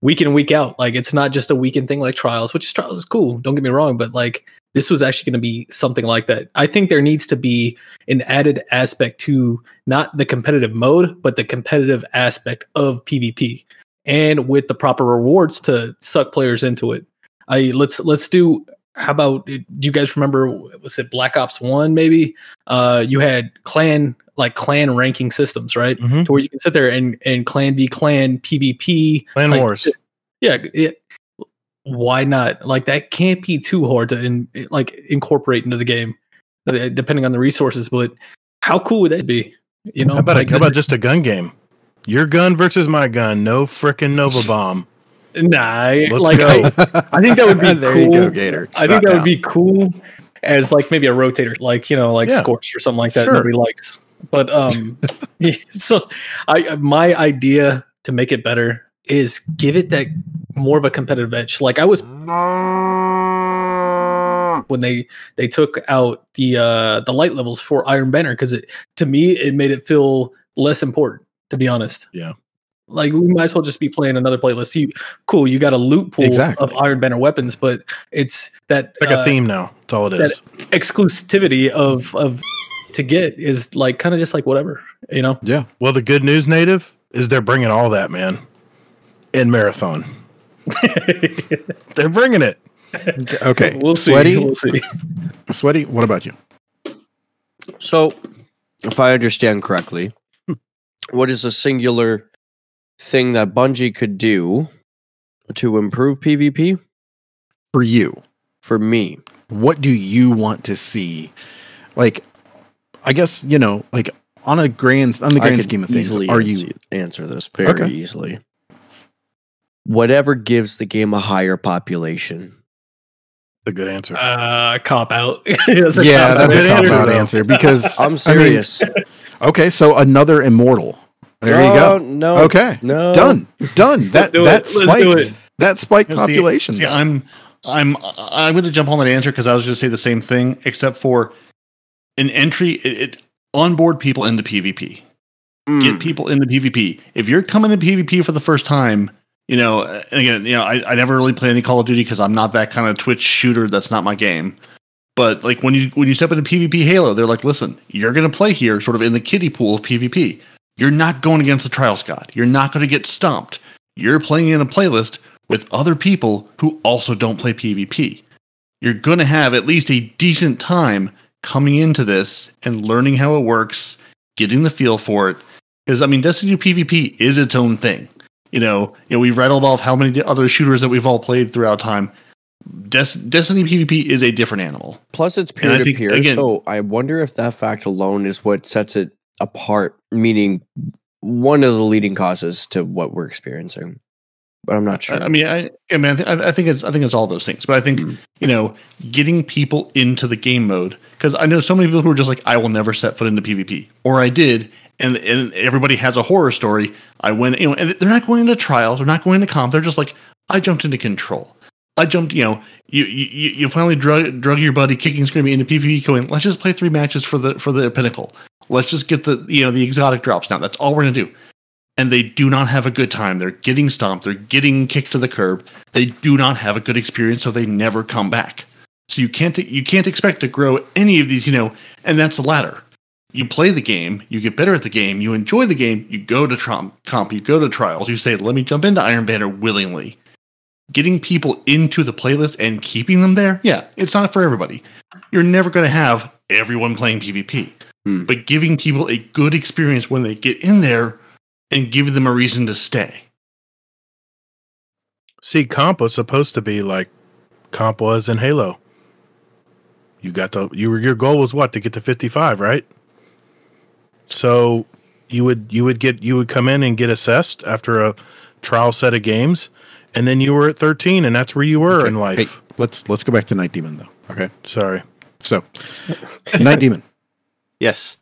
week in week out. Like it's not just a weekend thing like trials, which is trials is cool. Don't get me wrong, but like this was actually going to be something like that. I think there needs to be an added aspect to not the competitive mode, but the competitive aspect of PvP, and with the proper rewards to suck players into it. I let's let's do. How about do you guys remember? Was it Black Ops One? Maybe uh, you had clan like clan ranking systems, right? Mhm. To where you can sit there and and clan v clan PvP Clan like, Wars. Yeah, it, why not? Like that can't be too hard to in, like incorporate into the game, uh, depending on the resources. But how cool would that be? You know, How about, like, a, how about just a gun game? Your gun versus my gun. No frickin' Nova Bomb. nah? Let's like go. I, I think that would be there cool. you go, Gatr. I think that would be cool as like maybe a rotator, like you know, like Yeah. Scorch or something like that. Sure. Nobody likes, but um, yeah, so I my idea to make it better is give it that more of a competitive edge. Like I was when they they took out the uh the light levels for Iron Banner because it to me it made it feel less important. To be honest, Yeah. like we might as well just be playing another playlist. You cool, you got a loot pool Exactly. of Iron Banner weapons, but it's that Like a uh, theme now. That's all it that- is. exclusivity of of to get is like kind of just like whatever, you know. Yeah. Well, the good news, N8iV, is they're bringing all that, man. In marathon, they're bringing it. Okay. we'll see. Sweaty. We'll see. Sweaty. What about you? So, if I understand correctly, what is a singular thing that Bungie could do to improve PvP For you, for me? what do you want to see? Like, I guess you know, like on a grand on the grand scheme of things, easily are answer, you answer this very Okay. easily? Whatever gives the game a higher population. A good answer. Uh, cop out. That's a yeah, cop-out that's a good cop answer, out answer because I'm I mean, serious. Okay, so another immortal. There no, you go. No. Okay, No. done, done. That do it. that Let's do spiked. it. That spiked You know, see- population. See, I'm I'm I'm going to jump on that answer because I was going to say the same thing, except for an entry it, it onboard people into PvP. Mm. Get people into PvP. If you're coming to PvP for the first time, you know, and again, you know, I, I never really play any Call of Duty because I'm not that kind of Twitch shooter. That's not my game. But like when you when you step into PvP Halo, they're like, listen, you're to play here, sort of in the kiddie pool of PvP. You're not going against the Trials God. You're not to get stomped. You're playing in a playlist with other people who also don't play PvP. You're to have at least a decent time coming into this and learning how it works, getting the feel for it. Because I mean, Destiny PvP is its own thing. You know, you know, we've rattled off how many other shooters that we've all played throughout time. Des- Destiny PvP is a different animal. Plus, it's peer to peer. So I wonder if that fact alone is what sets it apart, meaning one of the leading causes to what we're experiencing. But I'm not sure. I, I mean, I, I mean, I, th- I think it's, I think it's all those things. But I think Mm. you know, getting people into the game mode because I know so many people who are just like, I will never set foot into PvP, or I did, and and everybody has a horror story. I went, you know, and they're not going into trials, they're not going into comp. They're just like, I jumped into control. I jumped, you know, you you, you finally drug drug your buddy kicking screaming into PvP, going, let's just play three matches for the for the pinnacle. Let's just get the you know the exotic drops now. That's all we're gonna do and they do not have a good time. They're getting stomped. They're getting kicked to the curb. They do not have a good experience, so they never come back. So you can't you can't expect to grow any of these, you know. And that's the ladder. You play the game, you get better at the game, you enjoy the game, you go to Trump, comp, you go to trials, you say, "Let me jump into Iron Banner willingly." Getting people into the playlist and keeping them there, yeah, it's not for everybody. You're never going to have everyone playing PvP, Hmm. but giving people a good experience when they get in there and give them a reason to stay. See, comp was supposed to be like comp was in Halo. You got to you were your goal was what to get to 55, right? So you would you would get you would come in and get assessed after a trial set of games, and then you were at 13, and that's where you were in life. Hey, let's let's go back to Nitedemon though. Okay, Sorry. so Nitedemon, Yes.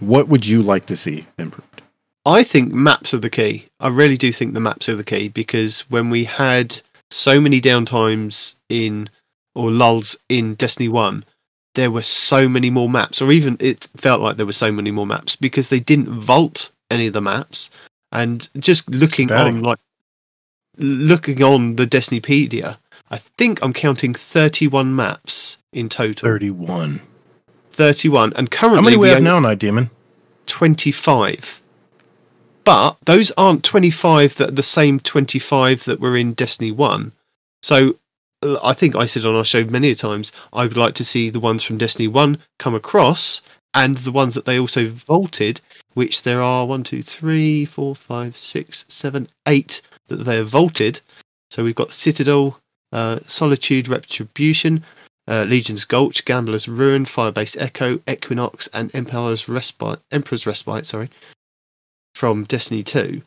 what would you like to see improved? I think maps are the key. I really do think the maps are the key because when we had so many downtimes in or lulls in Destiny 1, there were so many more maps, or even it felt like there were so many more maps because they didn't vault any of the maps. And just looking bad. on like looking on the Destinypedia, I think I'm counting 31 maps in total. 31. 31. And currently How many we have now, Nitedemon? 25. But those aren't 25 that are the same 25 that were in Destiny 1. So uh, I think I said on our show many a times, I would like to see the ones from Destiny 1 come across and the ones that they also vaulted, which there are one, two, three, four, five, six, seven, eight that they have vaulted. So we've got Citadel, uh, Solitude, Retribution, uh, Legion's Gulch, Gambler's Ruin, Firebase Echo, Equinox, and Emperor's Respite. Emperor's Respite, sorry, from Destiny Two.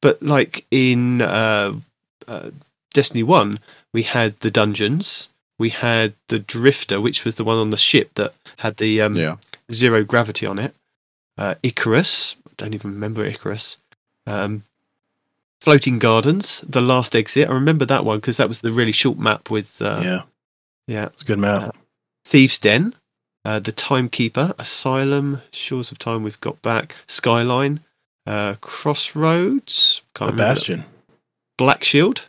But like in uh, uh, Destiny One, we had the dungeons, we had the Drifter, which was the one on the ship that had the um, Yeah, zero gravity on it. Uh, Icarus, I don't even remember Icarus. Um, Floating Gardens, the last exit. I remember that one because that was the really short map with uh, yeah. Yeah. It's a good map. Thieves Den, uh, The Timekeeper, Asylum, Shores of Time we've got back, Skyline, uh, Crossroads, A can't that- bastion. Black Shield,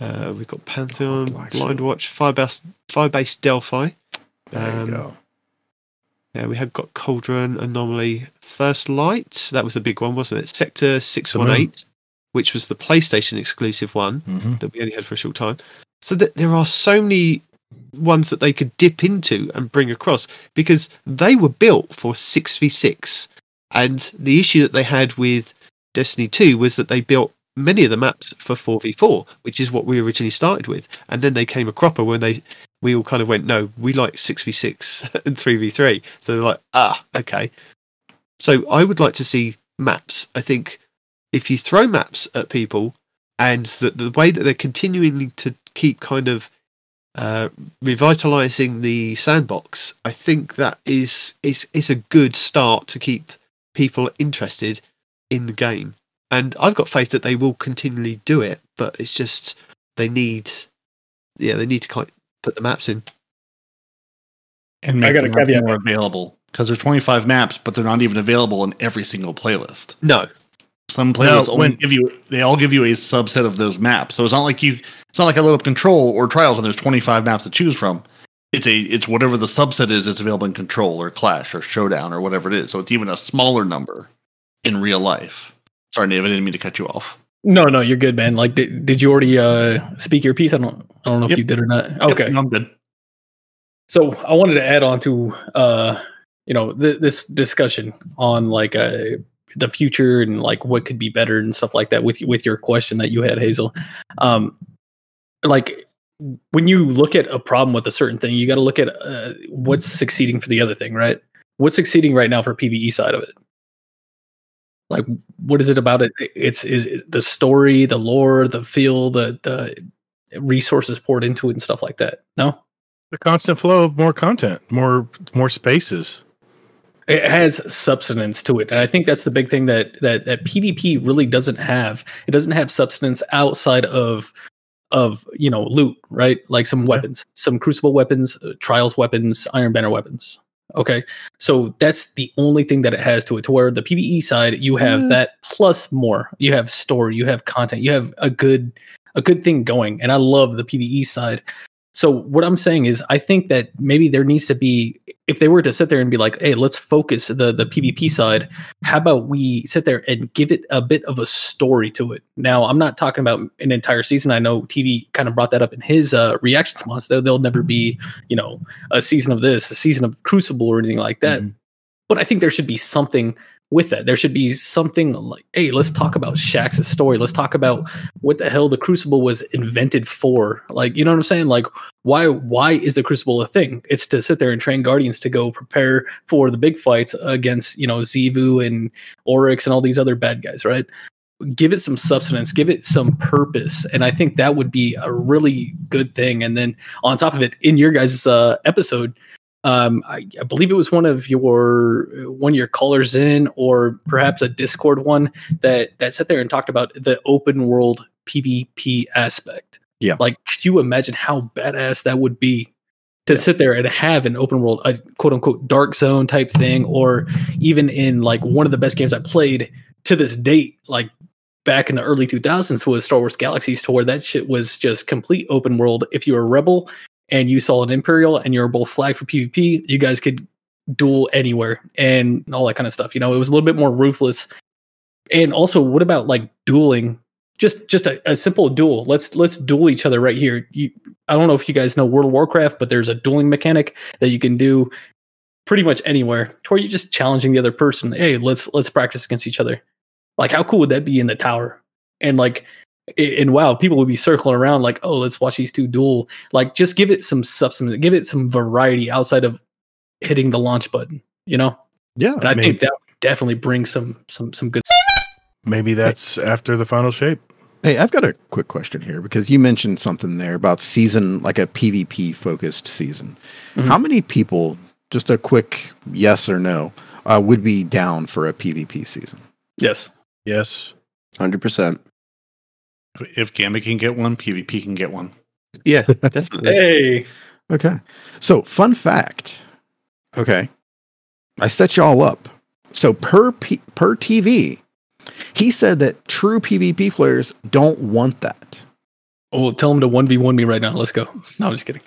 uh, we've got Pantheon, Black Blind Shield. Watch, Firebase, Firebase Delphi. There Um, you go. Yeah, we have got Cauldron, Anomaly, First Light. That was the big one, wasn't it? Sector 618, which was the PlayStation exclusive one hmm that we only had for a short time. So that there are so many ones that they could dip into and bring across because they were built for 6v6. And the issue that they had with Destiny 2 was that they built many of the maps for 4v4, which is what we originally started with. And then they came a cropper when they we all kind of went, no, we like 6v6 and 3v3. So they're like, ah, okay. So I would like to see maps. I think if you throw maps at people and the, the way that they're continuing to keep kind of uh, revitalizing the sandbox, I think that is is is a good start to keep people interested in the game. And I've got faith that they will continually do it, but it's just they need, yeah, they need to kind put the maps in. and I make got a them caveat. more available because there's 25 maps, but they're not even available in every single playlist. No, Some playlists No, only when- give you they all give you a subset of those maps. So it's not like you it's not like I load up Control or Trials and there's 25 maps to choose from. It's a it's whatever the subset is that's available in Control or Clash or Showdown or whatever it is. So it's even a smaller number in real life. Sorry, Dave, I didn't mean to cut you off. No, no, you're good, man. Like, did, did you already uh, speak your piece? I don't, I don't know Yep. if you did or not. Yep, Okay. no, I'm good. So I wanted to add on to uh, you know th- this discussion on like uh, the future and like what could be better and stuff like that with with your question that you had, Hazel. Um, like when you look at a problem with a certain thing, you got to look at uh, what's succeeding for the other thing, right? What's succeeding right now for PVE side of it? Like, what is it about it? It's is it the story, the lore, the feel, the the resources poured into it, and stuff like that. No, The constant flow of more content, more more spaces. It has substance to it. And i think that's the big thing that that that pvp really doesn't have. It doesn't have substance outside of of you know loot right? Like some weapons some crucible weapons uh, trials weapons iron banner weapons. Okay? So that's the only thing that it has to it to where the pve side you have that plus more. You have story you have content you have a good a good thing going. And i love the pve side so what i'm saying is i think that maybe there needs to be if they were to sit there and be like, "Hey, let's focus the the PvP side," how about we sit there and give it a bit of a story to it? Now, I'm not talking about an entire season. I know TV kind of brought that up in his uh, reaction response. There, there'll never be, you know, a season of this, a season of Crucible, or anything like that. But I think there should be something with that. There should be something like, "Hey, let's talk about Shaxx's story. Let's talk about what the hell the Crucible was invented for." Like, you know what I'm saying? Like, why why is the crucible a thing it's to sit there and train guardians to go prepare for the big fights against you know Xivu and oryx and all these other bad guys right give it some substance give it some purpose and i think that would be a really good thing and then on top of it in your guys uh, episode um, I, I believe it was one of your one of your callers in or perhaps a discord one that that sat there and talked about the open world pvp aspect. Yeah. like could you imagine how badass that would be to sit there and have an open world a quote unquote dark zone type thing or even in like one of the best games i played to this date like back in the early 2000s was star wars galaxies to where that shit was just complete open world. If you were a rebel and you saw an imperial and you're both flagged for pvp you guys could duel anywhere and all that kind of stuff you know? It was a little bit more ruthless. And also what about like dueling? Just just a, a simple duel. Let's let's duel each other right here. You, i don't know if you guys know world of warcraft but there's a dueling mechanic that you can do pretty much anywhere where you're just challenging the other person. Hey let's let's practice against each other. Like how cool would that be in the tower? And like and wow people would be circling around like oh let's watch these two duel like just give it some substance give it some variety outside of hitting the launch button you know Yeah. and i mean- think that would definitely brings some some some good Maybe that's after the final shape. Hey, I've got a quick question here because you mentioned something there about season, like a PvP focused season. Mhm. How many people, just a quick yes or no, uh, would be down for a PvP season? yes Yes. 100%. If Gambit can get one, PvP can get one. yeah, definitely. hey Okay. So, fun fact. Okay. I set y'all up. So, per P- per TV, he said that true PvP players don't want that. Oh, well, tell him to one v one me right now. Let's go. No, I'm just kidding.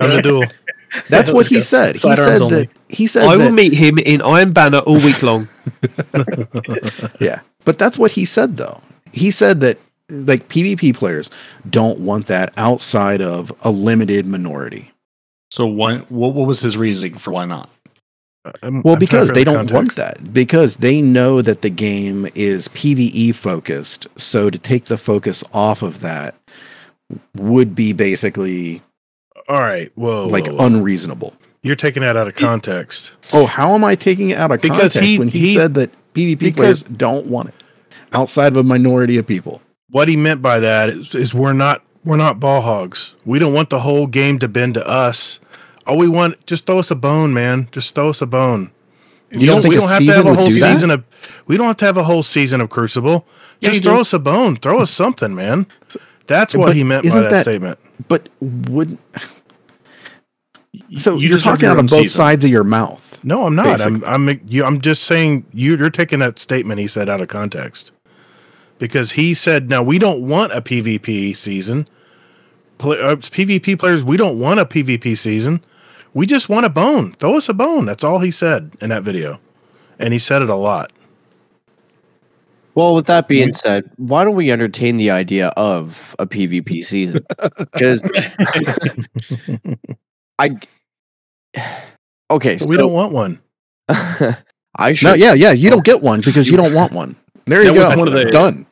On the duel. That's what he go. said. He Sidearms said only. that he said I will that, meet him in Iron Banner all week long. yeah. But that's what he said though. He said that like PvP players don't want that outside of a limited minority. So why? What, what was his reasoning for why not? Uh, I'm- Well, I'm because they figure don't the want that. Because they know that the game is PvE focused. So to take the focus off of that would be basically All right. Whoa. like whoa, whoa. unreasonable. You're taking that out of context. Oh, how am I taking it out of Because context he- when he, he- said that PvP players don't want it outside of a minority of people? What he meant by that is, is we're not we're not ball hogs. We don't want the whole game to bend to us. All we want, just throw us a bone, man. Just throw us a bone. You we don't don't, we don't have to have a whole do that? season of. We don't have to have a whole season of Crucible. Yeah, Just you throw do. us a bone. Throw us something, man. That's what But he meant by that, that- statement. But would so You you're talking your out of both season. sides of your mouth. No, I'm not. Basically. I'm I'm you, I'm just saying you, you're taking that statement he said out of context. Because he said, "Now we don't want a PvP season. Play, uh, PvP players, we don't want a PvP season. We just want a bone. Throw us a bone." That's all he said in that video, and he said it a lot. Well, with that being said, why don't we entertain the idea of a PvP season? Because I okay, so we don't want one. I should No, yeah, yeah. You don't get one because you don't want one. There you That was go. one of the- Done.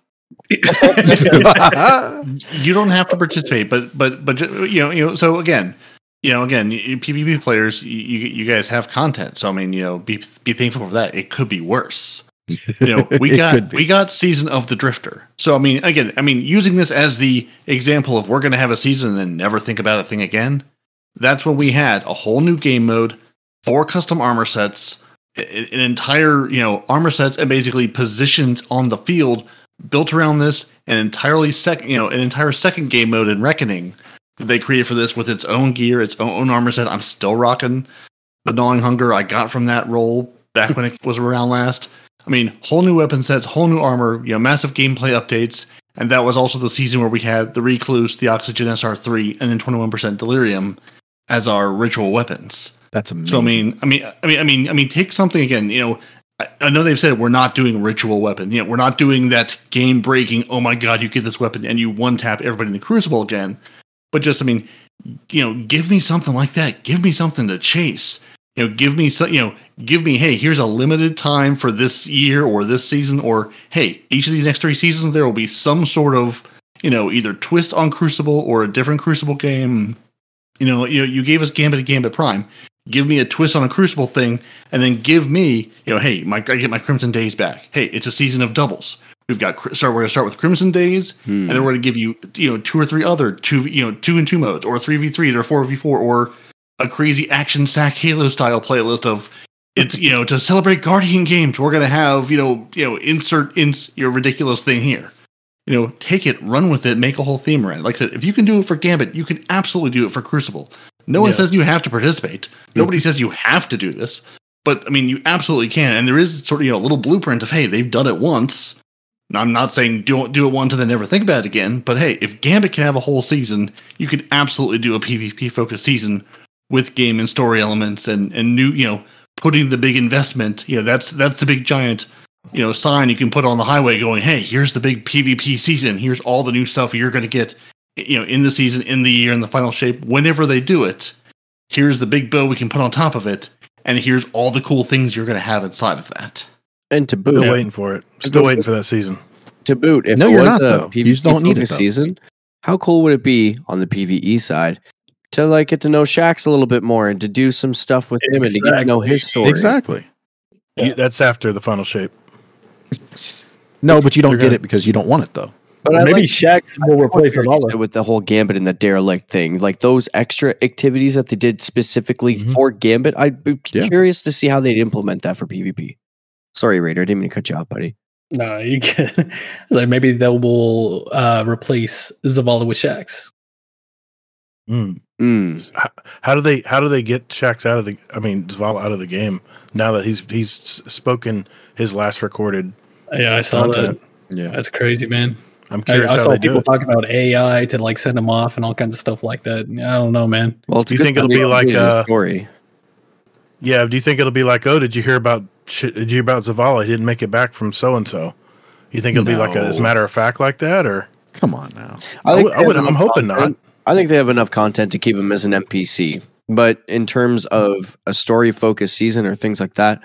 you don't have to participate, but but but you know you know. So again, you know, again, you- PvP players, you you you guys have content. So I mean, you know, be be thankful for that. It could be worse. You know, we got we got season of the Drifter. So I mean, again, I mean, using this as the example of we're going to have a season and then never think about a thing again. That's when we had a whole new game mode, four custom armor sets, i- i- an entire you know armor sets, and basically positions on the field built around this, an entirely second you know an entire second game mode in Reckoning they created for this with its own gear, its own, own armor set. I'm still rocking the gnawing hunger I got from that role back when it was around last. I mean, whole new weapon sets, whole new armor, you know, massive gameplay updates, and that was also the season where we had the Recluse, the Oxygen SR3, and then 21% Delirium as our ritual weapons. That's amazing. So I mean, I mean, I mean, I mean, I mean, take something again. You know, I, I know they've said we're not doing ritual weapon. You know, we're not doing that game breaking. Oh my god, you get this weapon and you one tap everybody in the Crucible again. But just, I mean, you know, give me something like that. Give me something to chase. You know, give me some. You know, give me. Hey, here's a limited time for this year or this season, or hey, each of these next three seasons there will be some sort of you know either twist on Crucible or a different Crucible game. You know, you you gave us Gambit and Gambit Prime give me a twist on a crucible thing and then give me you know hey my, i get my crimson days back. Hey it's a season of doubles. We've got start we're going to start with crimson days Hmm. and then we're going to give you you know two or three other two you know two and two modes or 3v3 or 4v4 or a crazy action sack halo style playlist of it's you know to celebrate guardian games we're going to have you know you know insert in your ridiculous thing here. You know take it run with it make a whole theme around it. Like i said if you can do it for gambit you can absolutely do it for crucible no one Yeah. says you have to participate. Nobody says you have to do this. But I mean, you absolutely can. And there is sort of you know a little blueprint of hey, they've done it once. Now, I'm not saying do do it once and then never think about it again. But hey, if Gambit can have a whole season, you could absolutely do a PvP focused season with game and story elements and and new you know putting the big investment. You know that's that's the big giant you know sign you can put on the highway going hey here's the big pvp season here's all the new stuff you're going to get you know in the season in the year in the final shape whenever they do it here's the big bill we can put on top of it and here's all the cool things you're going to have inside of that and to boot, Still waiting for it. Still waiting for that season. to boot, if No, it you're was not, a though. You don't need a season, how cool would it be on the PVE side to like get to know Shaxx a little bit more and to do some stuff with him and to get to know his story? exactly. You- that's after the final shape. No, but you don't They're get gonna- it because you don't want it though. But I Maybe like- Shaxx will replace Eric Zavala. with the whole Gambit and the derelict thing, like those extra activities that they did specifically Mhm. for Gambit. I'd be Yeah. curious to see how they'd implement that for PvP. Sorry, Raider, I didn't mean to cut you off, buddy. No, you can. like maybe they will uh, replace Zavala with Shaxx. Mm. Mm. How, how do they how do they get Shaxx out of the I mean Zavala out of the game now that he's he's spoken his last recorded Yeah, I saw content? that. Yeah. That's crazy, man. I'm I, curious I how saw they do people it. talking about AI to like send them off and all kinds of stuff like that. I don't know, man. Well, Do you think it'll be like, a uh, story? Yeah, do you think it'll be like, oh, did you hear about did you hear about Zavala? He didn't make it back from so and so. You think it'll be like a, as a matter of fact like that, or Come on now. I think would- I, would, I am enough hoping not. I think they have enough content to keep him as an NPC. But in terms of a story focused season or things like that,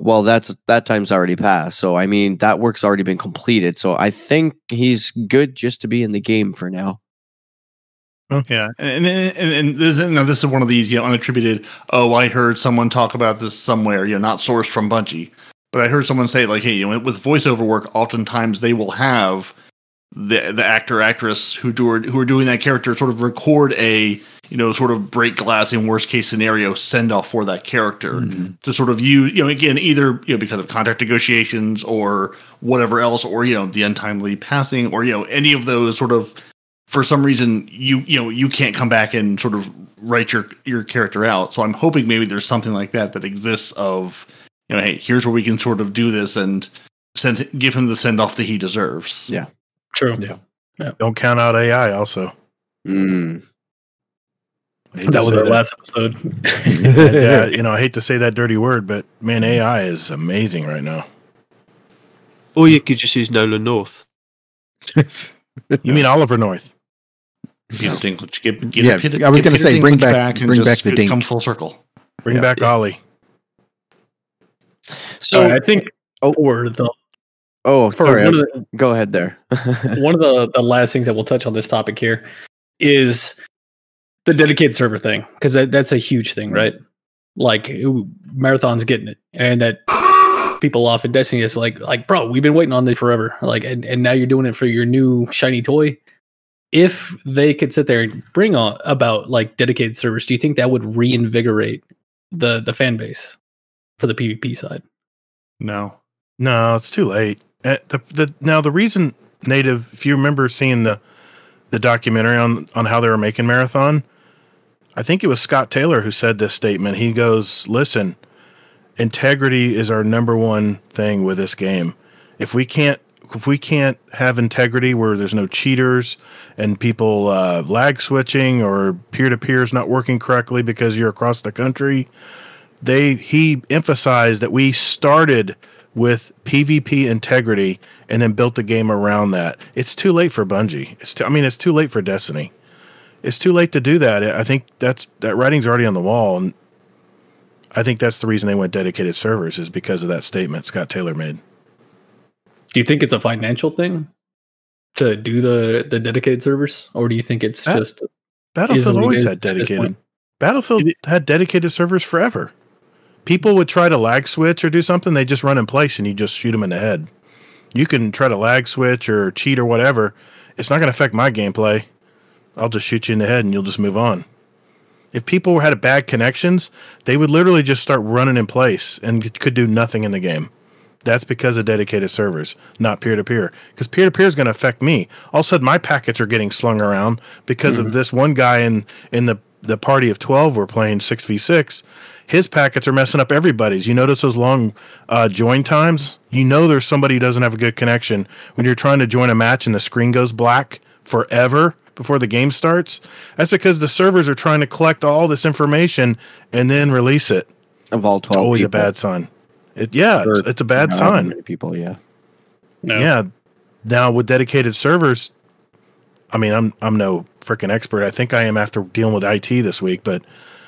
well, that's that time's already passed. So I mean, that work's already been completed. So I think he's good just to be in the game for now. Yeah, and and, and, and this, you know, this is one of these you know unattributed. Oh, I heard someone talk about this somewhere. You know, not sourced from Bungie, but I heard someone say like, hey, you know, with voiceover work, oftentimes they will have the the actor actress who do who are doing that character sort of record a you know sort of break glass in worst case scenario send off for that character Mhm. to sort of use you know again either you know because of contract negotiations or whatever else or you know the untimely passing or you know any of those sort of for some reason you you know you can't come back and sort of write your your character out so i'm hoping maybe there's something like that that exists of you know hey here's where we can sort of do this and send give him the send off that he deserves Yeah. True. Yeah. don't count out AI. Also, Mm. I hate to That was say our last episode. And, uh, you know, I hate to say that dirty word, but man, AI is amazing right now. Or you could just use Nolan North. You mean Oliver North? you know, Dinklage, get, get, Yeah, Peter- I was gonna Peter say, bring Dinklage back- and bring just back the come full circle. Bring Yeah. back Ollie. So, All right, I think Oh. for the oh, for sorry. one of the, Go ahead there. one of the the last things that we'll touch on this topic here is the dedicated server thing because that, that's a huge thing, right? Like ooh, marathon's getting it, and that people off in Destiny is like, like, bro, we've been waiting on this forever. Like, and, and now you're doing it for your new shiny toy. If they could sit there and bring on about like dedicated servers, do you think that would reinvigorate the the fan base for the PvP side? No. No, it's too late. Uh, the, the, now the reason N8iV, if you remember seeing the the documentary on on how they were making marathon, I think it was Scott Taylor who said this statement. He goes, "Listen, integrity is our number one thing with this game. If we can't if we can't have integrity where there's no cheaters and people uh, lag switching or peer to peer is not working correctly because you're across the country, they he emphasized that we started with PvP integrity and then built the game around that. It's too late for Bungie. It's too, I mean it's too late for Destiny. It's too late to do that. I think that's that writing's already on the wall and I think that's the reason they went dedicated servers is because of that statement Scott Taylor made. Do you think it's a financial thing to do the the dedicated servers, or do you think it's That- just Battlefield always had dedicated. Battlefield had dedicated servers forever. People would try to lag switch or do something, they just run in place and you just shoot them in the head. You can try to lag switch or cheat or whatever. It's not going to affect my gameplay. I'll just shoot you in the head and you'll just move on. If people had bad connections, they would literally just start running in place and could do nothing in the game. That's because of dedicated servers, not peer to peer. Because peer to peer is going to affect me. All of a sudden, my packets are getting slung around because of this one guy in in the the party of twelve. We're playing six v six. His packets are messing up everybody's. You notice those long uh, join times. You know there's somebody who doesn't have a good connection when you're trying to join a match and the screen goes black forever before the game starts. That's because the servers are trying to collect all this information and then release it. of all It's 12 always a bad sign. It, yeah, it's, it's a bad however sign. People, yeah. no? Yeah. Now with dedicated servers, I mean, I'm I'm no freaking expert. I think I am after dealing with IT this week, but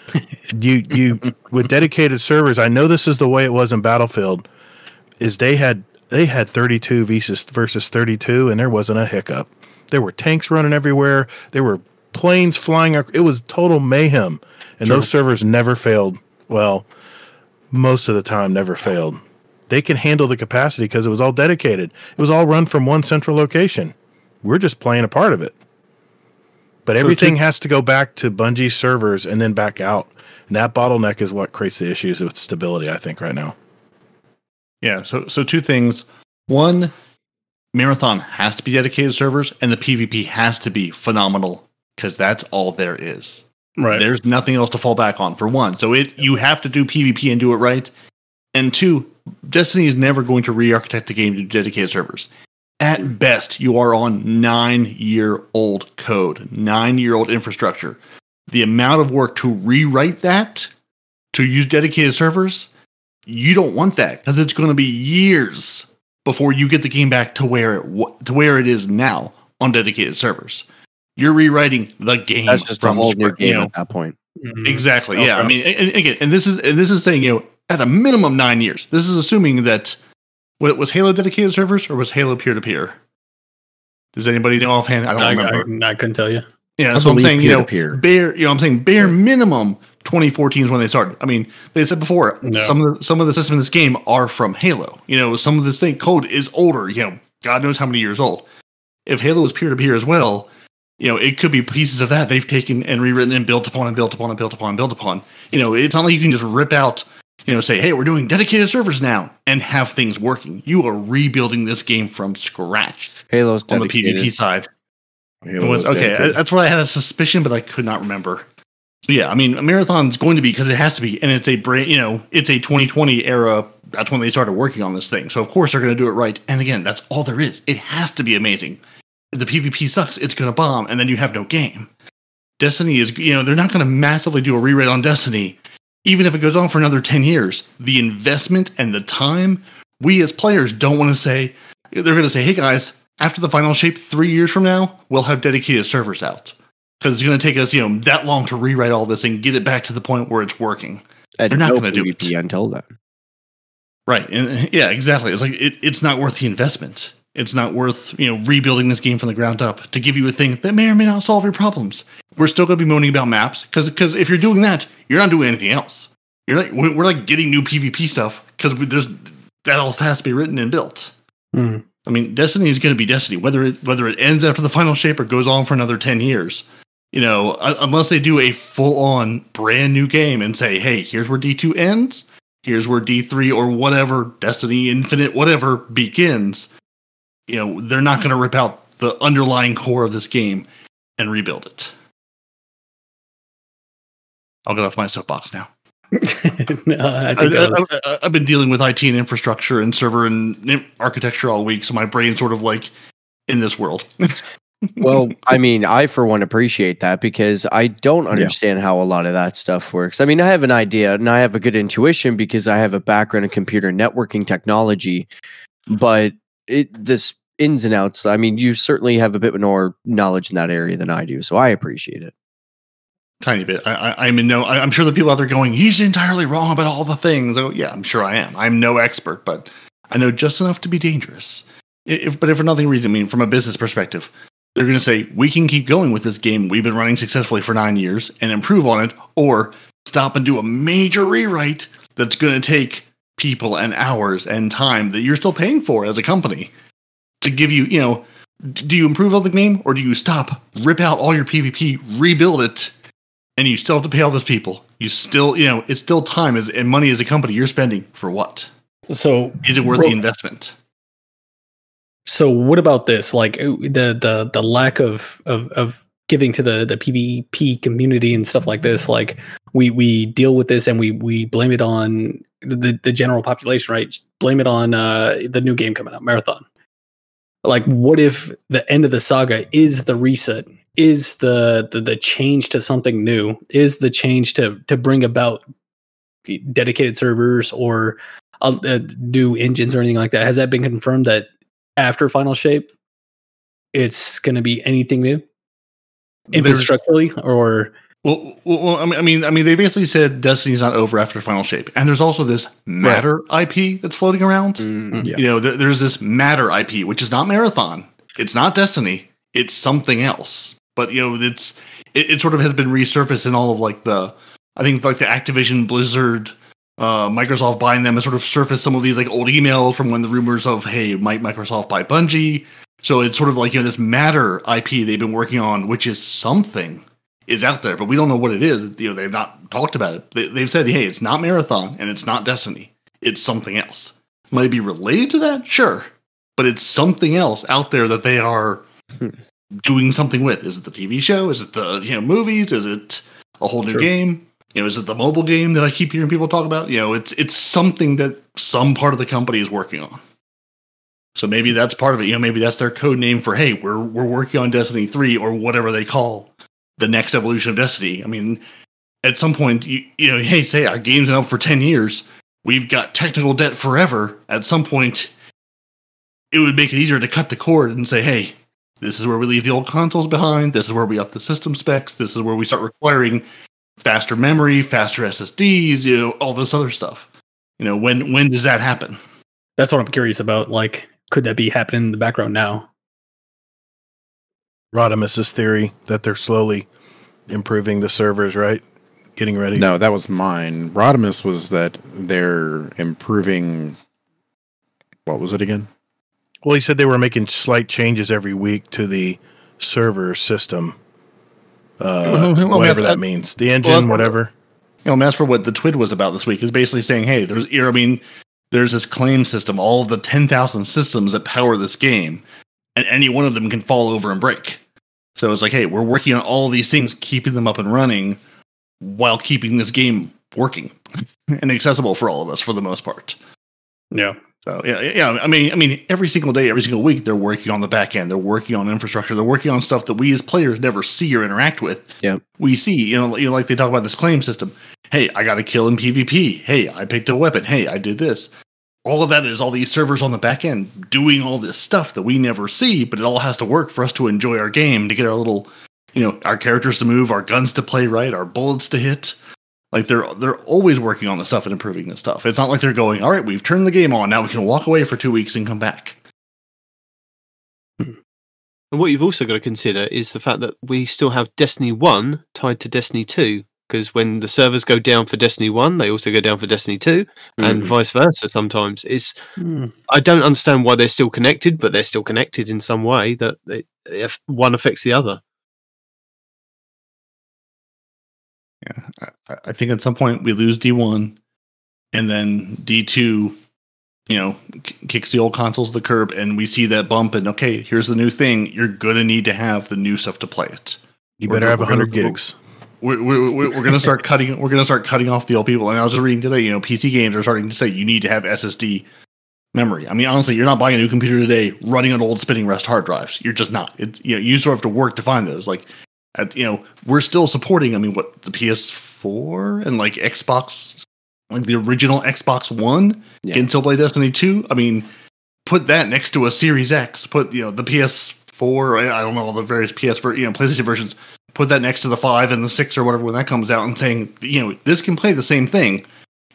you you with dedicated servers, I know this is the way it was in Battlefield. Is they had they had 32 versus versus 32, and there wasn't a hiccup. There were tanks running everywhere. There were planes flying. It was total mayhem, and those servers never failed. Well, most of the time, never failed they can handle the capacity because it was all dedicated. It was all run from one central location. We're just playing a part of it. But everything has to go back to Bungie servers and then back out. And that bottleneck is what creates the issues with stability, I think, right now. Yeah. So so two things. One, marathon has to be dedicated servers, and the PvP has to be phenomenal because that's all there is. Right. There's nothing else to fall back on for one. So it you have to do PvP and do it right. And two, Destiny is never going to re-architect the game to dedicated servers. At best, you are on nine-year-old code, nine-year-old infrastructure. The amount of work to rewrite that to use dedicated servers, you don't want that because it's going to be years before you get the game back to where it wa- to where it is now on dedicated servers. You're rewriting the game. That's just a from whole new scratch, you game know. at that point. Mhm. Exactly. Yeah. I mean, and, and again, and this is and this is saying you know at a minimum nine years. This is assuming that what was Halo dedicated servers or was Halo peer to peer. Does anybody know offhand? I don't I, remember. I, I couldn't tell you. yeah, that's what I'm saying. You know, peer-to-peer. bare. You know, I'm saying bare minimum 2014 is when they started. I mean, they said before No. some of the some of the systems in this game are from Halo. You know, some of this thing code is older. You know, God knows how many years old. If Halo was peer to peer as well, you know, it could be pieces of that they've taken and rewritten and built upon and built upon and built upon and built upon. You know, it's not like you can just rip out, you know, say, hey, we're doing dedicated servers now and have things working. You are rebuilding this game from scratch Halo's on the. PvP side. Was okay. dedicated. I- That's what I had a suspicion, but I could not remember. Yeah, I mean, a marathon's going to be because it has to be, and it's a brand, you know, it's a 2020 era. That's when they started working on this thing. So of course they're going to do it right. And again, that's all there is. It has to be amazing. If the PvP sucks, it's going to bomb, and then you have no game. Destiny is, you know, they're not going to massively do a rewrite on Destiny, even if it goes on for another 10 years. The investment and the time, we as players don't want to say. They're going to say, hey guys, after the final shape, three years from now, we'll have dedicated servers out because it's going to take us, you know, that long to rewrite all this and get it back to the point where it's working. And They're not no gonna do it. Until then. Right. And yeah, exactly. It's like it, it's not worth the investment. It's not worth, you know, rebuilding this game from the ground up to give you a thing that may or may not solve your problems. We're still going to be moaning about maps because because if you're doing that, you're not doing anything else. You're like we're we're like getting new PvP stuff because there's that all has to be written and built. Hmm. I mean, Destiny is going to be Destiny, whether it whether it ends after the final shape or goes on for another ten years. You know, unless they do a full on brand new game and say, "Hey, here's where D two ends, here's where D three or whatever Destiny Infinite whatever begins." You know, they're not going to rip out the underlying core of this game and rebuild it. I'll get off my soapbox now. no, I I, think that was, I, have been dealing with IT and infrastructure and server and architecture all week, so my brain's sort of like in this world. Well, I mean, I for one appreciate that because I don't understand how a lot of that stuff works. I mean, I have an idea and I have a good intuition because I have a background in computer networking technology, but it this ins and outs. I mean, you certainly have a bit more knowledge in that area than I do, so I appreciate it. tiny bit. I, I, I'm in no. I, I'm sure the people out there going, he's entirely wrong about all the things. Oh, yeah, I'm sure I am. I'm no expert, but I know just enough to be dangerous. If, but if for nothing reason, I mean, from a business perspective, they're going to say we can keep going with this game we've been running successfully for nine years and improve on it, or stop and do a major rewrite that's going to take people and hours and time that you're still paying for as a company to give you. You know, do you improve on the game or do you stop, rip out all your PvP, rebuild it? and you still have to pay all those people. You still, you know, it's still time as and money as a company you're spending for what? so Is it worth the investment? So what about this? Like uh, the the the lack of of of giving to the the PvP community and stuff like this. Like we we deal with this and we we blame it on the the general population, right? Blame it on uh, the new game coming out, Marathon. Like, what if the end of the saga is the reset? Is the, the the change to something new? Is the change to to bring about dedicated servers or uh, new engines or anything like that? Has that been confirmed that after Final Shape, it's going to be anything new, There's- infrastructurally, or Well, well, well, I mean, I mean, I mean, they basically said Destiny's not over after Final Shape, and there's also this Matter IP that's floating around. Mm. Yeah. You know, there, there's this Matter IP, which is not Marathon. It's not Destiny. It's something else. But you know, it's it, it sort of has been resurfaced in all of like the, I think like the Activision Blizzard, uh, Microsoft buying them, has sort of surfaced some of these like old emails from when the rumors of hey, might Microsoft buy Bungie? So it's sort of like you know this Matter IP they've been working on, which is something is out there, but we don't know what it is. You know, they've not talked about it. They, they've said, hey, it's not Marathon and it's not Destiny. It's something else. Might it be related to that? Sure. But it's something else out there that they are Hmm. doing something with. Is it the TV show? Is it the you know movies? Is it a whole new True. game? You know, is it the mobile game that I keep hearing people talk about? You know, it's it's something that some part of the company is working on. So maybe that's part of it. You know, maybe that's their code name for hey, we're we're working on Destiny three or whatever they call the next evolution of Destiny. I mean, at some point, you you know, hey, say our game's been out for ten years, we've got technical debt forever. At some point, it would make it easier to cut the cord and say, hey, this is where we leave the old consoles behind. This is where we up the system specs. This is where we start requiring faster memory, faster SSDs, you know, all this other stuff. You know, when when does that happen? That's what I'm curious about. Like, could that be happening in the background now? Rodimus's theory that they're slowly improving the servers, right? Getting ready. No, that was mine. Rodimus was that they're improving. What was it again? Well, he said they were making slight changes every week to the server system. Uh, Well, well, whatever that's- that means. The engine, that's- whatever. You know, and that's for what the TWID was about this week is basically saying, hey, there's I mean, there's this claim system, all of the ten thousand systems that power this game, and any one of them can fall over and break. So it's like, hey, we're working on all these things, keeping them up and running, while keeping this game working and accessible for all of us for the most part. Yeah. So yeah, yeah. I mean, I mean, every single day, every single week, they're working on the back end. They're working on infrastructure. They're working on stuff that we as players never see or interact with. Yeah, We see, you know, you know, like they talk about this claim system. Hey, I got a kill in PvP. Hey, I picked a weapon. Hey, I did this. All of that is all these servers on the back end doing all this stuff that we never see, but it all has to work for us to enjoy our game, to get our little, you know, our characters to move, our guns to play right, our bullets to hit. Like they're they're always working on the stuff and improving the stuff. It's not like they're going, all right, we've turned the game on. Now we can walk away for two weeks and come back. And what you've also got to consider is the fact that we still have Destiny 1 tied to Destiny 2. Because when the servers go down for Destiny 1, they also go down for Destiny 2, and Mhm. vice versa sometimes. It's, Hmm. I don't understand why they're still connected, but they're still connected in some way that they, if one affects the other. I, I think at some point we lose D one, and then D two, you know, k- kicks the old consoles to the curb, and we see that bump. And okay, here's the new thing. You're gonna need to have the new stuff to play it. You We're better have we're 100 gonna- gigs. We're, we're, we're, we're gonna start cutting. We're gonna start cutting off the old people. And I was just reading today. You know, PC games are starting to say you need to have SSD memory. I mean, honestly, you're not buying a new computer today running on old spinning rest hard drives. You're just not. It's you know, you sort of have to work to find those. Like, at, you know, we're still supporting. I mean, what the PS4 and like Xbox, like the original Xbox One Yeah. can still play Destiny 2. I mean, put that next to a Series X. Put you know the PS4. I don't know all the various PS you know PlayStation versions. Put that next to the five and the six or whatever when that comes out, and saying you know this can play the same thing.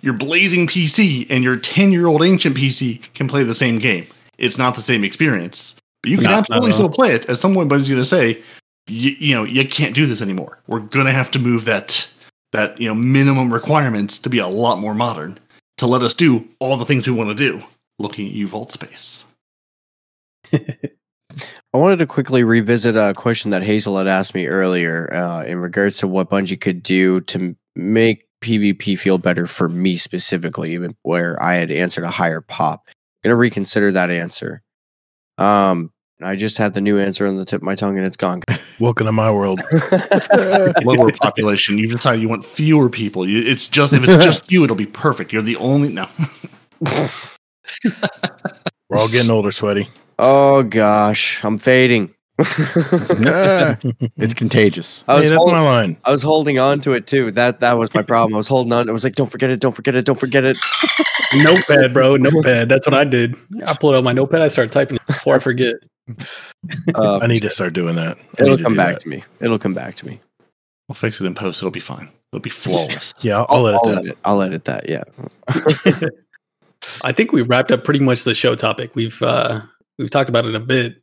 Your blazing PC and your ten year old ancient PC can play the same game. It's not the same experience, but you can not absolutely still play it. As someone's going to say, you, you know, you can't do this anymore. We're to have to move that that you know minimum requirements to be a lot more modern to let us do all the things we want to do. Looking at you, Vault Space. I wanted to quickly revisit a question that Hazel had asked me earlier uh, in regards to what Bungie could do to make PvP feel better for me specifically, even where I had answered a higher pop. I'm gonna reconsider that answer. Um, I just had the new answer on the tip of my tongue and it's gone. Welcome to my world. Lower population. You decide you want fewer people. You, it's just if it's just you, it'll be perfect. You're the only no. We're all getting older, sweaty. oh gosh, I'm fading. It's contagious. I was that's hold- my line. I was holding on to it too. That that was my problem. I was holding on. I was like, "Don't forget it! Don't forget it! Don't forget it!" notepad, bro. Notepad. That's what I did. I pulled out my notepad. I started typing before I forget. Uh, I need to start doing that. I It'll need to come back that. to me. It'll come back to me. I'll fix it in post. It'll be fine. It'll be flawless. Yeah, I'll, I'll let it. I'll that. edit. I'll edit that. Yeah. I think we wrapped up pretty much the show topic. We've uh we've talked about it a bit.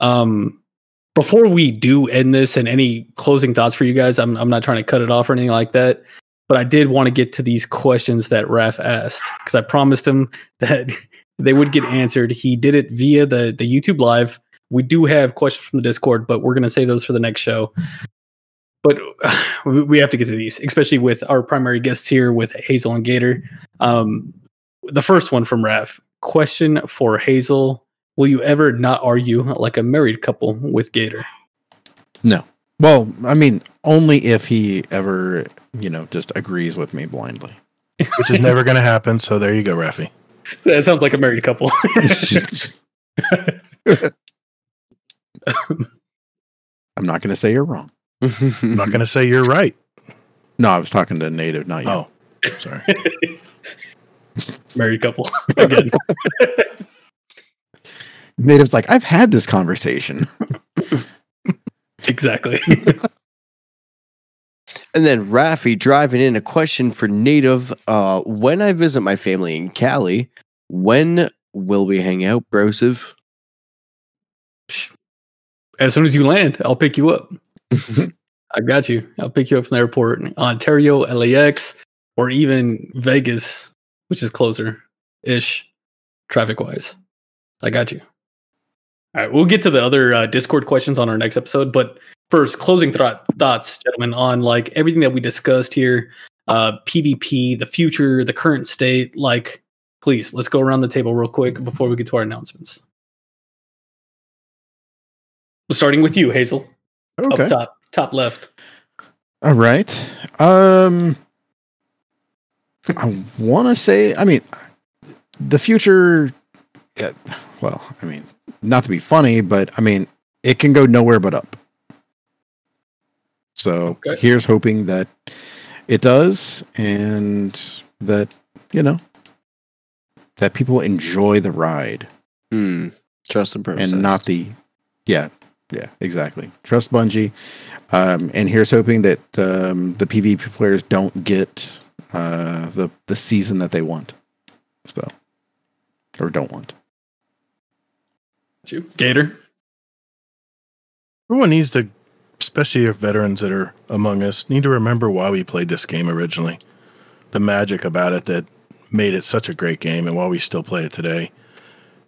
Um before we do end this and any closing thoughts for you guys, I'm I'm not trying to cut it off or anything like that. But I did want to get to these questions that Raf asked because I promised him that they would get answered. He did it via the the YouTube live. We do have questions from the Discord, but we're gonna save those for the next show. But we we have to get to these, especially with our primary guests here with Hazel and Gatr. Um, the first one from Raf. Question for Hazel: Will you ever not argue like a married couple with Gatr? No. Well, I mean, only if he ever, you know, just agrees with me blindly. which is never going to happen. So there you go, Rafi. That sounds like a married couple. I'm not going to say you're wrong. I'm not going to say you're right. No, I was talking to a N8iV, not you. Oh, sorry. married couple again. N8iV's like, I've had this conversation. exactly. And then Rafi driving in a question for N8iV. Uh, when I visit my family in Cali, when will we hang out, Brosive? As soon as you land, I'll pick you up. I got you. I'll pick you up from the airport, Ontario, LAX, or even Vegas, which is closer ish, traffic wise. I got you. All right, we'll get to the other uh, Discord questions on our next episode, but first, closing thro- thoughts, gentlemen, on like everything that we discussed here, uh, PvP, the future, the current state. Like, please, let's go around the table real quick before we get to our announcements. Starting with you, Hazel, Okay. up top, top left. All right. Um I want to say I mean the future yeah, well, I mean, not to be funny, but I mean, it can go nowhere but up. So, Okay. here's hoping that it does and that, you know, that people enjoy the ride Hmm. Trust the process. and not the yeah yeah exactly trust bungie um, and here's hoping that um, the pvp players don't get uh, the the season that they want so or don't want You, Gator. Everyone needs to, especially our veterans that are among us, need to remember why we played this game originally. The magic about it that made it such a great game and why we still play it today.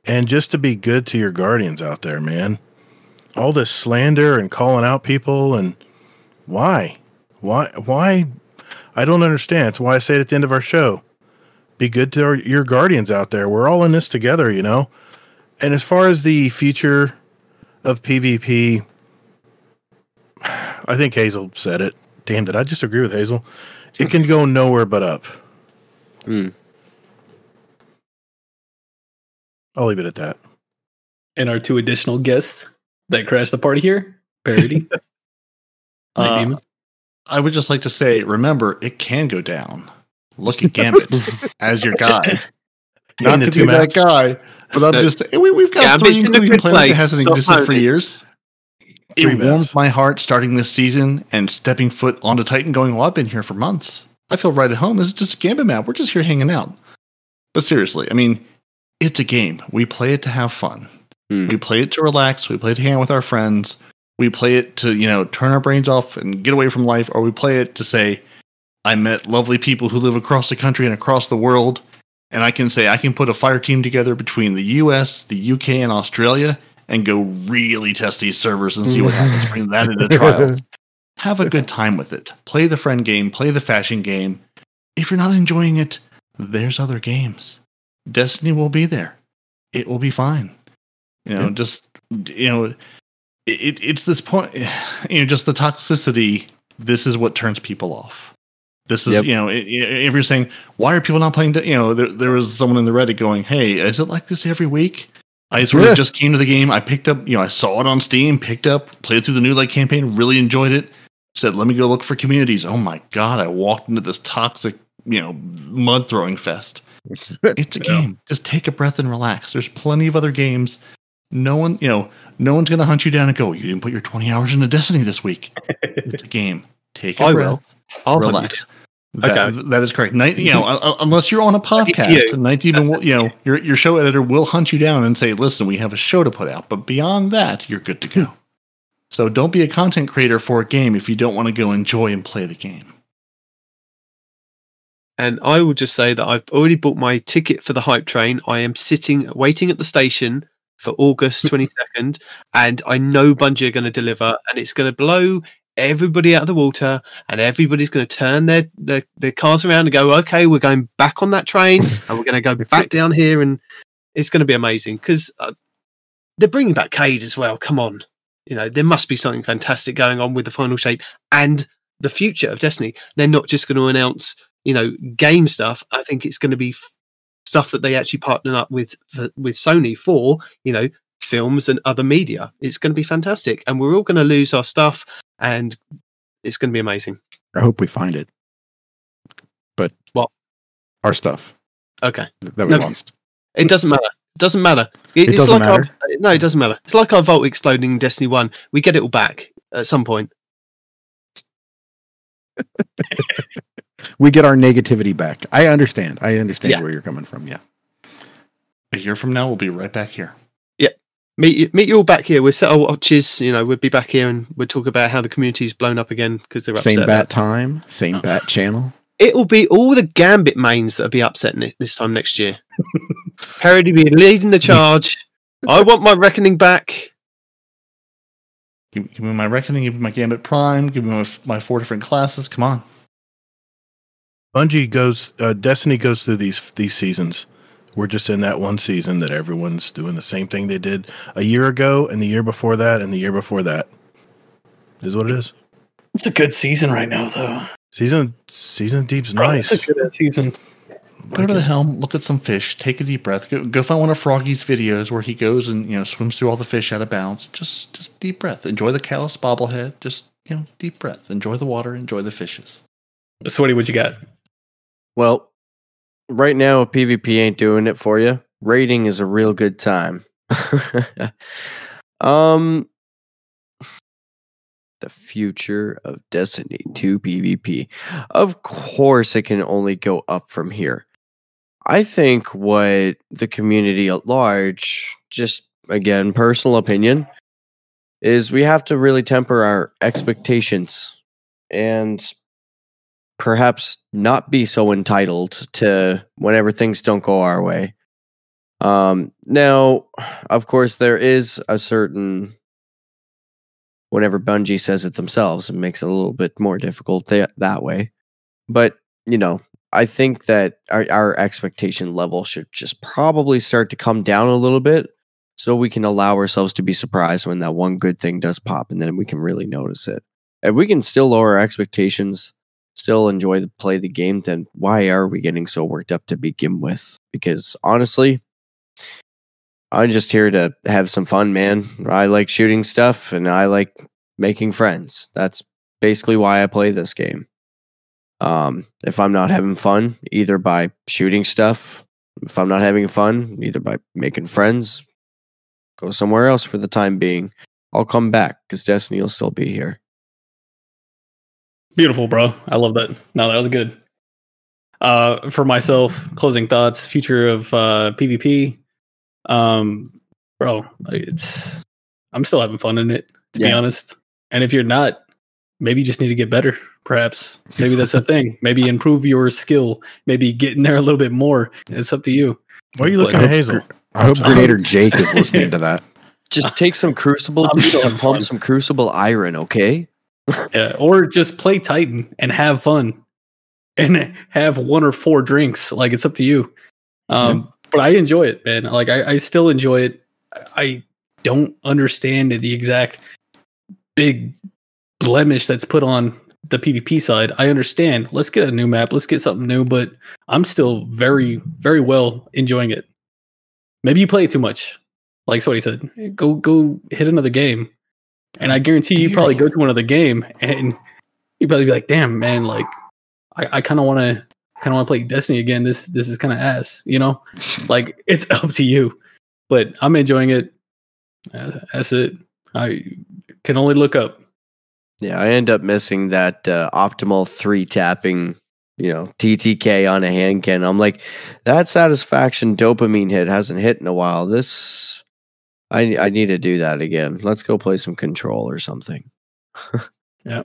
And just to be good to your guardians out there, man. All this slander and calling out people and why? Why why I don't understand. It's why I say it at the end of our show. Be good to our, your guardians out there. We're all in this together, you know. And as far as the future of PvP, I think Hazel said it. Damn, did I just agree with Hazel? It can go nowhere but up. Hmm. I'll leave it at that. and our two additional guests that crashed the party here. Peroty. Uh, I would just like to say, remember, it can go down. Look at Gambit as your guide. Not Into to two be that guy, but I'm No. just we, we've got Gambit's three in a including good Planet that place. hasn't Stop existed for hiding. years. Three It warms maps. my heart starting this season and stepping foot onto Titan going, well, I've been here for months. I feel right at home. This is just a Gambit map. We're just here hanging out. But seriously, I mean, it's a game. We play it to have fun. Hmm. We play it to relax. We play it to hang out with our friends. We play it to, you know, turn our brains off and get away from life, or we play it to say, I met lovely people who live across the country and across the world. And I can say I can put a fire team together between the US, the UK, and Australia and go really test these servers and see what happens. Bring that into trial. Have a good time with it. Play the friend game, play the fashion game. If you're not enjoying it, there's other games. Destiny will be there. It will be fine. You know, Yeah. just you know, it, it, it's this point. You know, just the toxicity. This is what turns people off. This is Yep. you know, if you're saying why are people not playing? You know, there, there was someone in the Reddit going, "Hey, is it like this every week?" I sort Yeah. of just came to the game. I picked up, you know, I saw it on Steam, picked up, played through the new light campaign, really enjoyed it. Said, let me go look for communities. Oh my god, I walked into this toxic, you know, mud throwing fest. It's a Yeah. game. Just take a breath and relax. There's plenty of other games. No one, you know, no one's gonna hunt you down and go, you didn't put your 20 hours into Destiny this week. it's a game. Take a I breath. will. I'll relax. That, Okay. that is correct. Night, you know, uh, uh, unless you're on a podcast, Demon, That's will, you know, your your show editor will hunt you down and say, "Listen, we have a show to put out." But beyond that, you're good to go. So don't be a content creator for a game if you don't want to go enjoy and play the game. And I will just say that I've already bought my ticket for the hype train. I am sitting, waiting at the station for August 22nd, and I know Bungie are going to deliver, and it's going to blow everybody out of the water, and everybody's going to turn their, their, their cars around and go, okay, we're going back on that train, and we're going to go back down here, and it's going to be amazing because uh, they're bringing back Cayde as well. Come on. You know, there must be something fantastic going on with the final shape and the future of Destiny. They're not just going to announce, you know, game stuff. I think it's going to be f- stuff that they actually partner up with for, with Sony for, you know, films and other media. It's going to be fantastic, and we're all going to lose our stuff, and it's going to be amazing. I hope we find it. But What? Our stuff Okay, that we No. lost. it doesn't matter. It doesn't matter. It, It it's doesn't like our- matter? no, it doesn't matter. It's like our vault exploding in Destiny One. We get it all back at some point. We get our negativity back. I understand. I understand Yeah. where you're coming from. Yeah. A year from now, we'll be right back here. Meet you, meet you all back here. We'll set our watches. You know, we'll be back here and we'll talk about how the community's blown up again because they're upset. Same bat time, same bat channel. it will be all the Gambit mains that'll be upsetting it this time next year. Peroty be leading the charge. I want my reckoning back. Give, give me my reckoning. Give me my Gambit Prime. Give me my, my four different classes. Come on. Bungie goes, uh, Destiny goes through these these seasons. We're just in that one season that everyone's doing the same thing they did a year ago, and the year before that, and the year before that. Is what it is. It's a good season right now, though. Season season deep's Bro, nice. It's a good season. Go to the helm, look at some fish, take a deep breath. Go, go find one of Froggy's videos where he goes and you know swims through all the fish out of bounds. Just just deep breath. Enjoy the Calus bobblehead. Just you know deep breath. Enjoy the water. Enjoy the fishes. Sweaty, what you got? Well, right now, if PvP ain't doing it for you, raiding is a real good time. um, the future of Destiny 2 PvP. Of course, it can only go up from here. I think what the community at large, just again, personal opinion, is we have to really temper our expectations and perhaps not be so entitled to whenever things don't go our way. Um, now, of course, there is a certain whenever Bungie says it themselves, it makes it a little bit more difficult th- that way. But you know, I think that our, our expectation level should just probably start to come down a little bit, so we can allow ourselves to be surprised when that one good thing does pop, and then we can really notice it. If we can still lower our expectations still enjoy the play the game, then why are we getting so worked up to begin with? Because honestly, I'm just here to have some fun, man. I like shooting stuff and I like making friends. That's basically why I play this game. Um, if I'm not having fun, either by shooting stuff, if I'm not having fun, either by making friends, go somewhere else for the time being. I'll come back because Destiny will still be here. Beautiful, bro. I love that. No, that was good. Uh, for myself, closing thoughts, future of uh, PvP. Um, bro, it's I'm still having fun in it, to be honest. And if you're not, maybe you just need to get better. Perhaps maybe that's a thing. Maybe improve your skill. Maybe get in there a little bit more. It's up to you. Why are you looking But- at Hazel? I hope sorry. Gernader Jake is listening to that. Just take some Crucible I'm still having and pump some Crucible iron, okay? Yeah, or just play Titan and have fun, and have one or four drinks. Like it's up to you. Um, but I enjoy it, man. Like I, I still enjoy it. I don't understand the exact big blemish that's put on the PvP side. I understand. Let's get a new map. Let's get something new. But I'm still very, very well enjoying it. Maybe you play it too much. Like what he said. Go, go hit another game. And I guarantee you probably go to another game and you'd probably be like, damn, man, like I, I kinda wanna kinda wanna play Destiny again. This this is kinda ass, you know? Like it's up to you. But I'm enjoying it. That's it. I can only look up. Yeah, I end up missing that uh, optimal three tapping, you know, TTK on a hand cannon. I'm like, that satisfaction dopamine hit hasn't hit in a while. This, I I need to do that again. Let's go play some Control or something. Yeah.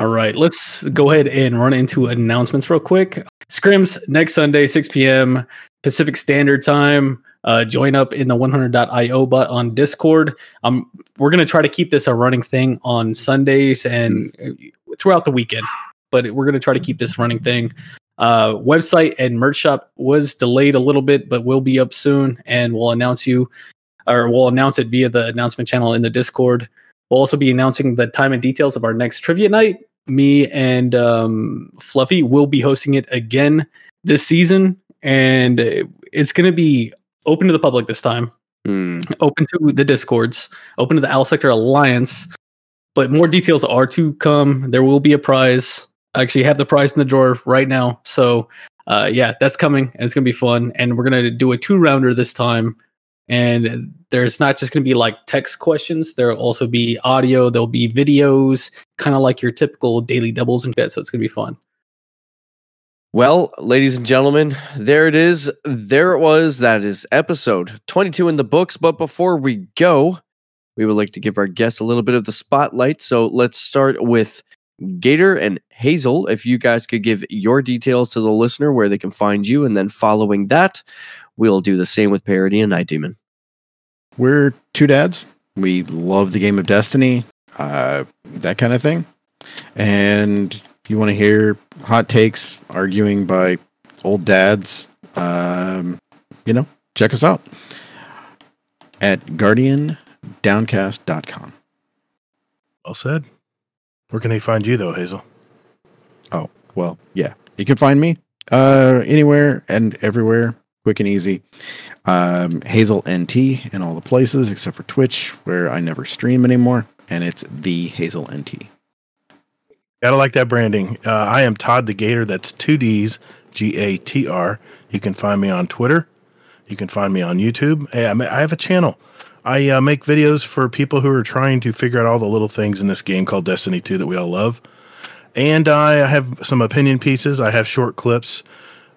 All right, let's go ahead and run into announcements real quick. Scrims next Sunday, 6 p.m. Pacific Standard Time. Uh, join up in the 100.io bot on Discord. Um, we're gonna try to keep this a running thing on Sundays and throughout the weekend, but we're gonna try to keep this running thing. Uh, website and merch shop was delayed a little bit, but will be up soon, and we'll announce you or we'll announce it via the announcement channel in the Discord. We'll also be announcing the time and details of our next trivia night. Me and um, Fluffy will be hosting it again this season, and it's going to be open to the public this time Hmm. open to the discords, open to the Owl Sector Alliance. But more details are to come. There will be a prize. I actually have the prize in the drawer right now. So uh, yeah, that's coming and it's gonna be fun. And we're gonna do a two rounder this time. And there's not just gonna be like text questions, there'll also be audio, there'll be videos, kind of like your typical daily doubles and that. So it's gonna be fun. Well, ladies and gentlemen, there it is. There it was. That is episode 22 in the books. But before we go, we would like to give our guests a little bit of the spotlight. So let's start with Gator and Hazel. If you guys could give your details to the listener where they can find you, and then following that, we'll do the same with Peroty and Nitedemon. We're two dads. We love the game of Destiny, uh, that kind of thing. And if you want to hear hot takes arguing by old dads, um, you know, check us out at guardiandowncast.com. Well said. Where can they find you though, Hazel? Oh, well, yeah. You can find me uh, anywhere and everywhere, quick and easy. Um, Hazel NT in all the places except for Twitch, where I never stream anymore. And it's the Hazel NT. Gotta like that branding. Uh, I am Todd the Gator. That's two D's, G A T R. You can find me on Twitter. You can find me on YouTube. Hey, I have a channel. I uh, make videos for people who are trying to figure out all the little things in this game called Destiny 2 that we all love. And I have some opinion pieces. I have short clips,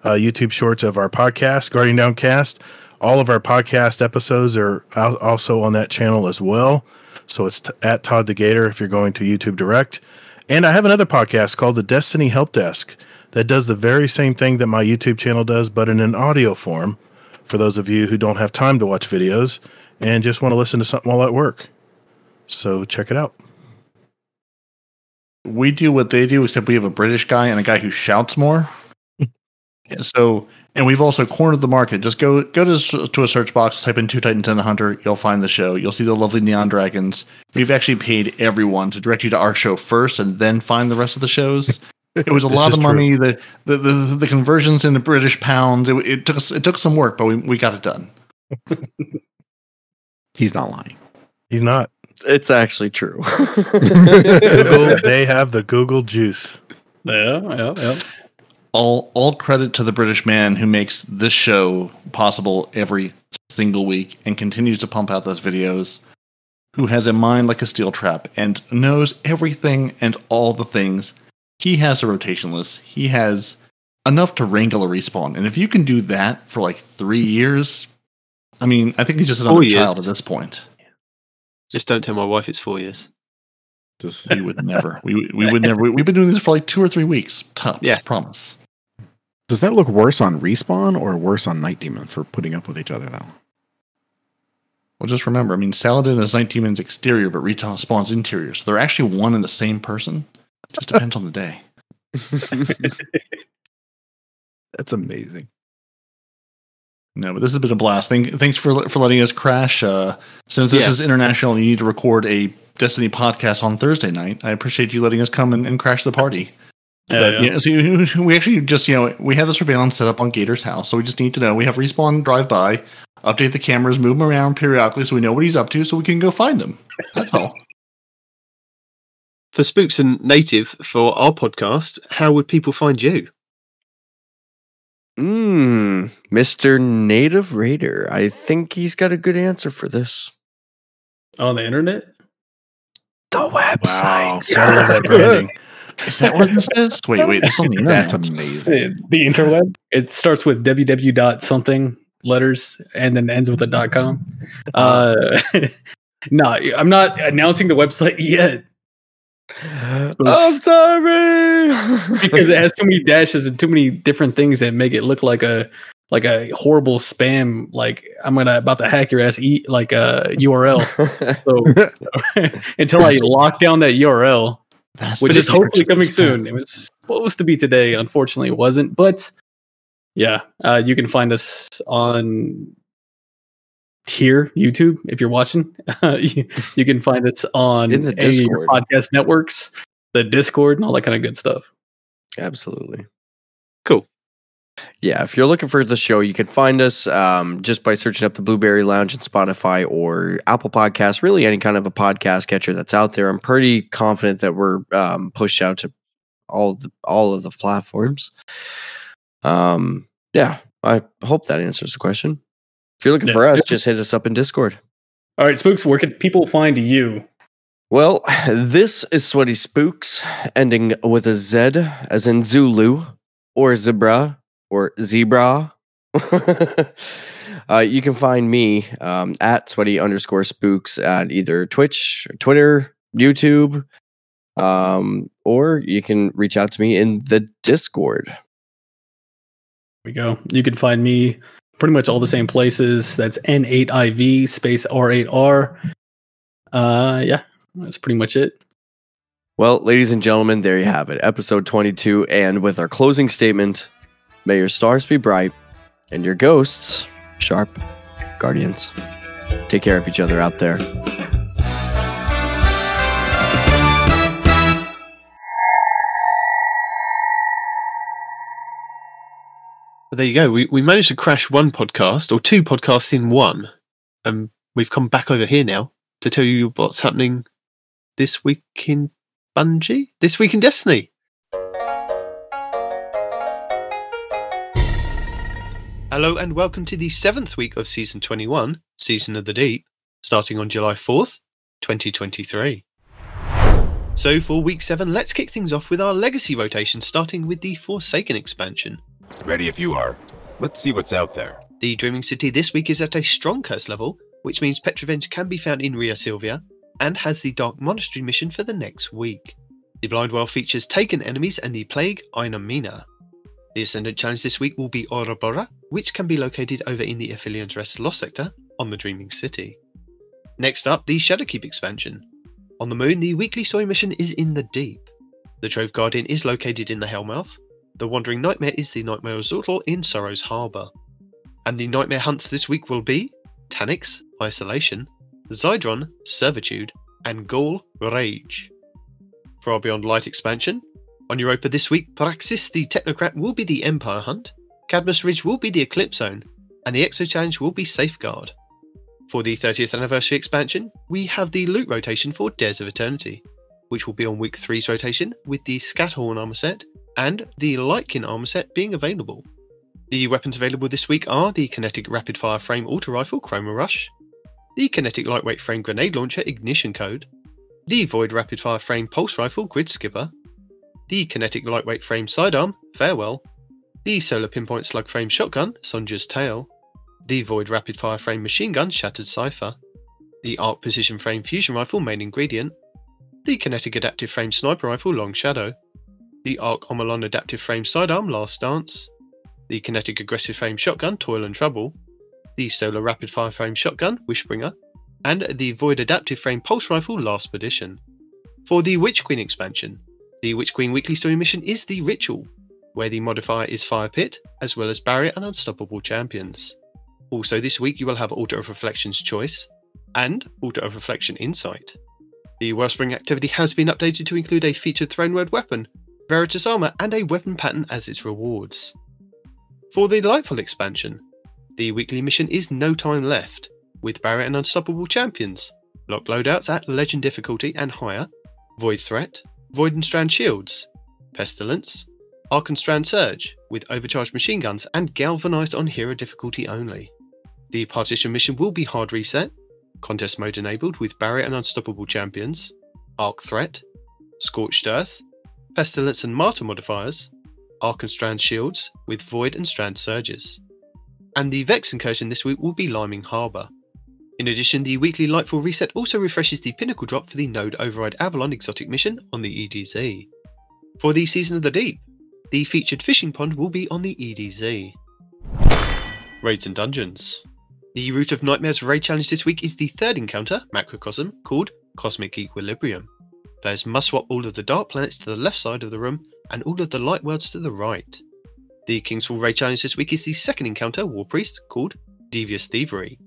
uh, YouTube shorts of our podcast, Guardian Downcast. All of our podcast episodes are also on that channel as well. So it's t- at Todd the Gator if you're going to YouTube Direct. And I have another podcast called the Destiny Help Desk that does the very same thing that my YouTube channel does, but in an audio form for those of you who don't have time to watch videos and just want to listen to something while at work. So check it out. we do what they do, except we have a British guy and a guy who shouts more. Yeah, so, and we've also cornered the market. Just go go to, to a search box, type in Two Titans and the Hunter. You'll find the show. You'll see the lovely neon dragons. We've actually paid everyone to direct you to our show first, and then find the rest of the shows. It was a lot of money. The, the the the conversions into British pounds. It, it took us, it took some work, but we, we got it done. He's not lying. He's not. It's actually true. Google, they have the Google juice. Yeah, yeah, yeah. all all credit to the British man who makes this show possible every single week and continues to pump out those videos. Who has a mind like a steel trap and knows everything and all the things. He has a rotation list. He has enough to wrangle a respawn. And if you can do that for like three years, I mean, I think he's just another Four years. child at this point. Just don't tell my wife it's four years. Just We would never. We we would never. We, have been doing this for like two or three weeks. Tops. Yeah. Promise. Does that look worse on Respawn or worse on Nitedemon for putting up with each other though? Well, just remember, I mean, Saladin is Nitedemon's exterior, but Retail spawns interior. So they're actually one and the same person. Just depends on the day. That's amazing. No, but this has been a blast. Thank, thanks for for letting us crash. Uh, since this Yeah. is international, and you need to record a Destiny podcast on Thursday night. I appreciate you letting us come and, and crash the party. Yeah, But, yeah. you know, so we actually just you know we have the surveillance set up on Gator's house, so we just need to know we have respawn drive by, update the cameras, move him around periodically, so we know what he's up to, so we can go find him. That's all. For Spooks and N8iV, for our podcast, how would people find you? Mmm, Mr. N8iV R8R. I think he's got a good answer for this. On the internet? The website. Wow. I love that branding. Is that what this is? Wait, wait. This on the internet. That's amazing. The interweb. It starts with www dot something letters and then ends with a dot com. Uh, no, I'm not announcing the website yet I'm sorry. because it has too many dashes and too many different things that make it look like a like a horrible spam. Like I'm gonna about to hack your ass eat like a URL. So until I lock down that URL, That's which is hopefully coming soon. It was supposed to be today. Unfortunately, it wasn't. But yeah, uh, you can find us on here, YouTube, if you're watching. you, you can find us on In the any your podcast networks, the Discord, and all that kind of good stuff. Absolutely. Cool. Yeah, if you're looking for the show, you can find us um, just by searching up the Blueberry Lounge in Spotify or Apple Podcasts, really any kind of a podcast catcher that's out there. I'm pretty confident that we're um, pushed out to all the, all of the platforms. Um, yeah, I hope that answers the question. If you're looking Yeah. for us, just hit us up in Discord. All right, Spooks, where can people find you? Well, this is Sweaty Spooks, ending with a Z, as in Zulu, or Zebra, or Zebra. uh, you can find me um, at Sweaty underscore Spooks at either Twitch, Twitter, YouTube, um, or you can reach out to me in the Discord. we go. You can find me pretty much all the same places. That's N8IV space R8R. Uh, yeah, that's pretty much it. Well, ladies and gentlemen, there you have it, episode 22. And with our closing statement, may your stars be bright and your ghosts sharp, guardians. Take care of each other out there. But there you go. We we managed to crash one podcast or two podcasts in one, and we've come back over here now to tell you what's happening this week in Bungie, this week in Destiny. Hello and welcome to the seventh week of season twenty-one, Season of the Deep, starting on July fourth, twenty twenty-three. So for week seven, let's kick things off with our legacy rotation, starting with the Forsaken expansion. Ready if you are. Let's see what's out there. The Dreaming City this week is at a strong curse level, which means Petra Venj can be found in Rheasilvia and has the Dark Monastery mission for the next week. The Blind Well features Taken enemies and the Plague Inomina. The Ascendant challenge this week will be Ouroboros, which can be located over in the Aphelions Rest Lost sector on the Dreaming City. Next up, the Shadowkeep expansion. On the Moon, the weekly story mission is in the Deep. The Trove Guardian is located in the Hellmouth. The Wandering Nightmare is the Nightmare Xortal in Sorrow's Harbour. And the Nightmare hunts this week will be Taniks, Isolation, Zydron, Servitude, and Ghaul, Rage. For our Beyond Light expansion, on Europa this week, Praxis the Technocrat will be the Empire Hunt, Cadmus Ridge will be the Eclipse Zone, and the Exo Challenge will be Safeguard. For the 30th anniversary expansion, we have the loot rotation for Dares of Eternity, which will be on week 3's rotation with the Scathorn armor set and the Lightkin armor set being available. The weapons available this week are the Kinetic Rapid Fire Frame Auto Rifle Chroma Rush, the Kinetic Lightweight Frame Grenade Launcher Ignition Code, the Void Rapid Fire Frame Pulse Rifle Grid Skipper, the Kinetic Lightweight Frame Sidearm Farewell, the Solar Pinpoint Slug Frame Shotgun Sonja's Tail, the Void Rapid Fire Frame Machine Gun Shattered Cipher, the Arc Precision Frame Fusion Rifle Main Ingredient, the Kinetic Adaptive Frame Sniper Rifle Long Shadow, the Arc Omolon Adaptive Frame Sidearm Last Dance, the Kinetic Aggressive Frame Shotgun Toil and Trouble, the Solar Rapid Fire Frame Shotgun Wishbringer, and the Void Adaptive Frame Pulse Rifle Last Perdition. For the Witch Queen expansion, the Witch Queen weekly story mission is the Ritual, where the modifier is Fire Pit, as well as Barrier and Unstoppable Champions. Also, this week you will have Altar of Reflection's Choice and Altar of Reflection Insight. The Wellspring activity has been updated to include a featured Throne World weapon, Veritas armor, and a weapon pattern as its rewards. For the Lightfall expansion, the weekly mission is No Time Left, with Barrier and Unstoppable Champions, lock loadouts at Legend difficulty and higher, Void Threat, Void and Strand Shields, Pestilence, Arc and Strand Surge, with overcharged machine guns and galvanized on hero difficulty only. The partition mission will be hard reset, contest mode enabled with Barrier and Unstoppable Champions, Arc Threat, Scorched Earth, Pestilence and Martyr modifiers, Arc and Strand Shields with Void and Strand Surges. And the Vex incursion this week will be Liming Harbour. In addition, the weekly Lightfall reset also refreshes the pinnacle drop for the Node Override Avalon exotic mission on the EDZ. For the Season of the Deep, the featured fishing pond will be on the EDZ. Raids and Dungeons. The Root of Nightmares raid challenge this week is the third encounter, Macrocosm, called Cosmic Equilibrium. Players must swap all of the dark planets to the left side of the room and all of the light worlds to the right. The Kingsfall raid challenge this week is the second encounter, War Priest, called Devious Thievery.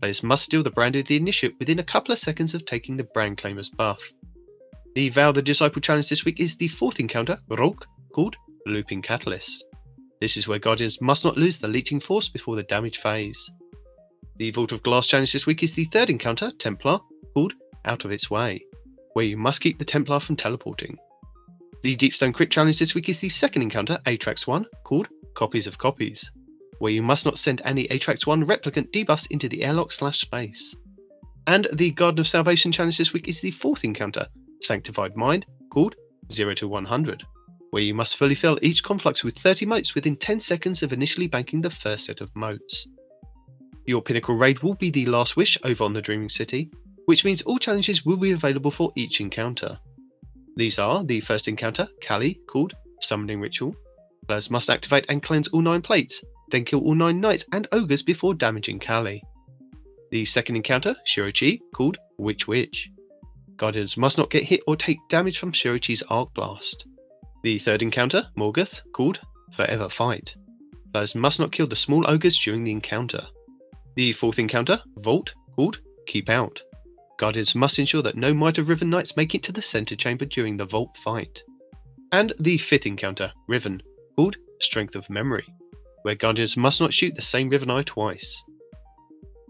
Players must steal the brand of the initiate within a couple of seconds of taking the brand claimer's buff. The Vow the Disciple challenge this week is the fourth encounter, Rhulk, called Looping Catalyst. This is where Guardians must not lose the leeching force before the damage phase. The Vault of Glass challenge this week is the third encounter, Templar, called Out of Its Way, where you must keep the Templar from teleporting. The Deepstone Crypt challenge this week is the second encounter, Atrax 1, called Copies of Copies, where you must not send any Atrax 1 replicant debuffs into the airlock slash space. And the Garden of Salvation challenge this week is the fourth encounter, Sanctified Mind, called 0 to 100, where you must fully fill each conflux with 30 motes within 10 seconds of initially banking the first set of motes. Your pinnacle raid will be the last wish over on the Dreaming City, which means all challenges will be available for each encounter. These are the first encounter, Kali, called Summoning Ritual. Players must activate and cleanse all 9 plates, then kill all 9 knights and ogres before damaging Kali. The second encounter, Shuro Chi, called Which Witch. Guardians must not get hit or take damage from Shuro Chi's Arc Blast. The third encounter, Morgeth, called Forever Fight. Players must not kill the small ogres during the encounter. The fourth encounter, Vault, called Keep Out. Guardians must ensure that no Might of Riven Knights make it to the center chamber during the Vault fight. And the fifth encounter, Riven, called Strength of Memory, where Guardians must not shoot the same Riven Eye twice.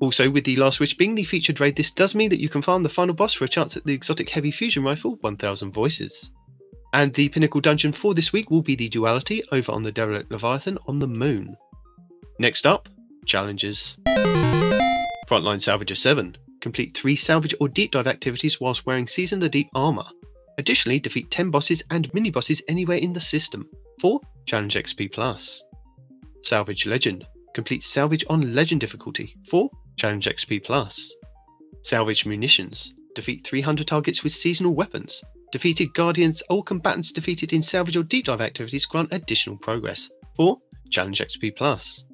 Also, with the Last Wish being the featured raid, this does mean that you can farm the final boss for a chance at the exotic heavy fusion rifle 1000 Voices. And the pinnacle dungeon for this week will be the Duality over on the Derelict Leviathan on the Moon. Next up, challenges. Frontline Salvager 7. Complete 3 salvage or deep dive activities whilst wearing Season the Deep armor. Additionally, defeat 10 bosses and mini bosses anywhere in the system. 4. Challenge XP Plus. Salvage Legend. Complete salvage on legend difficulty. 4. Challenge XP Plus. Salvage Munitions. Defeat 300 targets with seasonal weapons. Defeated Guardians or combatants defeated in salvage or deep dive activities grant additional progress. 4. Challenge XP Plus.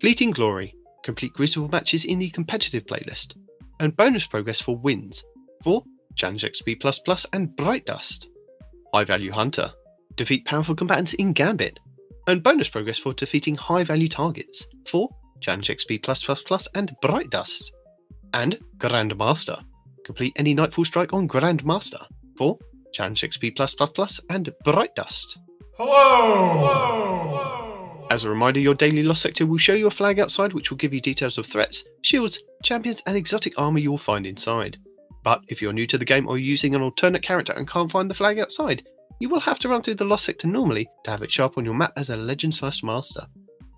Fleeting Glory. Complete Crucible matches in the competitive playlist. Earn bonus progress for wins. 4. Challenge XP and Bright Dust. High Value Hunter. Defeat powerful combatants in Gambit. Earn bonus progress for defeating high value targets. 4. Challenge XP and Bright Dust. And Grandmaster, Complete any Nightfall Strike on Grand Master. 4. Challenge XP and Bright Dust. Hello. As a reminder, your daily Lost Sector will show you a flag outside which will give you details of threats, shields, champions, and exotic armor you will find inside. But if you're new to the game or using an alternate character and can't find the flag outside, you will have to run through the Lost Sector normally to have it show up on your map as a Legend slash Master,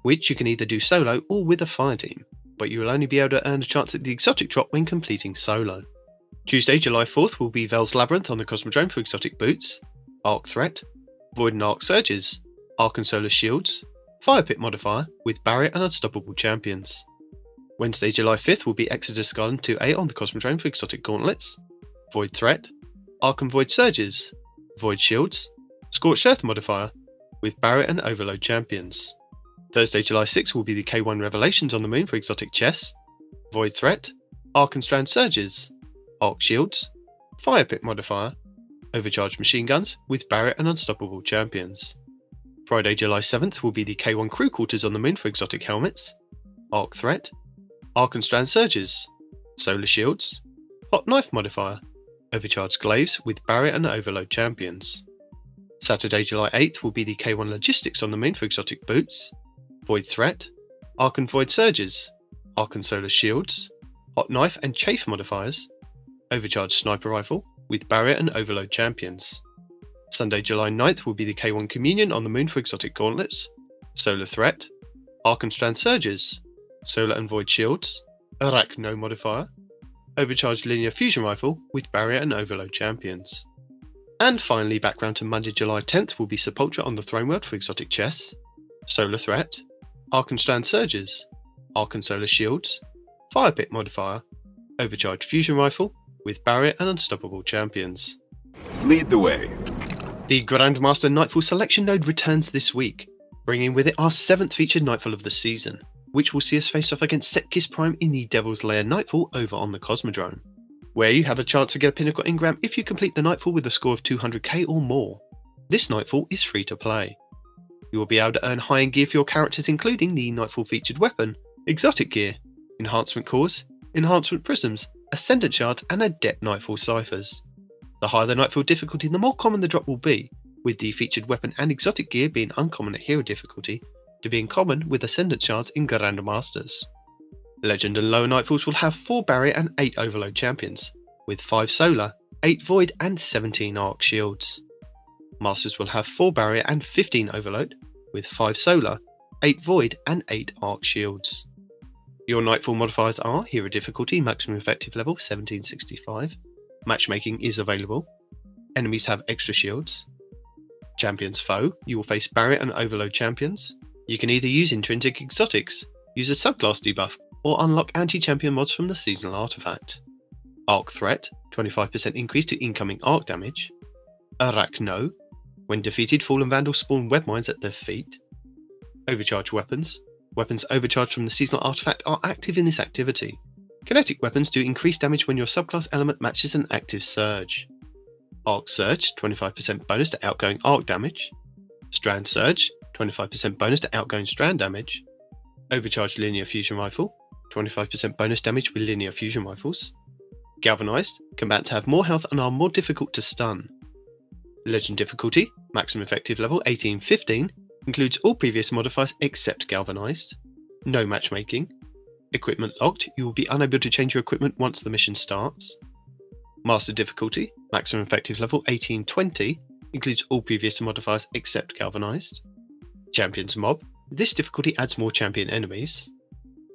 which you can either do solo or with a fire team, but you will only be able to earn a chance at the exotic drop when completing solo. Tuesday, July 4th will be Veles Labyrinth on the Cosmodrome for exotic boots, Arc Threat, Void and Arc Surges, Arc and Solar Shields, Fire Pit modifier with Barrier and Unstoppable champions. Wednesday, July 5th will be Exodus Garden 2A on the Cosmodrome for exotic gauntlets, Void Threat, and Void Surges, Void Shields, Scorched Earth modifier with Barrier and Overload champions. Thursday, July 6th will be the K1 Revelations on the Moon for exotic Chess, Void Threat, Arc and Strand Surges, Arc Shields, Fire Pit modifier, Overcharged machine guns with Barrier and Unstoppable champions. Friday, July 7th will be the K1 Crew Quarters on the Moon for exotic helmets, Arc Threat, Arc and Strand Surges, Solar Shields, Hot Knife Modifier, Overcharged Glaives with Barrier and Overload champions. Saturday, July 8th will be the K1 Logistics on the Moon for exotic boots, Void Threat, Arc and Void Surges, Arc and Solar Shields, Hot Knife and Chafe modifiers, Overcharged Sniper Rifle with Barrier and Overload champions. Sunday, July 9th will be the K1 Communion on the Moon for exotic gauntlets, Solar Threat, Arc Strand Surges, Solar and Void Shields, Arachno modifier, Overcharged Linear Fusion Rifle with Barrier and Overload champions. And finally, background to Monday, July 10th will be Sepultura on the Throne World for exotic Chess, Solar Threat, Arc and Strand Surges, Arc and Solar Shields, Fire Pit modifier, Overcharged Fusion Rifle with Barrier and Unstoppable champions. Lead the way. The Grandmaster Nightfall selection node returns this week, bringing with it our seventh featured Nightfall of the season, which will see us face off against Sepkis Prime in the Devil's Lair Nightfall over on the Cosmodrome, where you have a chance to get a Pinnacle Engram if you complete the Nightfall with a score of 200k or more. This Nightfall is free to play. You will be able to earn high end gear for your characters, including the Nightfall featured weapon, exotic gear, enhancement cores, Enhancement Prisms, Ascendant Shards, and Adept Nightfall Ciphers. The higher the Nightfall difficulty, the more common the drop will be, with the featured weapon and exotic gear being uncommon at Hero difficulty to be in common with Ascendant Shards in Grandmasters. Legend and lower Nightfalls will have 4 Barrier and 8 Overload champions, with 5 Solar, 8 Void, and 17 Arc Shields. Masters will have 4 Barrier and 15 Overload, with 5 Solar, 8 Void, and 8 Arc Shields. Your Nightfall modifiers are Hero difficulty, maximum effective level 1765. Matchmaking is available. Enemies have extra shields. Champions foe, you will face Barrier and Overload champions. You can either use intrinsic exotics, use a subclass debuff, or unlock anti champion mods from the seasonal artifact. Arc threat, 25% increase to incoming arc damage. Arachno, when defeated, Fallen Vandals spawn web mines at their feet. Overcharge weapons, weapons overcharged from the seasonal artifact are active in this activity. Kinetic weapons do increased damage when your subclass element matches an active surge. Arc Surge, 25% bonus to outgoing arc damage. Strand Surge, 25% bonus to outgoing strand damage. Overcharged Linear Fusion Rifle, 25% bonus damage with linear fusion rifles. Galvanized, combatants have more health and are more difficult to stun. Legend difficulty, maximum effective level 1815, includes all previous modifiers except Galvanized. No matchmaking. Equipment locked, you will be unable to change your equipment once the mission starts. Master difficulty, maximum effective level 1820, includes all previous modifiers except Galvanized. Champions mob, this difficulty adds more champion enemies.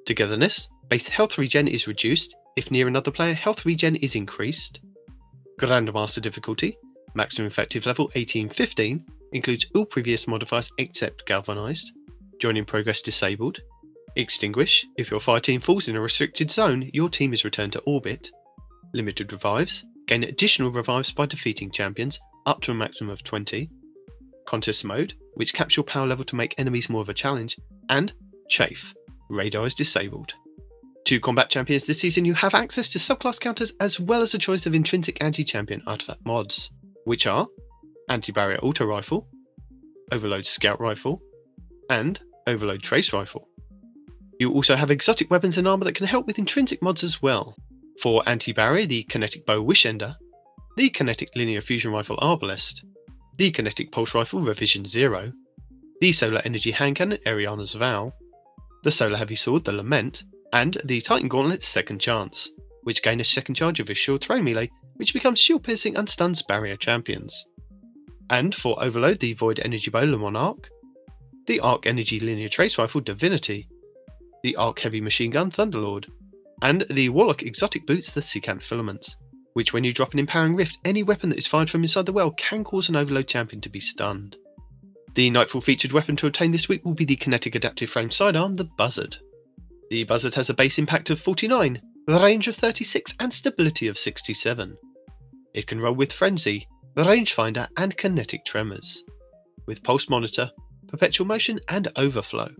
Togetherness, base health regen is reduced. If near another player, health regen is increased. Grandmaster difficulty, maximum effective level 1815, includes all previous modifiers except Galvanized. Joining progress disabled. Extinguish, if your fire team falls in a restricted zone, your team is returned to orbit. Limited revives, gain additional revives by defeating champions, up to a maximum of 20. Contest mode, which caps your power level to make enemies more of a challenge. And Chafe, radar is disabled. To combat champions this season, you have access to subclass counters as well as a choice of intrinsic anti champion artifact mods, which are Anti Barrier Auto Rifle, Overload Scout Rifle, and Overload Trace Rifle. You also have exotic weapons and armor that can help with intrinsic mods as well. For Anti Barrier, the Kinetic Bow Wishender, the Kinetic Linear Fusion Rifle Arbalest, the Kinetic Pulse Rifle Revision Zero, the Solar Energy Hand Cannon Eriana's Vow, the Solar Heavy Sword The Lament, and the Titan Gauntlet Second Chance, which gain a second charge of Assured Throw Melee, which becomes shield piercing and stuns barrier champions. And for Overload, the Void Energy Bow Le Monarque, the Arc Energy Linear Trace Rifle Divinity, the Arc Heavy Machine Gun Thunderlord, and the Warlock Exotic Boots the Secant Filaments, which when you drop an Empowering Rift, any weapon that is fired from inside the well can cause an Overload champion to be stunned. The Nightfall featured weapon to obtain this week will be the Kinetic Adaptive Frame Sidearm, the Buzzard. The Buzzard has a base impact of 49, the range of 36, and stability of 67. It can roll with Frenzy, the Rangefinder, and Kinetic Tremors, with Pulse Monitor, Perpetual Motion, and Overflow.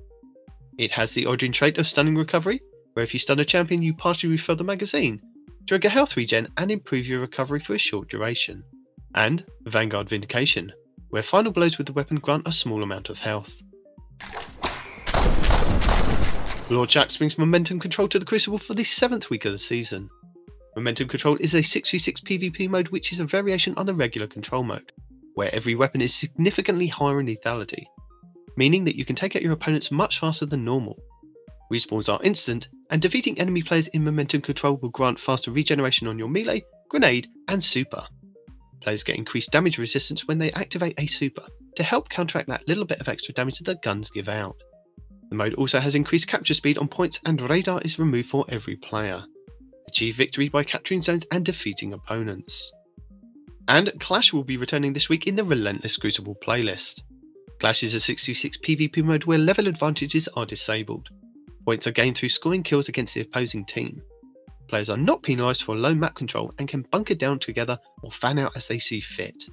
It has the origin trait of Stunning Recovery, where if you stun a champion, you partially refill the magazine, trigger health regen, and improve your recovery for a short duration. And Vanguard Vindication, where final blows with the weapon grant a small amount of health. Lord Shaxx brings momentum control to the Crucible for the seventh week of the season. Momentum control is a 6v6 PvP mode which is a variation on the regular control mode, where every weapon is significantly higher in lethality, meaning that you can take out your opponents much faster than normal. Respawns are instant, and defeating enemy players in momentum control will grant faster regeneration on your melee, grenade, and super. Players get increased damage resistance when they activate a super to help counteract that little bit of extra damage that the guns give out. The mode also has increased capture speed on points, and radar is removed for every player. Achieve victory by capturing zones and defeating opponents. And Clash will be returning this week in the Relentless Crucible playlist. Clash is a 66 PvP mode where level advantages are disabled. Points are gained through scoring kills against the opposing team. Players are not penalised for low map control and can bunker down together or fan out as they see fit.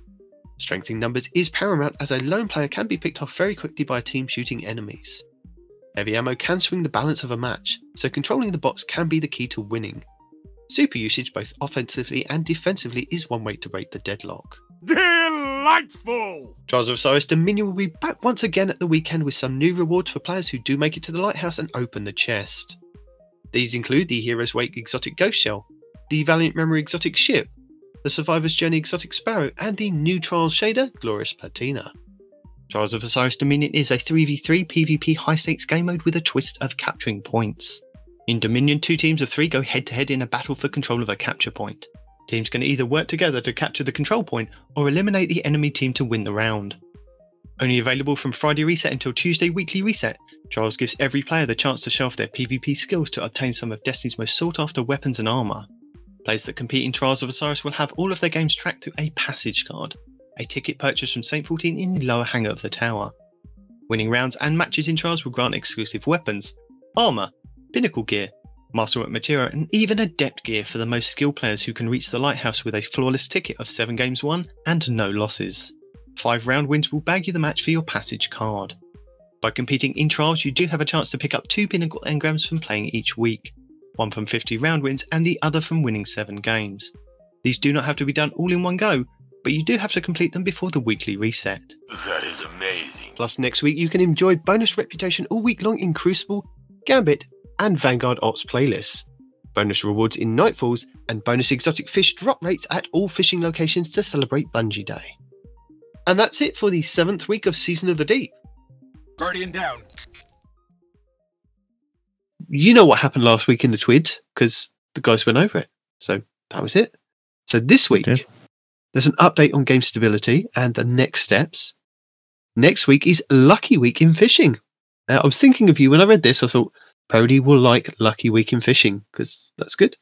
Strengthening numbers is paramount as a lone player can be picked off very quickly by a team shooting enemies. Heavy ammo can swing the balance of a match, so controlling the box can be the key to winning. Super usage both offensively and defensively is one way to break the deadlock. Delightful! Trials of Osiris Dominion will be back once again at the weekend with some new rewards for players who do make it to the lighthouse and open the chest. These include the Hero's Wake exotic Ghost Shell, the Valiant Memory exotic ship, the Survivor's Journey exotic Sparrow, and the new Trials shader, Glorious Platina. Trials of Osiris Dominion is a 3v3 PvP high stakes game mode with a twist of capturing points. In Dominion, two teams of three go head to head in a battle for control of a capture point. Teams can either work together to capture the control point or eliminate the enemy team to win the round. Only available from Friday reset until Tuesday weekly reset, Trials gives every player the chance to show off their PvP skills to obtain some of Destiny's most sought after weapons and armour. Players that compete in Trials of Osiris will have all of their games tracked to a passage card, a ticket purchased from Saint 14 in the lower hangar of the tower. Winning rounds and matches in Trials will grant exclusive weapons, armour, pinnacle gear, masterwork material, and even adept gear for the most skilled players who can reach the lighthouse with a flawless ticket of 7 games won and no losses. 5 round wins will bag you the match for your passage card. By competing in trials, you do have a chance to pick up 2 pinnacle engrams from playing each week, one from 50 round wins and the other from winning 7 games. These do not have to be done all in one go, but you do have to complete them before the weekly reset. That is amazing. Plus, next week you can enjoy bonus reputation all week long in Crucible, Gambit, and Vanguard Ops playlists. Bonus rewards in Nightfalls, and bonus exotic fish drop rates at all fishing locations to celebrate Bungie Day. And that's it for the seventh week of Season of the Deep. Guardian down. You know what happened last week in the Twids, because the guys went over it. So that was it. So this week, did. there's an update on game stability and the next steps. Next week is Lucky Week in fishing. Uh, I was thinking of you when I read this. I thought Pody will like Lucky Week in fishing because that's good.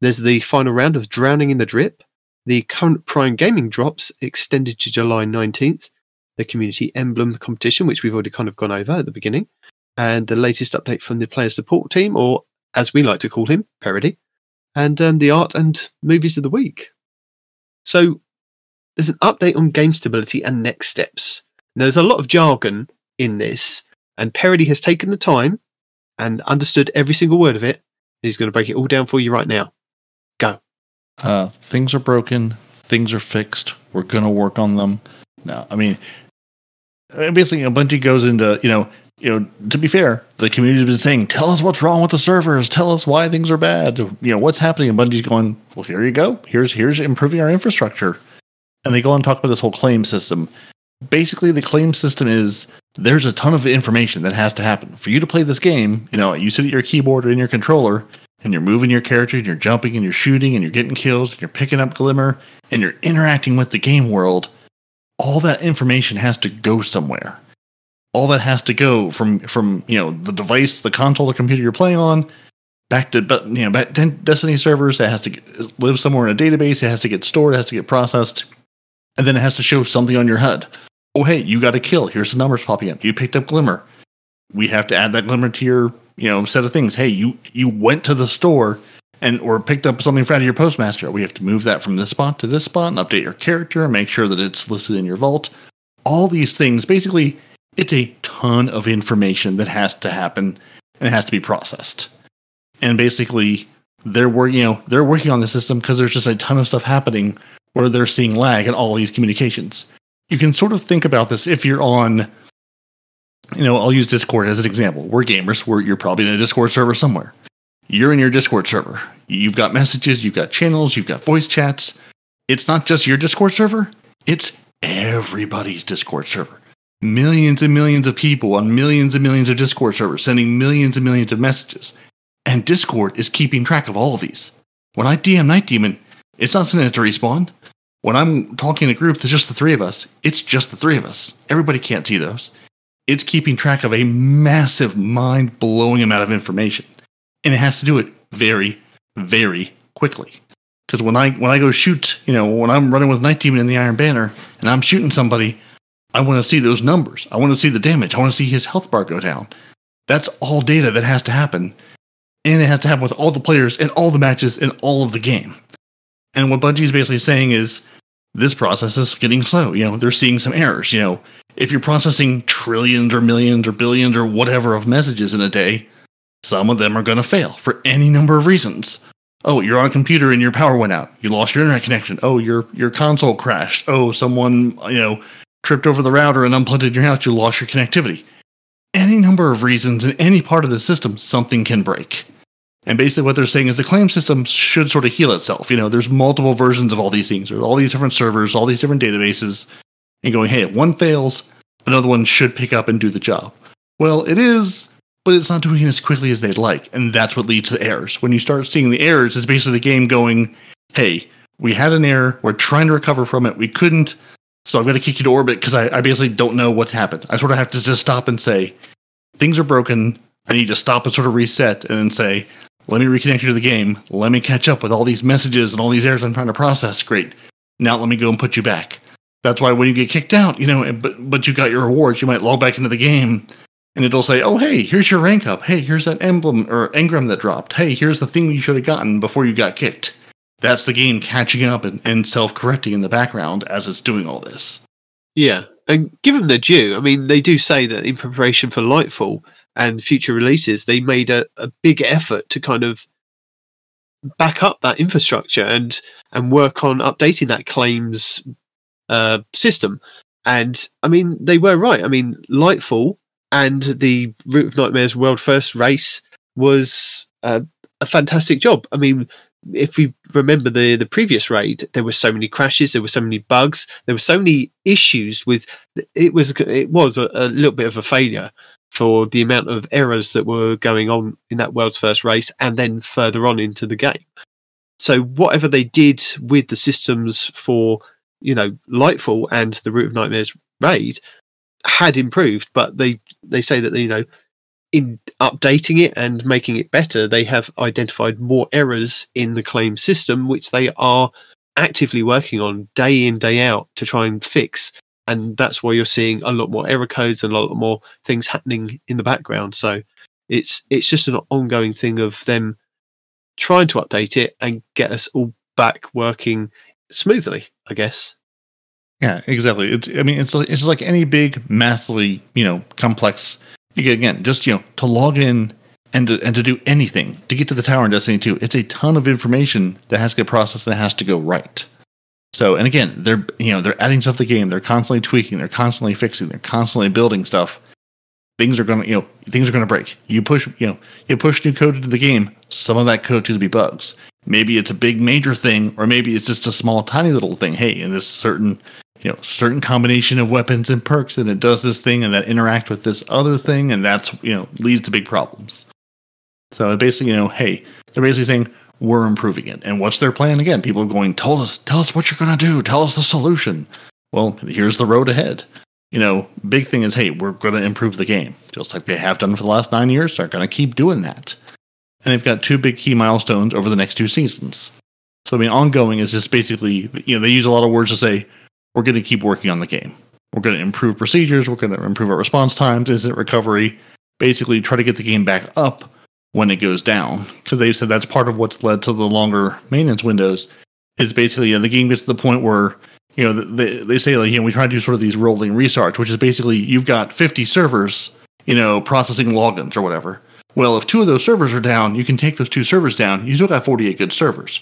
There's the final round of Drowning in the Drip. The current Prime Gaming drops extended to July 19th. The Community Emblem competition, which we've already kind of gone over at the beginning. And the latest update from the player support team, or as we like to call him, Peroty. And um, the art and movies of the week. So there's an update on game stability and next steps. Now, there's a lot of jargon in this, and Peroty has taken the time and understood every single word of it. He's going to break it all down for you right now. Go. Uh, things are broken. Things are fixed. We're going to work on them. Now, I mean, basically, you know, Bungie goes into, you know, you know, to be fair, the community's been saying, tell us what's wrong with the servers. Tell us why things are bad. You know, what's happening? And Bungie's going, well, here you go. Here's, here's improving our infrastructure. And they go and talk about this whole claim system. Basically, the claim system is there's a ton of information that has to happen. For you to play this game, you know, you sit at your keyboard or in your controller and you're moving your character and you're jumping and you're shooting and you're getting kills and you're picking up glimmer and you're interacting with the game world. All that information has to go somewhere. All that has to go from from you know the device, the console, the computer you're playing on, back to but you know back to Destiny servers. That has to get, live somewhere in a database. It has to get stored. It has to get processed, and then it has to show something on your HUD oh hey you got a kill. Here's the numbers popping up. You picked up glimmer. We have to add that glimmer to your you know set of things. Hey you you went to the store and or picked up something from your postmaster. We have to move that from this spot to this spot and update your character and make sure that it's listed in your vault. All these things basically it's a ton of information that has to happen and it has to be processed. And basically they're working you know they're working on the system because there's just a ton of stuff happening where they're seeing lag in all these communications you can sort of think about this if you're on you know i'll use discord as an example. We're gamers. We're, you're probably in a discord server somewhere. You're in your discord server. You've got messages you've got channels you've got voice chats. It's not just your discord server. It's everybody's discord server. Millions and millions of people on millions and millions of discord servers sending millions and millions of messages. And discord is keeping track of all of these. When i dm Nitedemon it's not sending it to respawn when I'm talking to a group, there's just the three of us. It's just the three of us. Everybody can't see those. It's keeping track of a massive, mind blowing amount of information. And it has to do it very, very quickly. Because when I when I go shoot, you know, when I'm running with Nitedemon in the Iron Banner and I'm shooting somebody, I want to see those numbers. I want to see the damage. I want to see his health bar go down. That's all data that has to happen. And it has to happen with all the players and all the matches in all of the game. And what Bungie is basically saying is this process is getting slow. You know, they're seeing some errors. You know, if you're processing trillions or millions or billions or whatever of messages in a day, some of them are going to fail for any number of reasons. Oh, you're on a computer and your power went out. You lost your internet connection. Oh, your your console crashed. Oh, someone you know tripped over the router and unplugged your house. You lost your connectivity. Any number of reasons in any part of the system, something can break. And basically, what they're saying is the claim system should sort of heal itself. You know, there's multiple versions of all these things. There's all these different servers, all these different databases, and going, hey, if one fails, another one should pick up and do the job. Well, it is, but it's not doing it as quickly as they'd like, and that's what leads to errors. When you start seeing the errors, it's basically the game going, hey, we had an error, we're trying to recover from it, we couldn't, so I'm going to kick you to orbit because I, I basically don't know what's happened. I sort of have to just stop and say, things are broken. I need to stop and sort of reset and then say, let me reconnect you to the game. Let me catch up with all these messages and all these errors I'm trying to process. Great. Now let me go and put you back. That's why when you get kicked out, you know, but but you got your rewards, you might log back into the game and it'll say, "Oh, hey, here's your rank up. Hey, here's that emblem or engram that dropped. Hey, here's the thing you should have gotten before you got kicked." That's the game catching up and, and self-correcting in the background as it's doing all this. Yeah, and give them due. I mean, they do say that in preparation for Lightfall and future releases, they made a, a big effort to kind of back up that infrastructure and and work on updating that claims uh, system. And I mean, they were right. I mean, Lightfall and the Root of Nightmares World First race was uh, a fantastic job. I mean, if we remember the the previous raid, there were so many crashes, there were so many bugs, there were so many issues with. It was it was a, a little bit of a failure for the amount of errors that were going on in that world's first race, and then further on into the game. So whatever they did with the systems for you know Lightfall and the Root of Nightmares raid had improved, but they they say that you know in updating it and making it better, they have identified more errors in the claim system, which they are actively working on day in, day out to try and fix. And that's why you're seeing a lot more error codes and a lot more things happening in the background. So it's it's just an ongoing thing of them trying to update it and get us all back working smoothly, I guess. Yeah, exactly. It's I mean it's like, it's like any big, massively you know complex. Again just you know to log in and to, and to do anything to get to the tower in Destiny Two. It's a ton of information that has to get processed and it has to go right. So and again, they're you know they're adding stuff to the game. They're constantly tweaking. They're constantly fixing. They're constantly building stuff. Things are gonna you know things are gonna break. You push you know you push new code into the game. Some of that code could be bugs. Maybe it's a big major thing, or maybe it's just a small tiny little thing. Hey, in this certain you know certain combination of weapons and perks and it does this thing and that interact with this other thing and that's you know leads to big problems so basically you know hey they're basically saying we're improving it. And what's their plan? Again people are going tell us tell us what you're going to do. Tell us the solution. Well here's the road ahead. You know big thing is hey we're going to improve the game just like they have done for the last nine years. They're going to keep doing that. And they've got two big key milestones over the next two seasons. So i mean ongoing is just basically you know they use a lot of words to say we're going to keep working on the game. We're going to improve procedures. We're going to improve our response times, incident recovery, basically try to get the game back up when it goes down. Because they said that's part of what's led to the longer maintenance windows. Is basically you know, the game gets to the point where you know they they say like you know we try to do sort of these rolling restarts, which is basically you've got 50 servers, you know, processing logins or whatever. Well, if two of those servers are down, you can take those two servers down. You still got 48 good servers.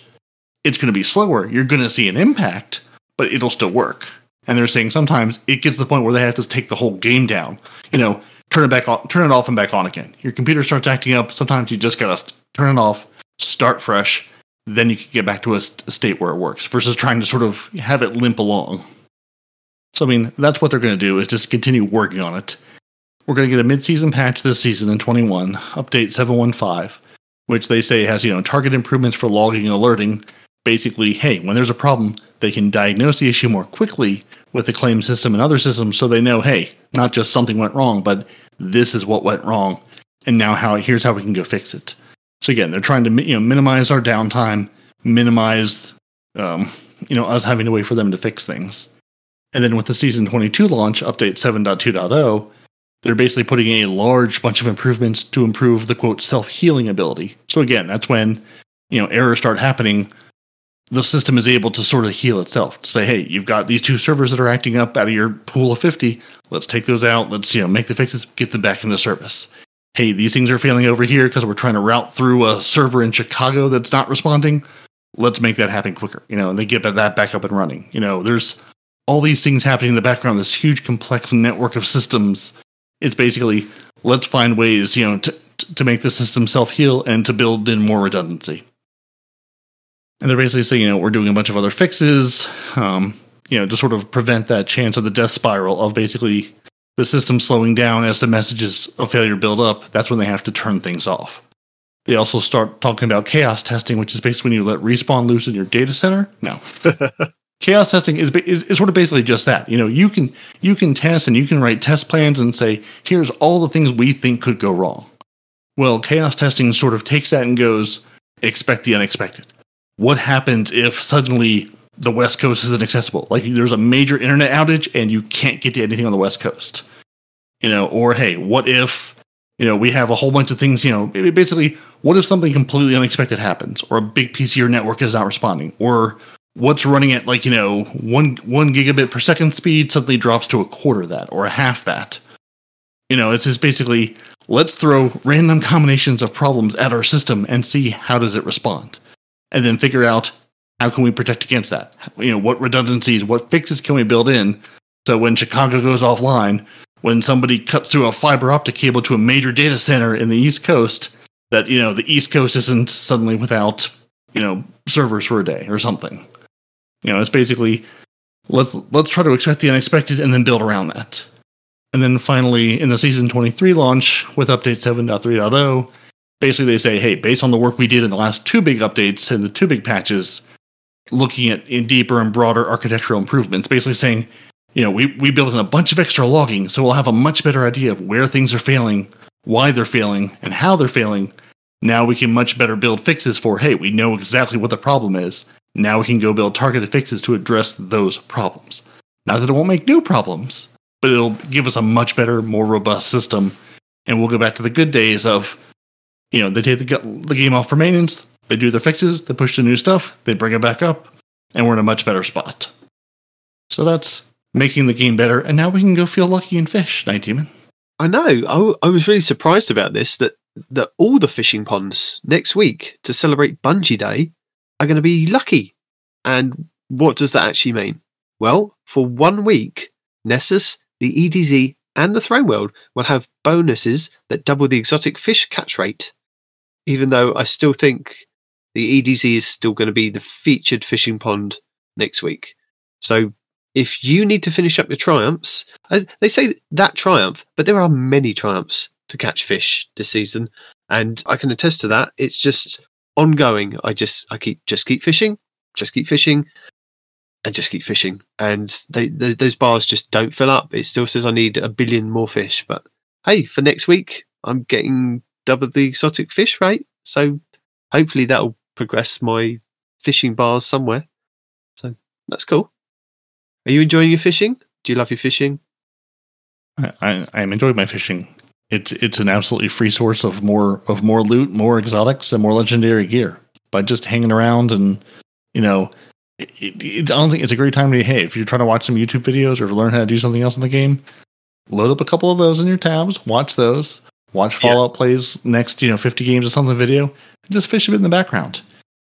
It's going to be slower. You're going to see an impact, but it'll still work. And they're saying sometimes it gets to the point where they have to take the whole game down. You know, turn it back on, turn it off and back on again. Your computer starts acting up. Sometimes you just gotta turn it off, start fresh, then you can get back to a, st- a state where it works. Versus trying to sort of have it limp along. So I mean, that's what they're to do is just continue working on it. We're to get a mid-season patch this season in 21, update 715, which they say has you know target improvements for logging and alerting basically, hey, when there's a problem, they can diagnose the issue more quickly with the claim system and other systems so they know, hey, not just something went wrong, but this is what went wrong. And now how here's how we can go fix it. So again, they're trying to you know minimize our downtime, minimize um, you know us having to wait for them to fix things. And then with the season 22 launch, update 7.2.0, they're basically putting a large bunch of improvements to improve the quote self-healing ability. So again, that's when you know errors start happening the system is able to sort of heal itself to say, hey, you've got these two servers that are acting up out of your pool of 50. Let's take those out. Let's, you know, make the fixes, get them back into service. Hey, these things are failing over here because we're trying to route through a server in Chicago that's not responding. Let's make that happen quicker, you know, and they get that back up and running. You know, there's all these things happening in the background, this huge complex network of systems. It's basically let's find ways, you know, to to make the system self heal and to build in more redundancy. And they're basically saying, you know, we're doing a bunch of other fixes, um, you know, to sort of prevent that chance of the death spiral of basically the system slowing down as the messages of failure build up. That's when they have to turn things off. They also start talking about chaos testing, which is basically when you let respawn loose in your data center. No. chaos testing is, is is sort of basically just that. You know, you can you can test and you can write test plans and say, here's all the things we think could go wrong. Well, chaos testing sort of takes that and goes, expect the unexpected. What happens if suddenly the West Coast isn't accessible? Like there's a major internet outage and you can't get to anything on the West Coast. You know, or hey, what if you know we have a whole bunch of things? You know, basically, what if something completely unexpected happens, or a big piece of your network is not responding, or what's running at like you know one one gigabit per second speed suddenly drops to a quarter that or a half that you know it's just basically let's throw random combinations of problems at our system and see how does it respond and then figure out how can we protect against that you know what redundancies what fixes can we build in so when chicago goes offline when somebody cuts through a fiber optic cable to a major data center in the east coast that you know the east coast isn't suddenly without you know servers for a day or something you know, it's basically let's let's try to expect the unexpected and then build around that. And then finally, in the season 23 launch with update 7.3.0, basically they say, hey, based on the work we did in the last two big updates and the two big patches, looking at in deeper and broader architectural improvements, basically saying, you know, we, we built in a bunch of extra logging, so we'll have a much better idea of where things are failing, why they're failing, and how they're failing. Now we can much better build fixes for, hey, we know exactly what the problem is. Now we can go build targeted fixes to address those problems. Not that it won't make new problems, but it'll give us a much better, more robust system. And we'll go back to the good days of, you know, they take the, the game off for maintenance, they do their fixes, they push the new stuff, they bring it back up, and we're in a much better spot. So that's making the game better. And now we can go feel lucky and fish, Nitedemon. I know. I, w- I was really surprised about this that that all the fishing ponds next week to celebrate Bungie Day are going to be lucky. And what does that actually mean? Well, for one week, Nessus, the EDZ, and the Throne World will have bonuses that double the exotic fish catch rate. Even though I still think the EDZ is still going to be the featured fishing pond next week. So if you need to finish up your triumphs, uh, they say that triumph, but there are many triumphs to catch fish this season, and I can attest to that. It's just ongoing. I just I keep just keep fishing, just keep fishing, and just keep fishing, and they, they those bars just don't fill up. It still says I need a billion more fish, but hey, for next week I'm getting double the exotic fish rate, so hopefully that'll progress my fishing bars somewhere. So that's cool. Are you enjoying your fishing? Do you love your fishing? I, I, I'm enjoying my fishing. It's it's an absolutely free source of more of more loot, more exotics, and more legendary gear. By just hanging around and you know, it, it, I don't think it's a great time to hey if you're trying to watch some YouTube videos or learn how to do something else in the game, load up a couple of those in your tabs, watch those, watch Yeah. Fallout plays next you know 50 games or something video, and just fish a bit in the background.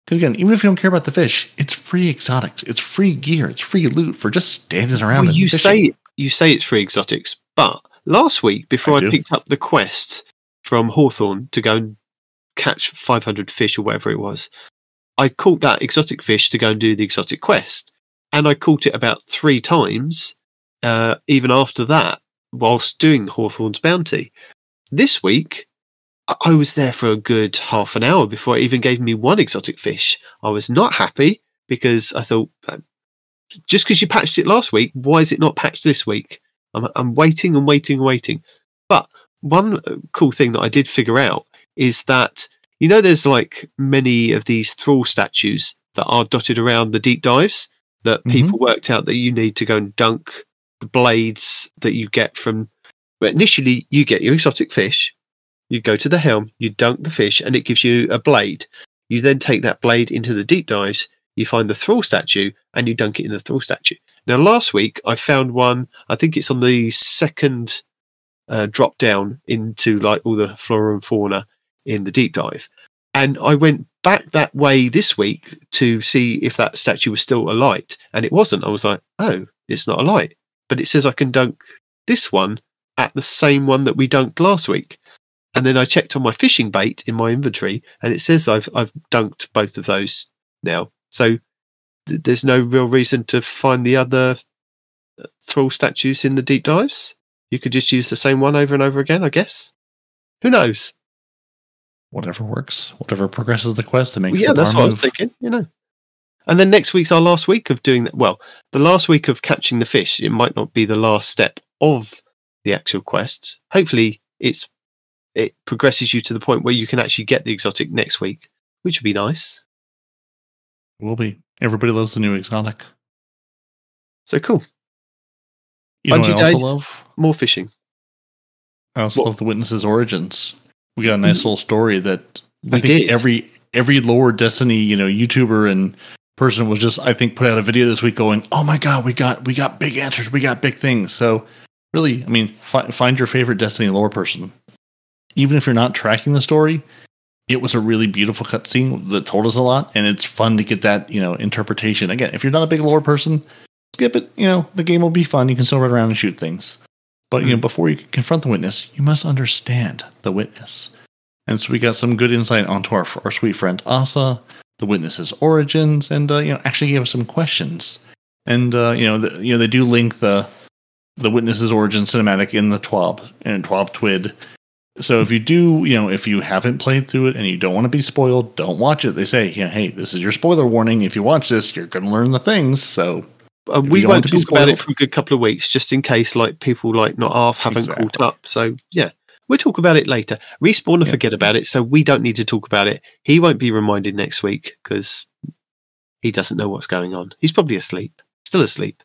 Because again, even if you don't care about the fish, it's free exotics, it's free gear, it's free loot for just standing around. Well, and you fishing. say you say it's free exotics, but last week before I I, picked up the quest from Hawthorne to go and catch 500 fish or whatever it was, I caught that exotic fish to go and do the exotic quest, and I caught it about three times, uh, even after that, whilst doing Hawthorne's bounty. This week. I- was there for a good half an hour before it even gave me one exotic fish. I was not happy because I thought, uh, just because you patched it last week, why is it not patched this week? I'm, I'm waiting and waiting and waiting. But one uh, cool thing that I did figure out is that, you know, there's like many of these thrall statues that are dotted around the deep dives that Mhm. people worked out that you need to go and dunk the blades that you get from. But initially, you get your exotic fish, you go to the helm, you dunk the fish, and it gives you a blade. You then take that blade into the deep dives, you find the thrall statue, and you dunk it in the thrall statue. Now, last week I found one. I think it's on the second uh, drop down into like all the flora and fauna in the deep dive, and I went back that way this week to see if that statue was still alight, and it wasn't. I was like, oh, it's not alight, but it says I can dunk this one at the same one that we dunked last week. And then I checked on my fishing bait in my inventory, and it says I've I've dunked both of those now. So th- there's no real reason to find the other uh, thrall statues in the deep dives. You could just use the same one over and over again, I guess. Who knows? Whatever works, whatever progresses the quest that makes Well, yeah, that's what I was thinking. You know. And then next week's our last week of doing that. Well, the last week of catching the fish. It might not be the last step of the actual quests. Hopefully, it's it progresses you to the point where you can actually get the exotic next week, which would be nice. Will be. Everybody loves the new exotic. So cool. You know what I also love? More fishing. I also What? love the witnesses' origins. We got a nice mm-hmm. little story that We I think did. every every lore Destiny, you know, YouTuber and person was just I think put out a video this week going, "Oh my god, we got we got big answers, we got big things." So really, I mean, fi- find your favorite Destiny lore person. Even if you're not tracking the story, it was a really beautiful cutscene that told us a lot, and it's fun to get that you know interpretation. Again, if you're not a big lore person, skip it. You know, the game will be fun. You can still run around and shoot things. But you know, before you can confront the witness, you must understand the witness. And so we got some good insight onto our our sweet friend Asa, the witness's origins, and uh, you know, actually gave us some questions. And uh, you know, the, you know, they do link the the witness's origin cinematic in the TWAB and TWAB Twid. So if you do, you know, if you haven't played through it and you don't want to be spoiled, don't watch it. They say, yeah, hey, this is your spoiler warning. If you watch this, you're going to learn the things. So Uh, we you don't want won't talk about it for a good couple of weeks, just in case like people like not half haven't Exactly. caught up. So yeah, we'll talk about it later. Respawn will Yeah. forget about it, so we don't need to talk about it. He won't be reminded next week because he doesn't know what's going on. He's probably asleep, still asleep.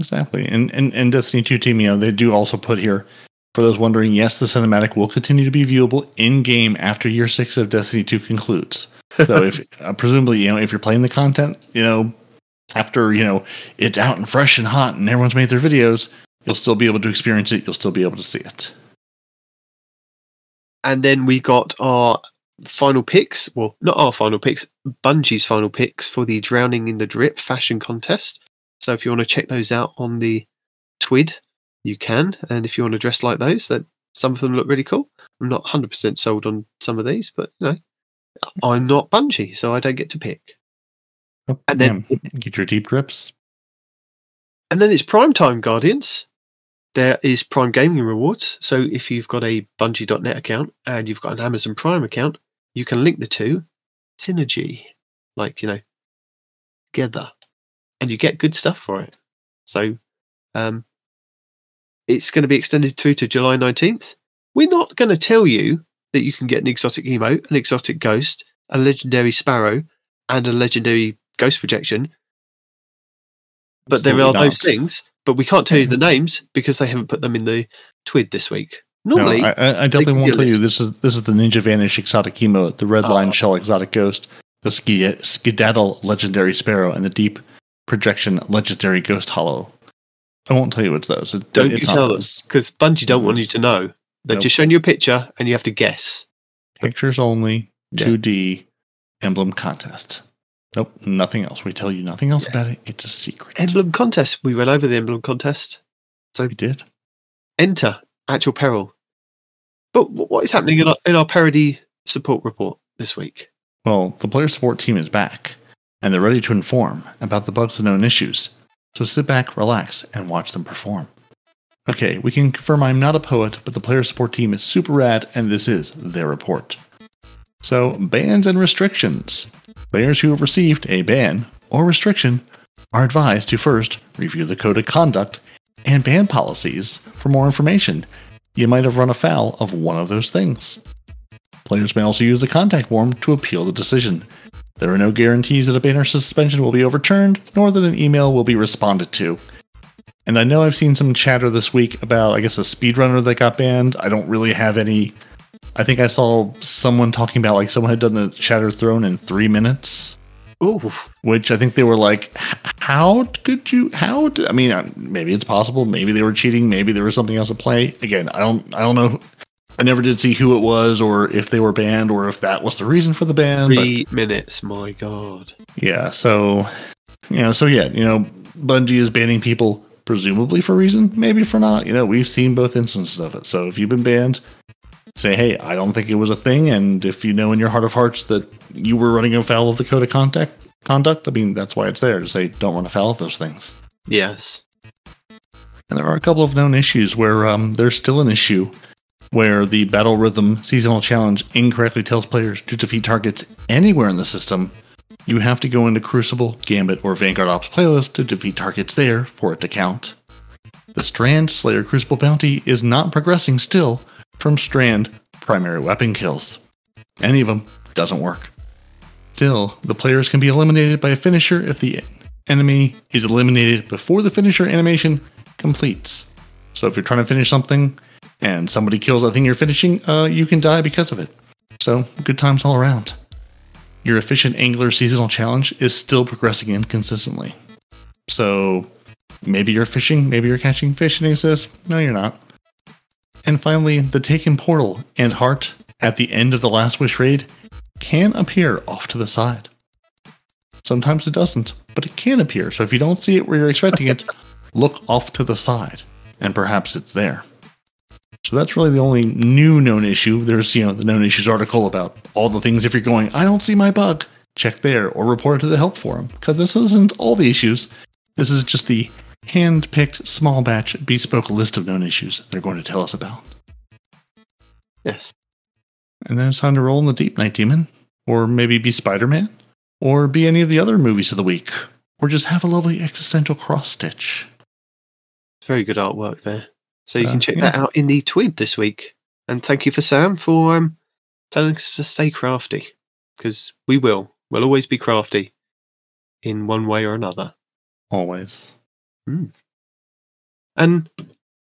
Exactly. And, and and Destiny 2 team, you know, they do also put here for those wondering, yes, the cinematic will continue to be viewable in game after year six of Destiny 2 concludes. So if uh, presumably, you know, if you're playing the content, you know, after, you know, it's out and fresh and hot and everyone's made their videos, you'll still be able to experience it, you'll still be able to see it. And then we got our final picks. Well, not our final picks, Bungie's final picks for the Drowning in the Drip fashion contest. So if you want to check those out on the Twid, you can. And if you want to dress like those, that some of them look really cool. I'm not 100% sold on some of these, but you know, I'm not Bungie, so I don't get to pick. Oh, and then- Yeah, get your deep drips. And then it's Prime Time, Guardians. There is Prime Gaming Rewards. So if you've got a Bungie.net account and you've got an Amazon Prime account, you can link the two. Synergy. Like, you know, together. And you get good stuff for it. So um, it's going to be extended through to July 19th. We're not going to tell you that you can get an exotic emote, an exotic ghost, a legendary sparrow, and a legendary ghost projection but there are those things. But we can't tell you the names because they haven't put them in the twid this week. Normally, I, I- I definitely won't tell you this is this is the Ninja Vanish exotic emote, the red line Oh. shell exotic ghost, the ski, skedaddle legendary sparrow, and the deep projection legendary ghost hollow. I won't tell you it's those. It, don't you tell those. because Bungie don't want you to know. They've Nope. just shown you a picture and you have to guess. Pictures only, Yeah. 2D emblem contest. Nope, nothing else. We tell you nothing else Yeah. about it. It's a secret. Emblem contest. We went over the emblem contest. So we did. Enter actual peril. But what is happening in our, in our Peroty support report this week? Well, the player support team is back, and they're ready to inform about the bugs and known issues. So sit back, relax, and watch them perform. Okay, we can confirm I'm not a poet, but the player support team is super rad, and this is their report. So, bans and restrictions. Players who have received a ban or restriction are advised to first review the code of conduct and ban policies for more information. You might have run afoul of one of those things. Players may also use the contact form to appeal the decision. There are no guarantees that a ban or suspension will be overturned, nor that an email will be responded to. And I know I've seen some chatter this week about, I guess, a speedrunner that got banned. I don't really have any. I think I saw someone talking about like someone had done the Shatter Throne in three minutes, Ooh, which I think they were like, "How could you? How? I mean, maybe it's possible. Maybe they were cheating. Maybe there was something else at play. Again, I don't. I don't know. I never did see who it was, or if they were banned, or if that was the reason for the ban. but- three minutes. My God. yeah, so you know, so yeah, you know, Bungie is banning people presumably for reason, maybe for not. You know, we've seen both instances of it. So if you've been banned, say, hey, I don't think it was a thing. And if you know in your heart of hearts that you were running afoul of the code of conduct, conduct, I mean, that's why it's there to say, don't run afoul of those things. Yes. And there are a couple of known issues where um, there's still an issue where the Battle Rhythm seasonal challenge incorrectly tells players to defeat targets anywhere in the system. You have to go into Crucible, Gambit, or Vanguard Ops playlist to defeat targets there for it to count. The Strand Slayer Crucible bounty is not progressing still from Strand primary weapon kills. Any of them doesn't work. Still, the players can be eliminated by a finisher if the enemy is eliminated before the finisher animation completes. So if you're trying to finish something and somebody kills that thing you're finishing, uh, you can die because of it. So good times all around. Your efficient angler seasonal challenge is still progressing inconsistently. So maybe you're fishing, maybe you're catching fish, and he says, no, you're not. And finally, the Taken Portal and Heart at the end of the Last Wish raid can appear off to the side. Sometimes it doesn't, but it can appear. So if you don't see it where you're expecting it, look off to the side, and perhaps it's there. So that's really the only new known issue. There's, you know, the known issues article about all the things if you're going, I don't see my bug, check there or report it to the help forum. Because this isn't all the issues. This is just the hand picked small batch bespoke list of known issues they're going to tell us about. Yes. And then it's time to roll in the deep Nitedemon. Or maybe be Spider Man. Or be any of the other movies of the week. Or just have a lovely existential cross stitch. Very good artwork there. So you Uh, can check yeah. that out in the Twid this week. And thank you for Sam for um, telling us to stay crafty. Because we will. We'll always be crafty in one way or another. Always. And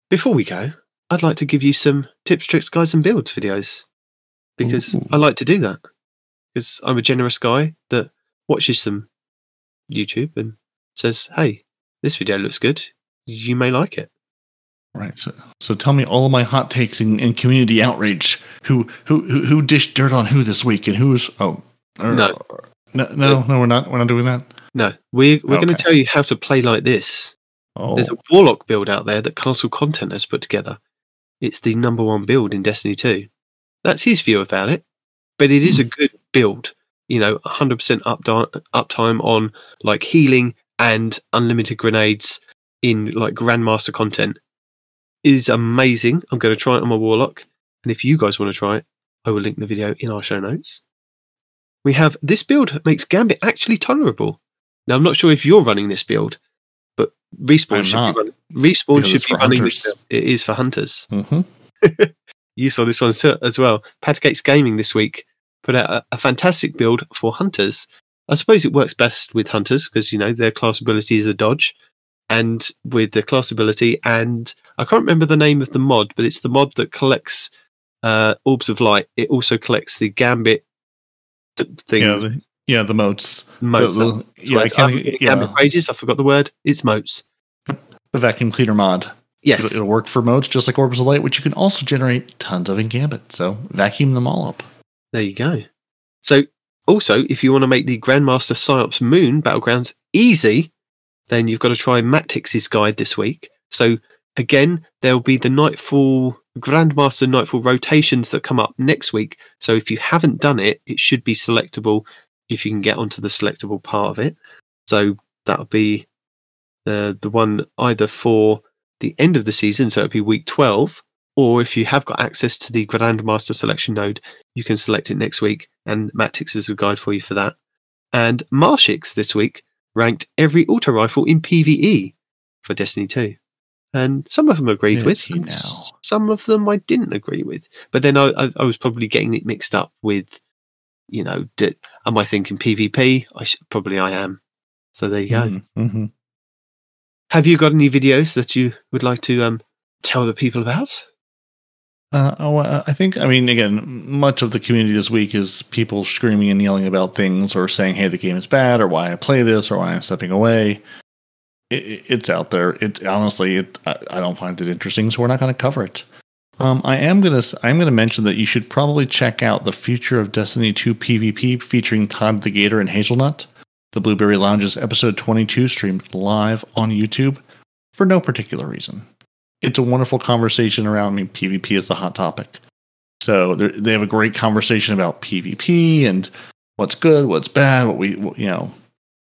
before we go, I'd like to give you some tips, tricks, guides, and builds videos because Ooh. I like to do that. Because I'm a generous guy that watches some YouTube and says, "Hey, this video looks good. You may like it." Right. So, so tell me all of my hot takes and, and community outrage. Who, who who who dished dirt on who this week and who's oh er, No. no no no we're not we're not doing that. No, we're we're going to tell you how to play like this. Oh, There's a warlock build out there that Castle Content has put together. It's the number one build in Destiny 2. That's his view about it, but it is a good build. You know, 100% uptime, uptime on like healing and unlimited grenades in like Grandmaster content is amazing. I'm going to try it on my warlock, and if you guys want to try it, I will link the video in our show notes. We have this build makes Gambit actually tolerable. Now I'm not sure if you're running this build, but respawn I'm should not, be running, respawn should be running this. hunters. Build. It is for hunters. mhm. You saw this one as well. Patagates Gaming this week put out a, a fantastic build for hunters. I suppose it works best with hunters because you know their class ability is a dodge, and with the class ability, and I can't remember the name of the mod, but it's the mod that collects uh, orbs of light. It also collects the gambit th- things. yeah the, yeah the moats motes. the- that's yeah, I can't getting gambit yeah. I forgot the word. It's motes. the vacuum cleaner mod. Yes. It'll, it'll work for modes just like orbs of light, which you can also generate tons of in Gambit. So vacuum them all up. There you go. So, also, if you want to make the Grandmaster PsiOps Moon Battlegrounds easy, then you've got to try Matix's guide this week. So, again, there'll be the Nightfall Grandmaster Nightfall rotations that come up next week. So, if you haven't done it, it should be selectable if you can get onto the selectable part of it. So, that'll be the the one either for the end of the season, so it'll be week 12, or if you have got access to the Grandmaster selection node, you can select it next week, and Matix is a guide for you for that. And Marshix this week ranked every auto rifle in PvE for Destiny 2. And some of them I agreed with, and some of them I didn't agree with. But then I, I, I was probably getting it mixed up with, you know, did, am I thinking PvP? I sh- probably I am. So there you go. Mm-hmm. Have you got any videos that you would like to um, tell the people about? Uh, oh, uh, I think, I mean, again, much of the community this week is people screaming and yelling about things or saying, hey, the game is bad or why I play this or why I'm stepping away. It, it- it's out there. It honestly, it, I, I don't find it interesting, so we're not going to cover it. Um, I am gonna I'm gonna mention that you should probably check out the future of Destiny 2 PvP featuring Todd the Gator and Hazelnt. The Blueberry Lounge's episode 22 streamed live on YouTube for no particular reason it's a wonderful conversation around. I mean, PvP is the hot topic. So they're- have a great conversation about PvP and what's good, what's bad, what we what, you know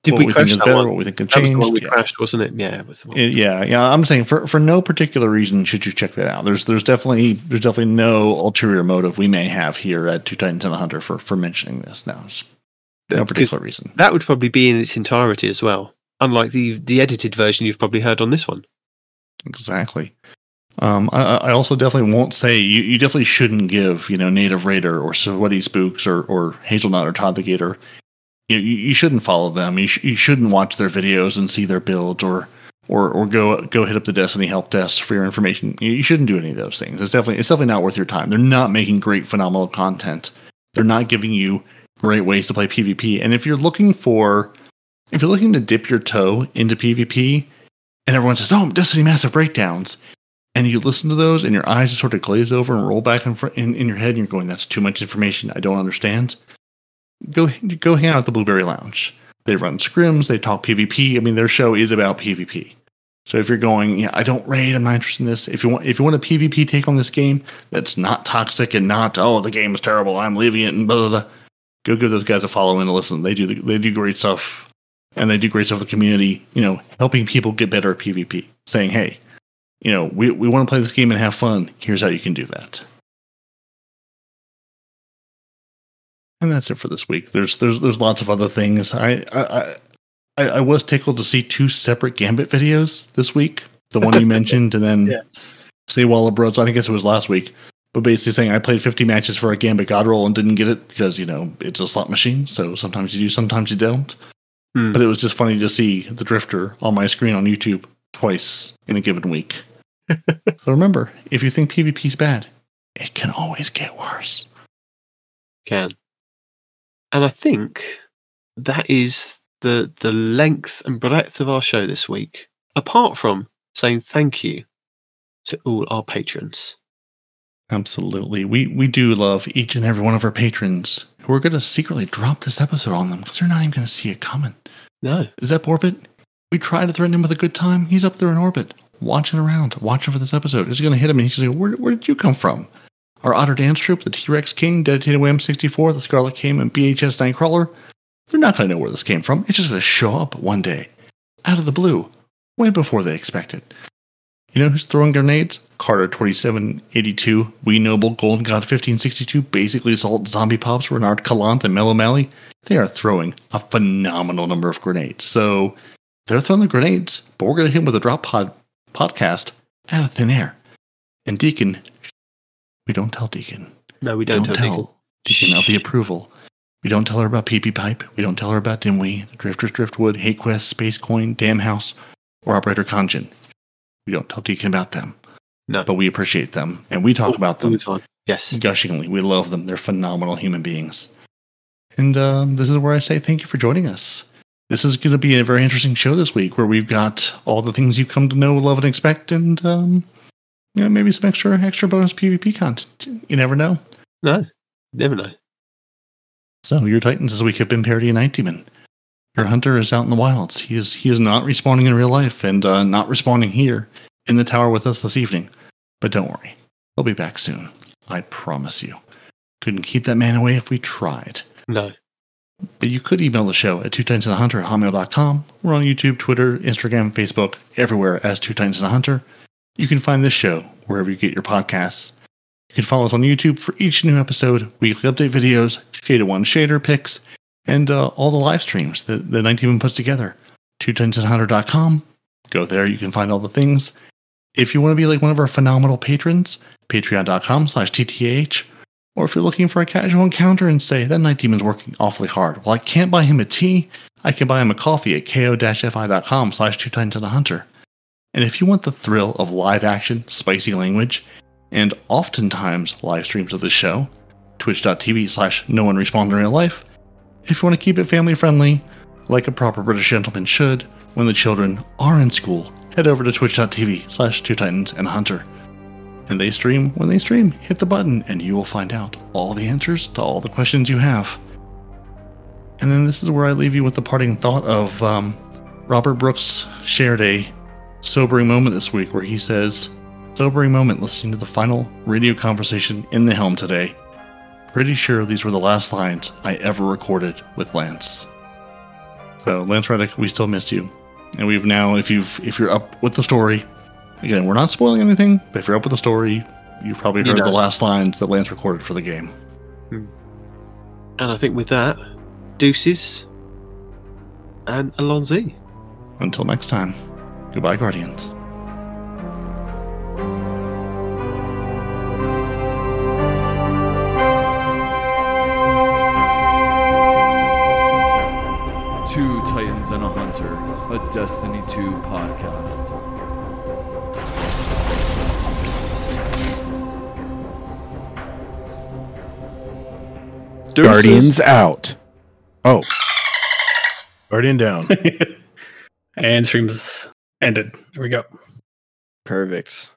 Did what we we crash think is that better, one? what we think can That was the one we Yeah. crashed, wasn't it? Yeah, it was the one. Yeah, yeah. I'm saying for for no particular reason should you check that out. There's there's definitely there's definitely no ulterior motive we may have here at Two Titans and a Hunter for for mentioning this. Now, no particular reason. that would probably be in its entirety as well. Unlike the the edited version you've probably heard on this one. Exactly. Um, I, I also definitely won't say you, you definitely shouldn't give you know N8iV R8R or Sweatyspookz or or Hazelnt or Todd the Gator. You, you shouldn't follow them. You, sh- you shouldn't watch their videos and see their builds or or or go go hit up the Destiny help desk for your information. You, you shouldn't do any of those things. It's definitely it's definitely not worth your time. They're not making great phenomenal content. They're not giving you great ways to play PvP. And if you're looking for if you're looking to dip your toe into PvP and everyone says, "Oh, Destiny massive breakdowns," and you listen to those, and your eyes just sort of glaze over and roll back in, front, in in your head, and you're going, "That's too much information. I don't understand." Go go hang out at the Blueberry Lounge. They run scrims. They talk PvP. I mean, their show is about PvP. So if you're going, yeah, I don't raid. I'm not interested in this. If you want, if you want a PvP take on this game that's not toxic and not, oh, the game is terrible. I'm leaving it and blah blah blah. Go give those guys a follow and a listen. They do they do great stuff and they do great stuff with the community, you know, helping people get better at PvP, saying, hey, you know, we, we want to play this game and have fun. Here's how you can do that. And that's it for this week. There's there's there's lots of other things. I I I, I was tickled to see two separate Gambit videos this week. The one you mentioned, and then Yeah. say Walla Bros. I think it was last week. But basically saying I played 50 matches for a Gambit God roll and didn't get it because you know it's a slot machine. So sometimes you do, sometimes you don't. Hmm. But it was just funny to see the drifter on my screen on YouTube twice in a given week. so remember, if you think PvP's bad, it can always get worse. Can. And I think that is the the length and breadth of our show this week. Apart from saying thank you to all our patrons. Absolutely. We we do love each and every one of our patrons who are going to secretly drop this episode on them because they're not even going to see it coming. No. Is that Orbit? We try to threaten him with a good time. He's up there in orbit, watching around, watching for this episode. It's going to hit him and he's going to go, where, where did you come from? Our Otter Dance Troop, the T Rex King, Dedicated Wham 64, the Scarlet King, and BHS Nightcrawler, they're not going to know where this came from. It's just going to show up one day, out of the blue, way before they expect it. You know who's throwing grenades? Carter 2782, We Noble, Golden God 1562, Basically Assault, Zombie Pops, Renard Calant, and Mellow Mally. They are throwing a phenomenal number of grenades. So they're throwing the grenades, but we're going to hit them with a drop pod podcast out of thin air. And Deacon, we don't tell Deacon. No, we don't, tell, Deacon. Deacon of the approval. We don't tell her about PP Pipe. We don't tell her about Dimwee, the Drifters Driftwood, Hate Quest, Space Coin, Dam House, or Operator Conjun. We don't tell Deacon about them, No. but we appreciate them and we talk about them the. Yes. gushingly. We love them. They're phenomenal human beings. And um, this is where I say thank you for joining us. This is going to be a very interesting show this week where we've got all the things you've come to know, love, and expect, and um, you know, maybe some extra extra bonus PvP content. You never know. No. Never know. So your Titans this week have been Peroty and Nitedemon. Your hunter is out in the wilds. He is he is not responding in real life and uh, not responding here in the tower with us this evening. But don't worry, he'll be back soon. I promise you. Couldn't keep that man away if we tried. No. But you could email the show at two titans and a hunter at hotmail.com. We're on YouTube, Twitter, Instagram, Facebook, everywhere as Two Titans and a Hunter. You can find this show wherever you get your podcasts. You can follow us on YouTube for each new episode, weekly update videos, Shader One Shader picks, and uh, all the live streams that, that 19 puts together. Two Hunter.com. Go there, you can find all the things. If you want to be like one of our phenomenal patrons, patreon.com slash TTH. Or if you're looking for a casual encounter and say, that Nitedemon's working awfully hard. Well, I can't buy him a tea. I can buy him a coffee at ko-fi.com slash two times a hunter. And if you want the thrill of live action, spicy language, and oftentimes live streams of the show, twitch.tv slash no one respond in real life. If you want to keep it family friendly, like a proper British gentleman should, when the children are in school, head over to twitch.tv slash two titans and hunter. And they stream when they stream. Hit the button and you will find out all the answers to all the questions you have. And then this is where I leave you with the parting thought of um, Robert Brooks shared a sobering moment this week where he says, sobering moment listening to the final radio conversation in the helm today. Pretty sure these were the last lines I ever recorded with Lance. So, Lance Reddick, we still miss you. And we've now, if you've if you're up with the story, again, we're not spoiling anything, but if you're up with the story, you've probably You heard know. the last lines that Lance recorded for the game. Hmm. And I think with that, deuces and Alonzi. Until next time, goodbye, Guardians. Destiny 2 podcast. Guardians out. Oh, Guardian down. and streams ended. There we go. Perfect.